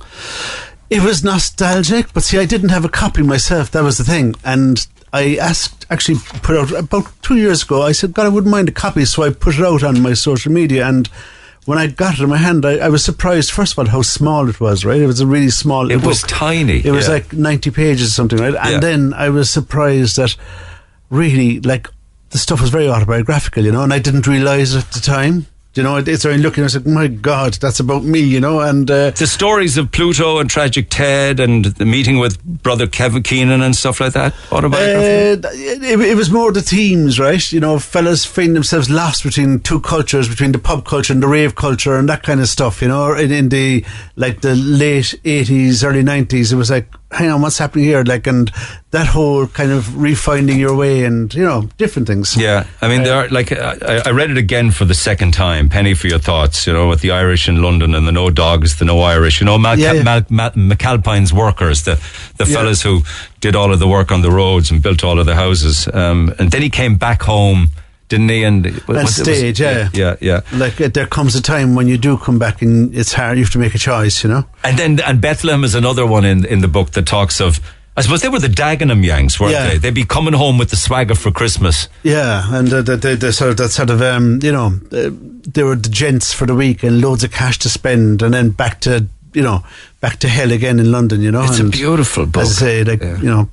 It was nostalgic, but see, I didn't have a copy myself. That was the thing. And I asked, actually, put out about two years ago. I said, God, I wouldn't mind a copy. So I put it out on my social media. And when I got it in my hand, I, I was surprised, first of all, how small it was, right? It was a really small It was tiny, It was yeah. like 90 pages or something, right? And Yeah. then I was surprised that really, like, the stuff was very autobiographical, you know, and I didn't realize it at the time. You know, it's I'm looking, I was like, my God, that's about me, you know, and uh, The stories of Pluto and Tragic Ted and the meeting with brother Kevin Keenan and stuff like that. Autobiographical. Uh, it, it was more the themes, right? You know, fellas find themselves lost between two cultures, between the pub culture and the rave culture and that kind of stuff, you know. In, in the, like, the late 80s, early 90s, it was like, hang on, what's happening here? Like, and that whole kind of refinding your way and, you know, different things. Yeah, I mean, there are like I, I read it again for the second time. Penny for your thoughts, you know, with the Irish in London and the no dogs, the no Irish, you know, Mal- Yeah, yeah. Mal- Mal- McAlpine's workers, the the Yeah. fellas who did all of the work on the roads and built all of the houses, um, and then he came back home, didn't he? And And was- it was- stage, yeah. yeah, yeah. Like, uh, there comes a time when you do come back and it's hard, you have to make a choice, you know? And then and Bethlehem is another one in in the book that talks of. I suppose they were the Dagenham Yanks, weren't Yeah. they? They'd be coming home with the swagger for Christmas. Yeah, and uh, the, the, the sort of that sort of um, you know uh, they were the gents for the week and loads of cash to spend, and then back to you know back to hell again in London. You know, It's a beautiful book. As I say, like Yeah. you know,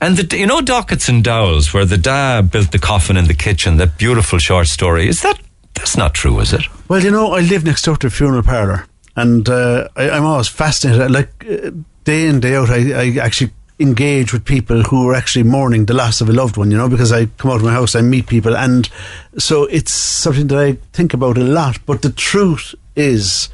And the, you know Dockets and Dowells, where the dad built the coffin in the kitchen, that beautiful short story. Is that That's not true, is it? Well, you know, I live next door to a funeral parlour, and uh, I, I'm always fascinated. Like uh, day in day out, I, I actually engage with people who are actually mourning the loss of a loved one. You know, because I come out of my house, I meet people, and so it's something that I think about a lot. But the truth is.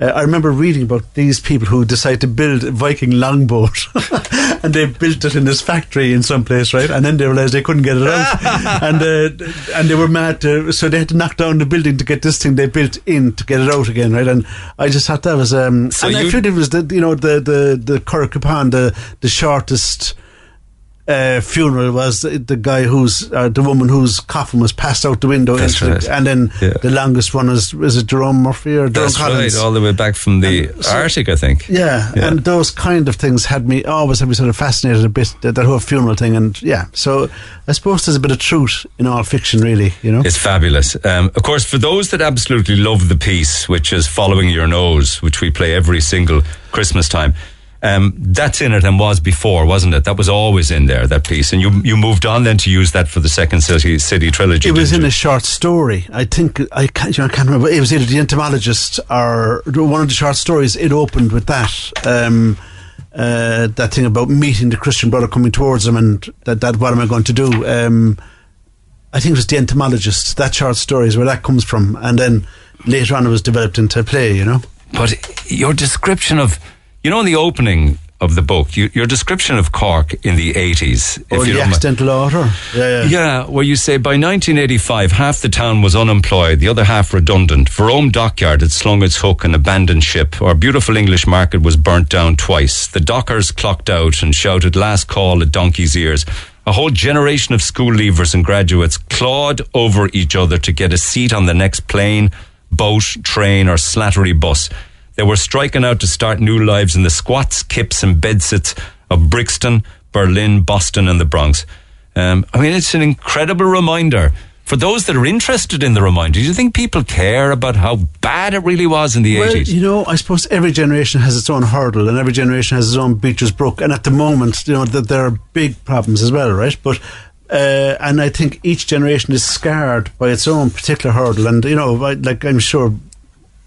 Uh, I remember reading about these people who decided to build a Viking longboat, and they built it in this factory in some place, right? And then they realized they couldn't get it out, and uh, and they were mad, to, so they had to knock down the building to get this thing they built in to get it out again, right? And I just thought that was, um, So and I figured it was the you know the the the Capon, the the shortest. Uh, funeral was the, the guy who's uh, the woman whose coffin was passed out the window, That's into the- and then Yeah. the longest one was was it Jerome Murphy or Jerome That's Collins? right, all the way back from the Arctic, I think. Yeah, Yeah. and those kind of things had me always had me sort of fascinated a bit that, that whole funeral thing, and yeah. So I suppose there's a bit of truth in all fiction, really. You know, It's fabulous. Um, of course, for those that absolutely love the piece, which is Following Your Nose, which we play every single Christmas time, um, that's in it and was before, wasn't it? That was always in there, that piece. And you you moved on then to use that for the Second City, City trilogy. it was in you? a short story. I think I can't, you know, I can't remember. It was either the entomologist or one of the short stories. It opened with that. Um, uh, that thing about meeting the Christian brother coming towards him, and that, that what am I going to do? Um, I think it was the entomologist. That short story is where that comes from, and then later on it was developed into a play. You know. But your description of, you know, in the opening of the book, you, your description of Cork in the 80s. Or the accidental author. Yeah, yeah. Yeah, where you say by 1985, half the town was unemployed, the other half redundant. Verolme Dockyard had slung its hook and abandoned ship. Our beautiful English market was burnt down twice. The dockers clocked out and shouted last call at donkey's ears. A whole generation of school leavers and graduates clawed over each other to get a seat on the next plane, boat, train, or slattery bus. They were striking out to start new lives in the squats, kips, and bedsits of Brixton, Berlin, Boston, and the Bronx. Um, I mean, it's an incredible reminder. For those that are interested in the reminder, do you think people care about how bad it really was in the Well, 80s? you know, I suppose every generation has its own hurdle, and every generation has its own Becher's Brook. And at the moment, you know, that there are big problems as well, right? But uh, and I think each generation is scarred by its own particular hurdle. And you know, like I'm sure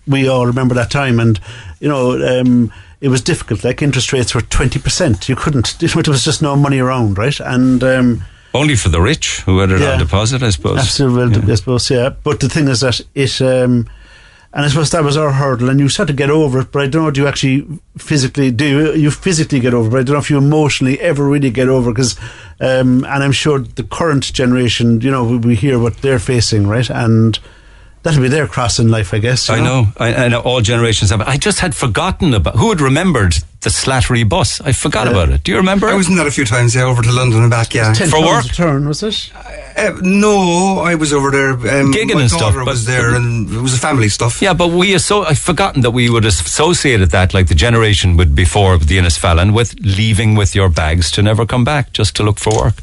we all remember that time, and you know. Um, it was difficult. Like interest rates were twenty percent. You couldn't. There was just no money around, right? And um, Only for the rich who had it Yeah. on deposit, I suppose. Absolutely, well, I suppose, yeah. But the thing is that it, um, and I suppose that was our hurdle, and you had to get over it. But I don't know, do you actually physically do you, you physically get over it? But I don't know if you emotionally ever really get over because, um, and I'm sure the current generation, you know, we, we hear what they're facing, right? And that'll be their cross in life, I guess. you I know. I, I know all generations have it. I just had forgotten about who had remembered the Slattery bus. I forgot about it. Do you remember? I was in that a few times, yeah, over to London and back, yeah. Ten For pounds work? a turn, was it? Uh, no, I was over there. Um, Gigging my and stuff, daughter but- was there, and it was a family stuff. Yeah, but we so I've forgotten that we would have associated that, like the generation would before the Innisfallen, with leaving with your bags to never come back, just to look for work.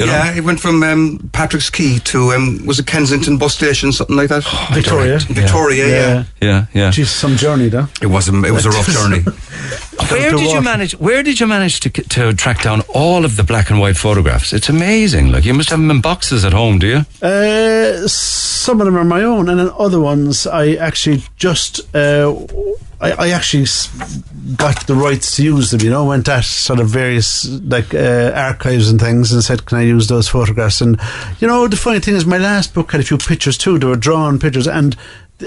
You know? yeah, it went from um, Patrick's Quay to um, was it Kensington bus station, something like that. Victoria. Victoria, yeah. Yeah, yeah. Geez, some journey, though. It was a, it was a rough journey. Where did you manage? Where did you manage to to track down all of the black and white photographs? It's amazing. Like you must have them in boxes at home, do you? Uh, some of them are my own, and then other ones I actually just uh, I, I actually got the rights to use them. You know, went at sort of various like uh, archives and things, and said, "Can I use those photographs?" And you know, the funny thing is, my last book had a few pictures too. They were drawn pictures, and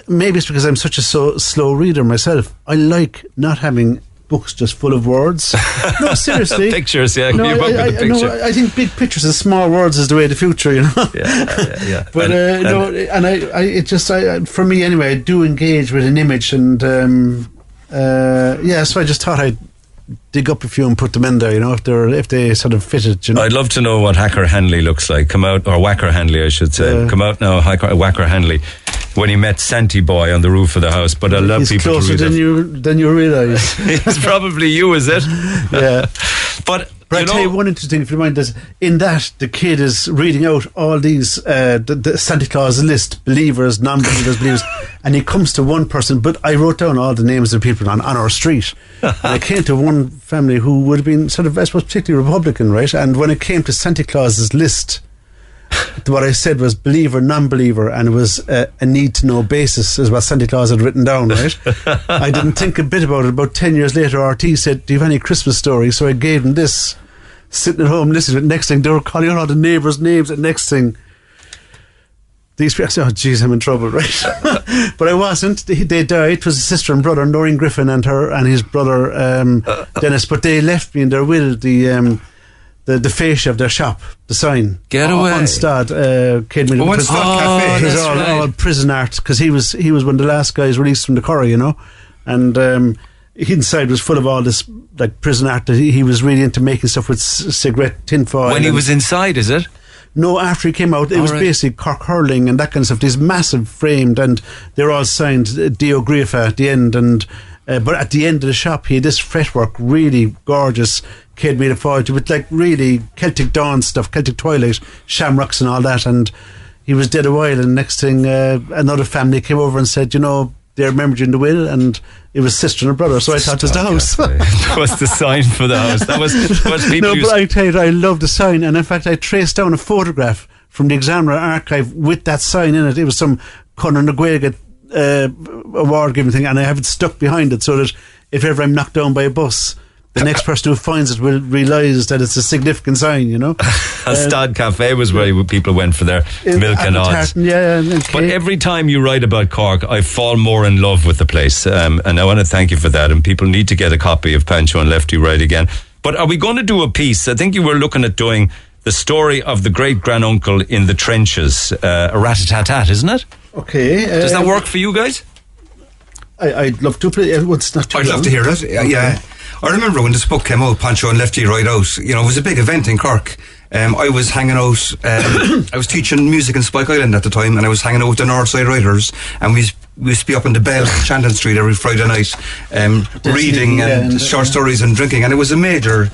maybe it's because I'm such a so slow reader myself. I like not having. Books just full of words. No, seriously. Pictures, yeah. No, I, I, no, picture. I- I think big pictures and small words is the way of the future. You know. yeah, yeah, yeah. But And- uh, no, and- and I, I, it just, I, for me anyway, I do engage with an image, and um, uh, yeah, so I just thought I'd dig up a few and put them in there. You know, if they're if they sort of fitted. You know, I'd love to know what Hacker Hanley looks like. Come out, or Whacker Hanley, I should say. Yeah. Come out now, Hacker, Whacker Hanley, when he met Santy Boy on the roof of the house. But I love He's people closer than you than you realise. it's probably you, is it? yeah. But But you I tell you one interesting if you mind, is in that the kid is reading out all these uh, the, the Santa Claus list, believers, non-believers, believers, and he comes to one person. But I wrote down all the names of people on, on our street, and I came to one family who would have been sort of, I suppose, particularly Republican, right? And when it came to Santa Claus's list. What I said was believer, non-believer, and it was uh, a need to know basis, is what Santa Claus had written down. Right? I didn't think a bit about it. About ten years later, RT said, "Do you have any Christmas stories?" So I gave him this. Sitting at home listening to it. Next thing, they were calling out all the neighbours' names. And next thing, these people, I said, oh, jeez, I'm in trouble, right? but I wasn't. They, they died. It was a sister and brother, Noreen Griffin and her and his brother um, Dennis. But they left me in their will the um, the the fascia of their shop, the sign. Get away. Onstad, uh, Kid. Oh, was- Onstad Cafe. That's all, right. all prison art because he was he was one of the last guys released from the Curragh, you know, and. Um, Inside was full of all this like prison art that he, he was really into making stuff with c- cigarette tinfoil. When he was inside, is it? no, after he came out, it All was right. basically Cork hurling and that kind of stuff. These massive framed, and they're all signed uh, Dio at the end. And uh, but at the end of the shop, he had this fretwork, really gorgeous, kid made of foil with like really Celtic dawn stuff, Celtic twilight, shamrocks and all that. And he was dead a while. And next thing, uh, another family came over and said, you know. They remembered you in the will, and it was sister and brother. So I thought it was the house. that was the sign for the house. That was people no, but I tell you, I love the sign, and in fact, I traced down a photograph from the Examiner archive with that sign in it. It was some Conradh na Gaeilge, uh, award giving thing, and I have it stuck behind it so that if ever I'm knocked down by a bus, the next person who finds it will realise that it's a significant sign. You know, A Stad Cafe was where people went for their In milk and odds. tartan, yeah, and, and But every time you write about Cork, I fall more in love with the place. Um, and I want to thank you for that. And people need to get a copy of Pancho and Lefty Ride Again. But are we going to do a piece? I think you were looking at doing the story of the great granduncle in the trenches, uh, a rat-a-tat-tat, isn't it? okay, Does that um, work for you guys? I, I'd love to play. uh, well, It's not too I'd love to hear it. Yeah, yeah. I remember when this book came out, Pancho and Lefty Ride Out. You know, it was a big event in Cork. Um, I was hanging out. Um, I was teaching music in Spike Island at the time, and I was hanging out with the Northside Writers, and we used- we used to be up in the Bell, Shandon Street, every Friday night, um, reading and and- short stories and drinking, and it was a major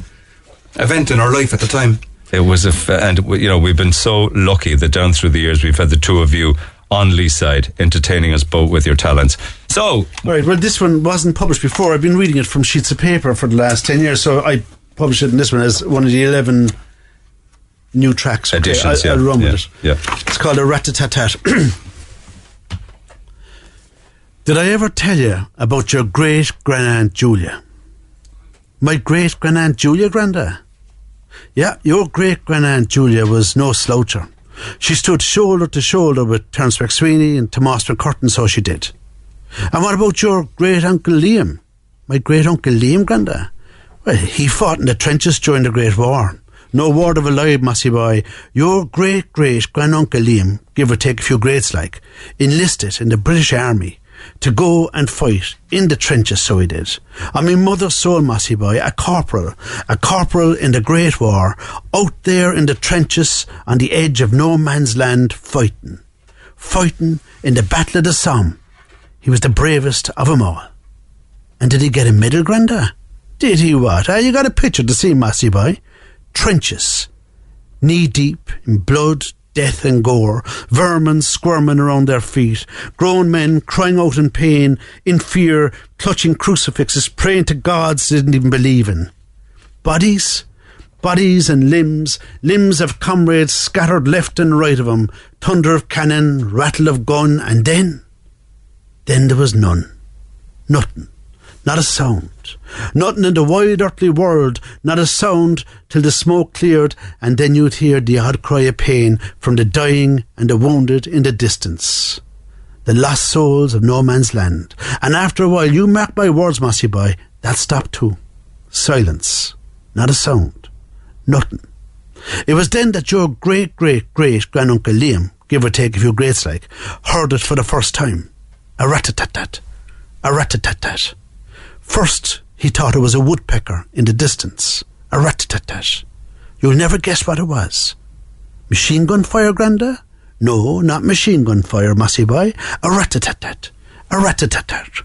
event in our life at the time. It was a, f- and you know, we've been so lucky that down through the years we've had the two of you on Lee's side entertaining us both with your talents. So, Right, well, this one wasn't published before. I've been reading it from sheets of paper for the last 10 years, so I published it in this one as one of the 11 new tracks. Okay, Editions, I, yeah, I'll run yeah, with it. yeah. It's called a rat-a-tat-tat. Did I ever tell you about your great grand aunt Julia? My great grand aunt Julia, Granda? Yeah, your great grandaunt Julia was no sloucher. She stood shoulder to shoulder with Terence MacSwiney and Tomás Mac Curtain, so she did. And what about your great uncle Liam? My great uncle Liam, Granda? Well, he fought in the trenches during the Great War. No word of a lie, Massey boy. Your great great granduncle Liam, give or take a few grades like, enlisted in the British Army to go and fight in the trenches, so he did. And my mother's soul, Mossy boy, a corporal, a corporal in the Great War, out there in the trenches on the edge of no man's land fighting. Fighting in the Battle of the Somme. He was the bravest of 'em all. And did he get a medal, Granda? Did he what? Ah, you got a picture to see, Mossy boy. Trenches. Knee deep in blood, death and gore, vermin squirming around their feet, grown men crying out in pain, in fear, clutching crucifixes, praying to gods they didn't even believe in. Bodies? Bodies and limbs, limbs of comrades scattered left and right of of 'em, thunder of cannon, rattle of gun, and then, then there was none. Nothing. Not a sound. Nothing in the wide earthly world, not a sound till the smoke cleared, and then you'd hear the odd cry of pain from the dying and the wounded in the distance. The lost souls of no man's land. And after a while, you mark my words, Mossy boy, that stopped too. Silence. Not a sound. Nothing. It was then that your great great great granduncle Liam, give or take a few greats like, heard it for the first time. A rat-a-tat-tat. A rat-a-tat-tat. First, he thought it was a woodpecker in the distance. A rat-a-tat-tat. You'll never guess what it was. Machine gun fire, Granda? No, not machine gun fire, Mossy boy. A rat-a-tat-tat. A rat-a-tat-tat.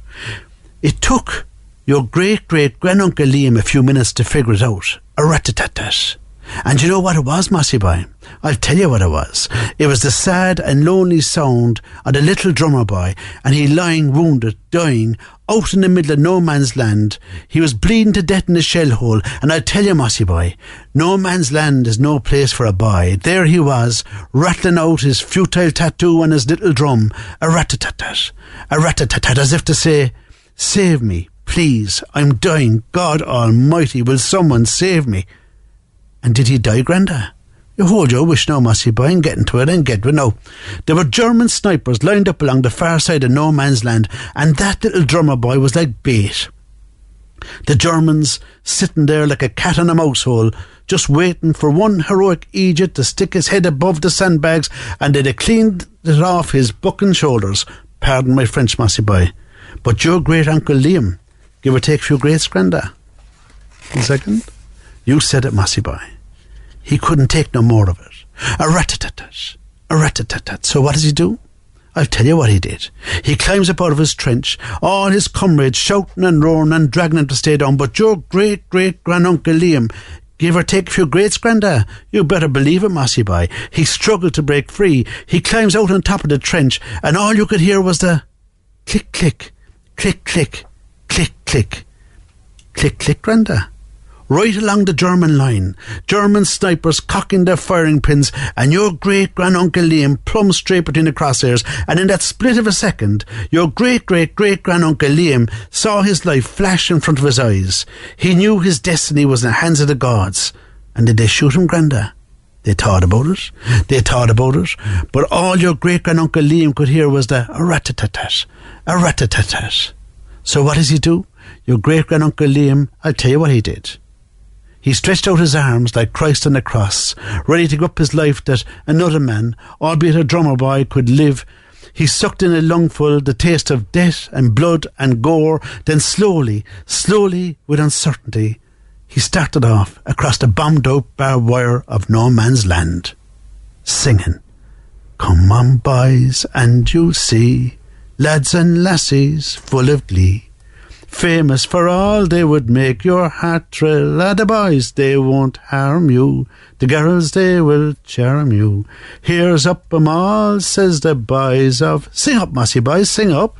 It took your great great granduncle Liam a few minutes to figure it out. A rat-a-tat-tat. And you know what it was, Mossy boy? I'll tell you what it was. It was the sad and lonely sound of the little drummer boy, and he lying wounded, dying, out in the middle of no man's land. He was bleeding to death in a shell hole, and I'll tell you, Mossy boy, no man's land is no place for a boy. There he was, rattling out his futile tattoo on his little drum, a rat-a-tat-tat, a rat-a-tat-tat, as if to say, Save me, please, I'm dying. God Almighty, will someone save me? And did he die, Granda? You hold your wish now, Mossy boy, and get into it and get with now. There were German snipers lined up along the far side of no man's land, and that little drummer boy was like bait. The Germans sitting there like a cat in a mouse hole, just waiting for one heroic Egypt to stick his head above the sandbags, and they'd have cleaned it off his bucking shoulders. Pardon my French, Mossy boy. But your great uncle Liam, give or take few greats, Granda. One second. You said it, Mossy boy. He couldn't take no more of it. A rat-a-tat-tat, a rat-a-tat-tat. So what does he do? I'll tell you what he did. He climbs up out of his trench, all his comrades shouting and roaring and dragging him to stay down. But your great great granduncle Liam, give or take a few greats, Granda, you better believe it, Mossy boy. He struggled to break free. He climbs out on top of the trench, and all you could hear was the click click, click click, click click, click click, Granda right along the German line. German snipers cocking their firing pins, and your great granduncle Liam plumb straight between the crosshairs. And in that split of a second, your great great great granduncle Liam saw his life flash in front of his eyes. He knew his destiny was in the hands of the gods. And did they shoot him, Granda? They thought about it. They thought about it. But all your great granduncle Liam could hear was the rat-a-tat-tat, a rat-a-tat-tat. So what does he do? Your great granduncle Liam, I'll tell you what he did. He stretched out his arms like Christ on the cross, ready to give up his life that another man, albeit a drummer boy, could live. He sucked in a lungful the taste of death and blood and gore, then slowly, slowly, with uncertainty, he started off across the bombed out barbed wire of no man's land, singing, Come on, boys, and you'll see lads and lassies full of glee. Famous for all they would make your heart thrill. Ah, the boys, they won't harm you. The girls, they will charm you. Here's up 'em all, says the boys of. Sing up, Mossy boy, sing up.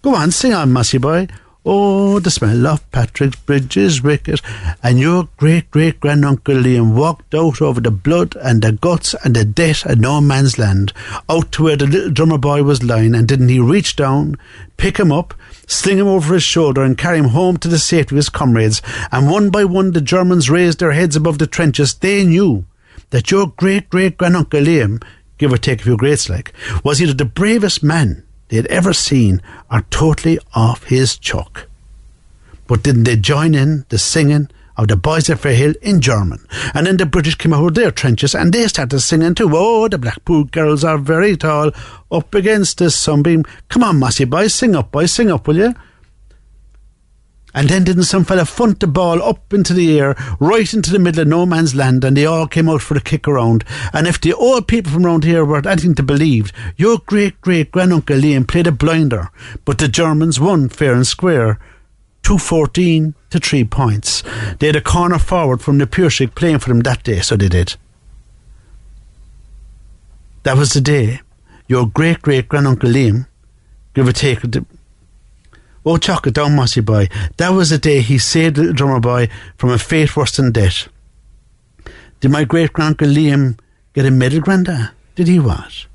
Go on, sing on, Mossy boy. Oh, the smell of Patrick's Bridges wicket. And your great great granduncle Liam walked out over the blood and the guts and the death of no man's land, out to where the little drummer boy was lying, and didn't he reach down, pick him up, sling him over his shoulder, and carry him home to the safety of his comrades? And one by one the Germans raised their heads above the trenches. They knew that your great great granduncle Liam, give or take a few greats like, was either the bravest man they had ever seen are totally off his chuck. But didn't they join in the singing of the boys of Fairhill in German? And then the British came out of their trenches and they started singing too. Oh, the Blackpool girls are very tall, up against the sunbeam. Come on, Mossy boys, sing up, boys, sing up, will you? And then didn't some fella funt the ball up into the air, right into the middle of no man's land, and they all came out for a kick around. And if the old people from round here were anything to believe, your great great granduncle Liam played a blinder, but the Germans won fair and square. 214 to 3 points. They had a corner forward from the Purshik playing for them that day, so they did. That was the day your great great granduncle Liam, give or take, oh, chocolate oh, down, Mossy boy. That was the day he saved the little drummer boy from a fate worse than death. Did my great granduncle Liam get a medal, Granda? Did he what?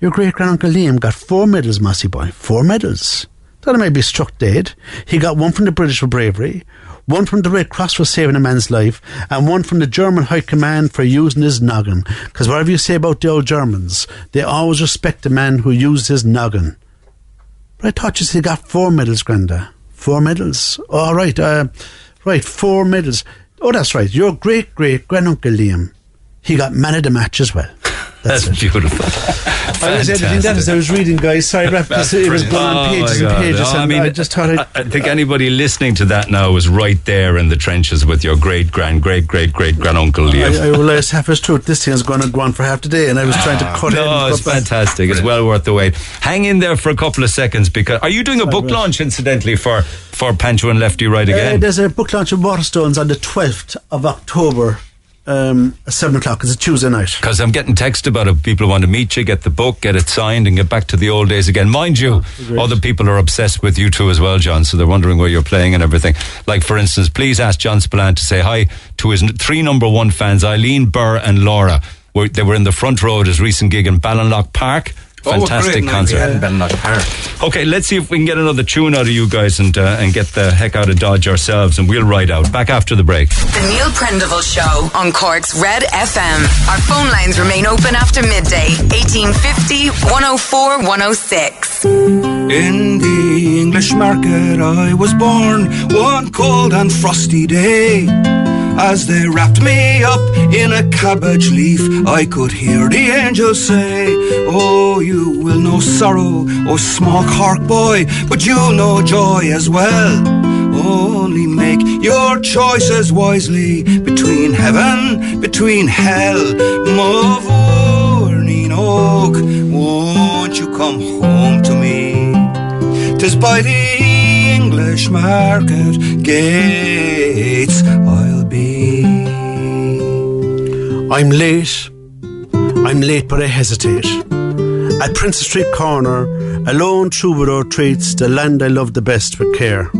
Your great granduncle Liam got four medals, Mossy boy. Four medals. Thought he might be struck dead. He got one from the British for bravery, one from the Red Cross for saving a man's life, and one from the German High Command for using his noggin. Because whatever you say about the old Germans, they always respect the man who used his noggin. But I thought you said got four medals, Granda. Four medals? All right, uh, right, four medals. Oh, that's right. Your great great granduncle Liam, he got man of the match as well. That's, beautiful. I was editing that as I was reading, guys. Sorry, Rep, because it was going on pages and pages. Oh, I mean, I just thought I'd, I think anybody listening to that now was right there in the trenches with your great grand, great, great, great granduncle Liam. I, I realised half as truth. This thing is going to go on for half the day, and I was trying to cut it. No, and it's fantastic. It's well worth the wait. Hang in there for a couple of seconds because are you doing a book launch incidentally for for Pancho and Lefty right Uh, again? there's a book launch of Waterstones on the 12th of October. Um, 7 o'clock. It's a Tuesday night. Because I'm getting text about it. People want to meet you, get the book, get it signed, and get back to the old days again. Mind you, great. other people are obsessed with you too as well, John. So they're wondering where you're playing and everything. Like, for instance, please ask John Spillane to say hi to his three number one fans, Eileen, Burr, and Laura. They were in the front row at his recent gig in Ballinlock Park. Oh, Fantastic great night concert. we had Park. Okay, let's see if we can get another tune out of you guys and uh, and get the heck out of Dodge ourselves, and we'll ride out. Back after the break. The Neil Prendeville Show on Cork's Red FM. Our phone lines remain open after midday. 1850 104 106. In the English market I was born one cold and frosty day. As they wrapped me up in a cabbage leaf, I could hear the angels say, Oh, you will know sorrow, oh small Cork boy, but you'll know joy as well. Only make your choices wisely between heaven, between hell. Mavourneen Oak, won't you come home to me? Tis by the English market gates I'll. I'm late. I'm late, but I hesitate. At Princes Street Corner, a lone troubadour treats the land I love the best with care.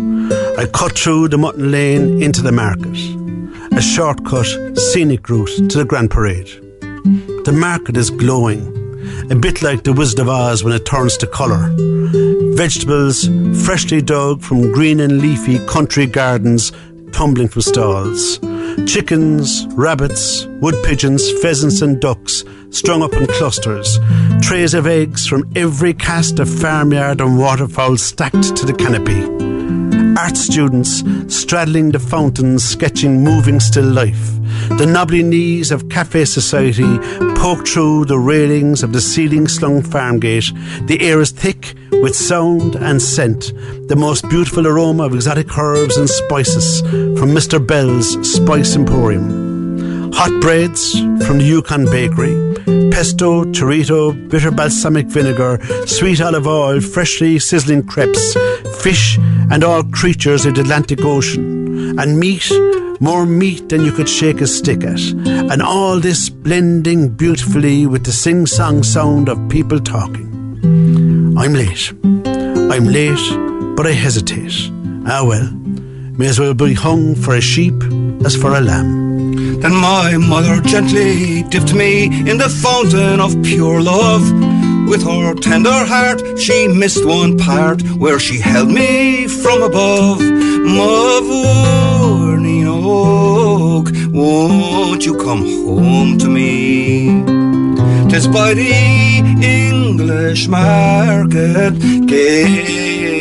I cut through the mutton lane into the market, a shortcut, scenic route to the Grand Parade. The market is glowing, a bit like the Wizard of Oz when it turns to colour. Vegetables freshly dug from green and leafy country gardens tumbling from stalls. Chickens, rabbits, wood pigeons, pheasants, and ducks strung up in clusters. Trays of eggs from every cast of farmyard and waterfowl stacked to the canopy. Art students straddling the fountains, sketching moving still life. The knobbly knees of Cafe Society poke through the railings of the ceiling slung farm gate. The air is thick with sound and scent, the most beautiful aroma of exotic herbs and spices from Mr. Bell's Spice Emporium. Hot breads from the Yukon Bakery, pesto, chorizo, bitter balsamic vinegar, sweet olive oil, freshly sizzling crepes, fish, and all creatures of the Atlantic Ocean, and meat, more meat than you could shake a stick at, and all this blending beautifully with the sing song sound of people talking. I'm late. I'm late, but I hesitate. Ah well, may as well be hung for a sheep as for a lamb. Then my mother gently dipped me in the fountain of pure love. With her tender heart, she missed one part where she held me from above. Mavourneen Oak, won't you come home to me? Tis by the English market gates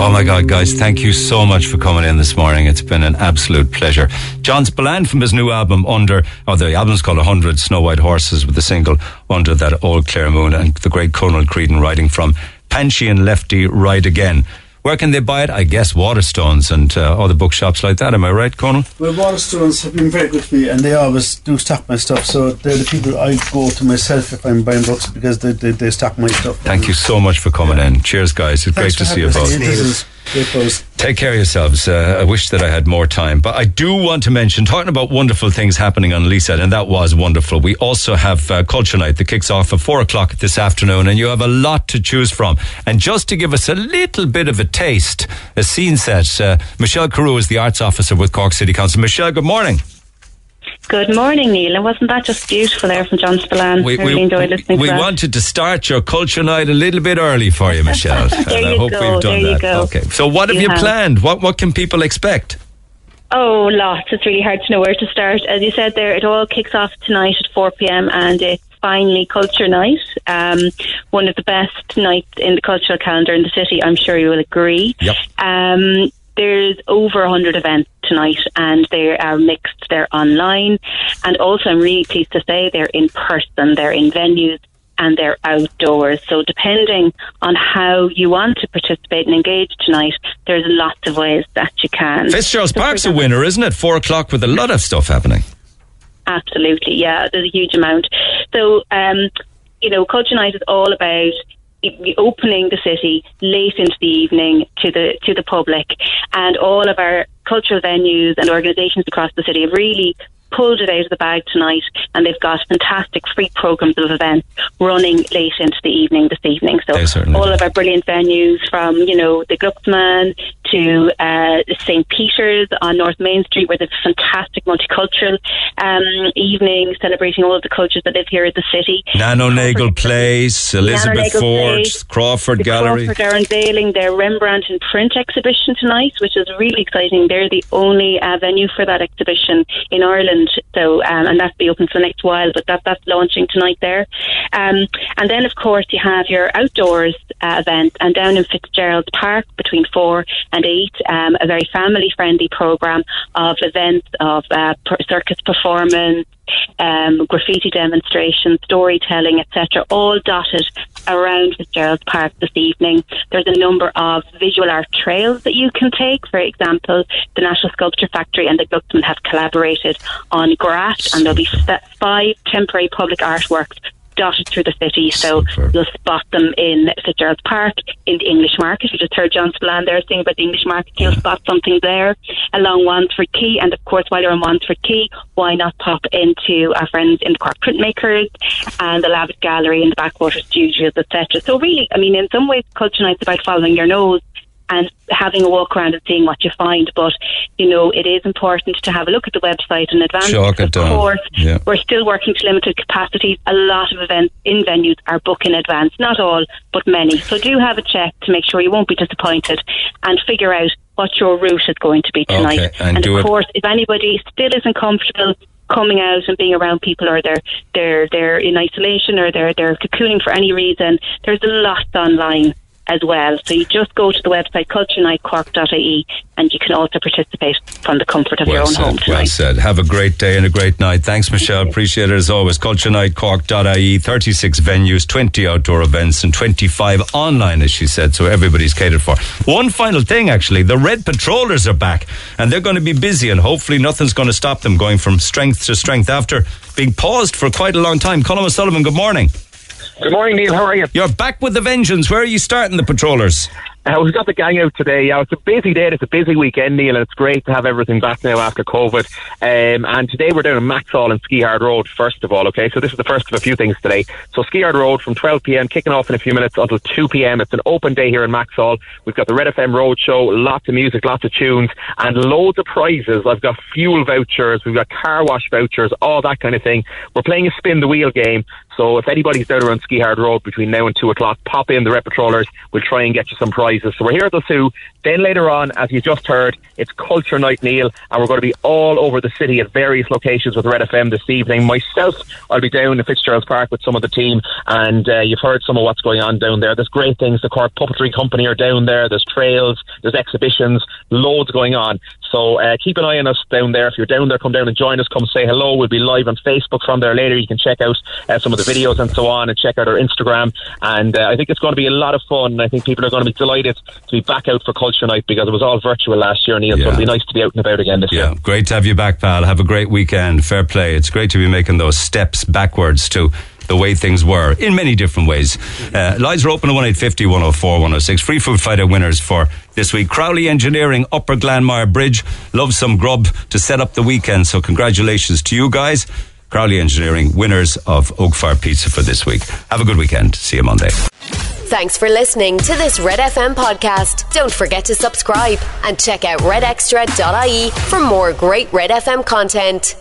Oh my God, guys, thank you so much for coming in this morning. It's been an absolute pleasure. John Spillane from his new album, Under, oh, the album's called 100 Snow White Horses, with the single Under That Old Clear Moon, and the great Conal Creedon writing from Pancho and Lefty Ride Again. Where can they buy it? I guess Waterstones and uh, other bookshops like that. Am I right, Conal? Well, Waterstones have been very good to me, and they always do stock my stuff. So they're the people I go to myself if I'm buying books because they, they, they stock my stuff. Thank you so much for coming in. Cheers, guys. It's Thanks great to see you both. us. This is great buzz. Take care of yourselves. Uh, I wish that I had more time, but I do want to mention talking about wonderful things happening on Lisa, and that was wonderful. We also have uh, Culture Night that kicks off at four o'clock this afternoon, and you have a lot to choose from. And just to give us a little bit of a taste, a scene set, uh, Michelle Carew is the arts officer with Cork City Council. Michelle, good morning. Good morning, Neil. And wasn't that just beautiful there from John Spillane? We, I really enjoyed listening we wanted to start your Culture Night a little bit early for you, Michelle. There and I you hope go, we've done there you that. go. Okay. So what have You you, have. planned? What what can people expect? Oh, lots. It's really hard to know where to start. As you said there, it all kicks off tonight at 4 pm and it's finally Culture Night. Um, one of the best nights in the cultural calendar in the city. I'm sure you will agree. Yep. Um, there's over 100 events tonight and they are mixed. They're online. And also, I'm really pleased to say they're in person. They're in venues and they're outdoors. So, depending on how you want to participate and engage tonight, there's lots of ways that you can. Fitzgerald's So, Park's a winner, isn't it? Four o'clock with a lot of stuff happening. Absolutely, yeah. There's a huge amount. So, um, you know, Culture Night is all about opening the city late into the evening to the to the public, and all of our cultural venues and organisations across the city have really pulled it out of the bag tonight, and they've got fantastic free programs of events running late into the evening this evening. So all of our brilliant venues, from you know the Glucksman to uh, St Peter's on North Main Street, where there's a fantastic multicultural um, evening celebrating all of the cultures that live here in the city. Nano Nagle Place, Elizabeth Fort, Place, Crawford the Gallery. Crawford are unveiling their Rembrandt and print exhibition tonight, which is really exciting. They're the only uh, venue for that exhibition in Ireland, so um, and that'll be open for the next while. But that that's launching tonight there, um, and then of course you have your outdoors uh, event, and down in Fitzgerald's Park between four and eight, um, a very family friendly program of events of uh, circus performance um, graffiti demonstrations, storytelling, etc., all dotted around Fitzgerald's Park this evening. There's a number of visual art trails that you can take. For example, the National Sculpture Factory and the Glucksman have collaborated on Grat, and there'll be five temporary public artworks dotted through the city, so you'll spot them in Fitzgerald's Park, in the English Market. You just heard John Spillane there saying about the English Market. You'll spot something there along Wandesford Quay, and of course, while you're on Wandesford Quay, why not pop into our friends in the Cork Printmakers and the Lavit Gallery and the Backwater Studios, etc. So really, I mean, in some ways, culture night's about following your nose and having a walk around and seeing what you find. But you know, it is important to have a look at the website in advance. Of course, Yeah. we're still working to limited capacities. A lot of events in venues are booked in advance. Not all, but many. So do have a check to make sure you won't be disappointed and figure out what your route is going to be tonight. Okay, and do of it- course, if anybody still isn't comfortable coming out and being around people or they're they're they're in isolation or they're they're cocooning for any reason, there's a lot online as well. So you just go to the website culturenightcork.ie and you can also participate from the comfort of your Well own home said, well said. Have a great day and a great night. Thanks, Michelle. Appreciate it as always. CultureNightCork.ie, 36 venues, 20 outdoor events, and 25 online, as she said, so everybody's catered for. One final thing, actually. The Red Patrollers are back, and they're going to be busy, and hopefully nothing's going to stop them going from strength to strength after being paused for quite a long time. Colin O'Sullivan, good morning. Good morning, Neil. How are you? You're back with the vengeance. Where are you starting the Patrollers? Uh, we've got the gang out today. Yeah, it's a busy day. It's a busy weekend, Neil, and it's great to have everything back now after COVID. Um, and today we're down in Maxol and Skehard Road, first of all, okay? So this is the first of a few things today. So Skehard Road from 12 p.m., kicking off in a few minutes until 2 p.m. It's an open day here in Maxol. We've got the Red FM Road Show, lots of music, lots of tunes, and loads of prizes. I've got fuel vouchers, we've got car wash vouchers, all that kind of thing. We're playing a spin the wheel game. So if anybody's down around Skehard Road between now and 2 o'clock, pop in the Rep. We'll try and get you some prizes. So we're here at the zoo. Then later on, as you just heard, it's Culture Night, Neil, and we're going to be all over the city at various locations with Red FM this evening. Myself, I'll be down in Fitzgerald's Park with some of the team, and uh, you've heard some of what's going on down there. There's great things. The Cork Puppetry Company are down there. There's trails, there's exhibitions, loads going on. So uh, keep an eye on us down there. If you're down there, come down and join us. Come say hello. We'll be live on Facebook from there later. You can check out uh, some of the videos and so on, and check out our Instagram. And uh, I think it's going to be a lot of fun. I think people are going to be delighted to be back out for Culture Night because it was all virtual last year, Neil. So it'll be nice to be out and about again this year. Great to have you back, pal. Have a great weekend. Fair play. It's great to be making those steps backwards to the way things were in many different ways. Uh, lines are open at 1850 104 106. Free Food Friday winners for this week. Crowley Engineering, Upper Glanmire Bridge. Love some grub to set up the weekend. So congratulations to you guys. Crowley Engineering, winners of Oak Fire Pizza for this week. Have a good weekend. See you Monday. Thanks for listening to this Red FM podcast. Don't forget to subscribe and check out redextra.ie for more great Red FM content.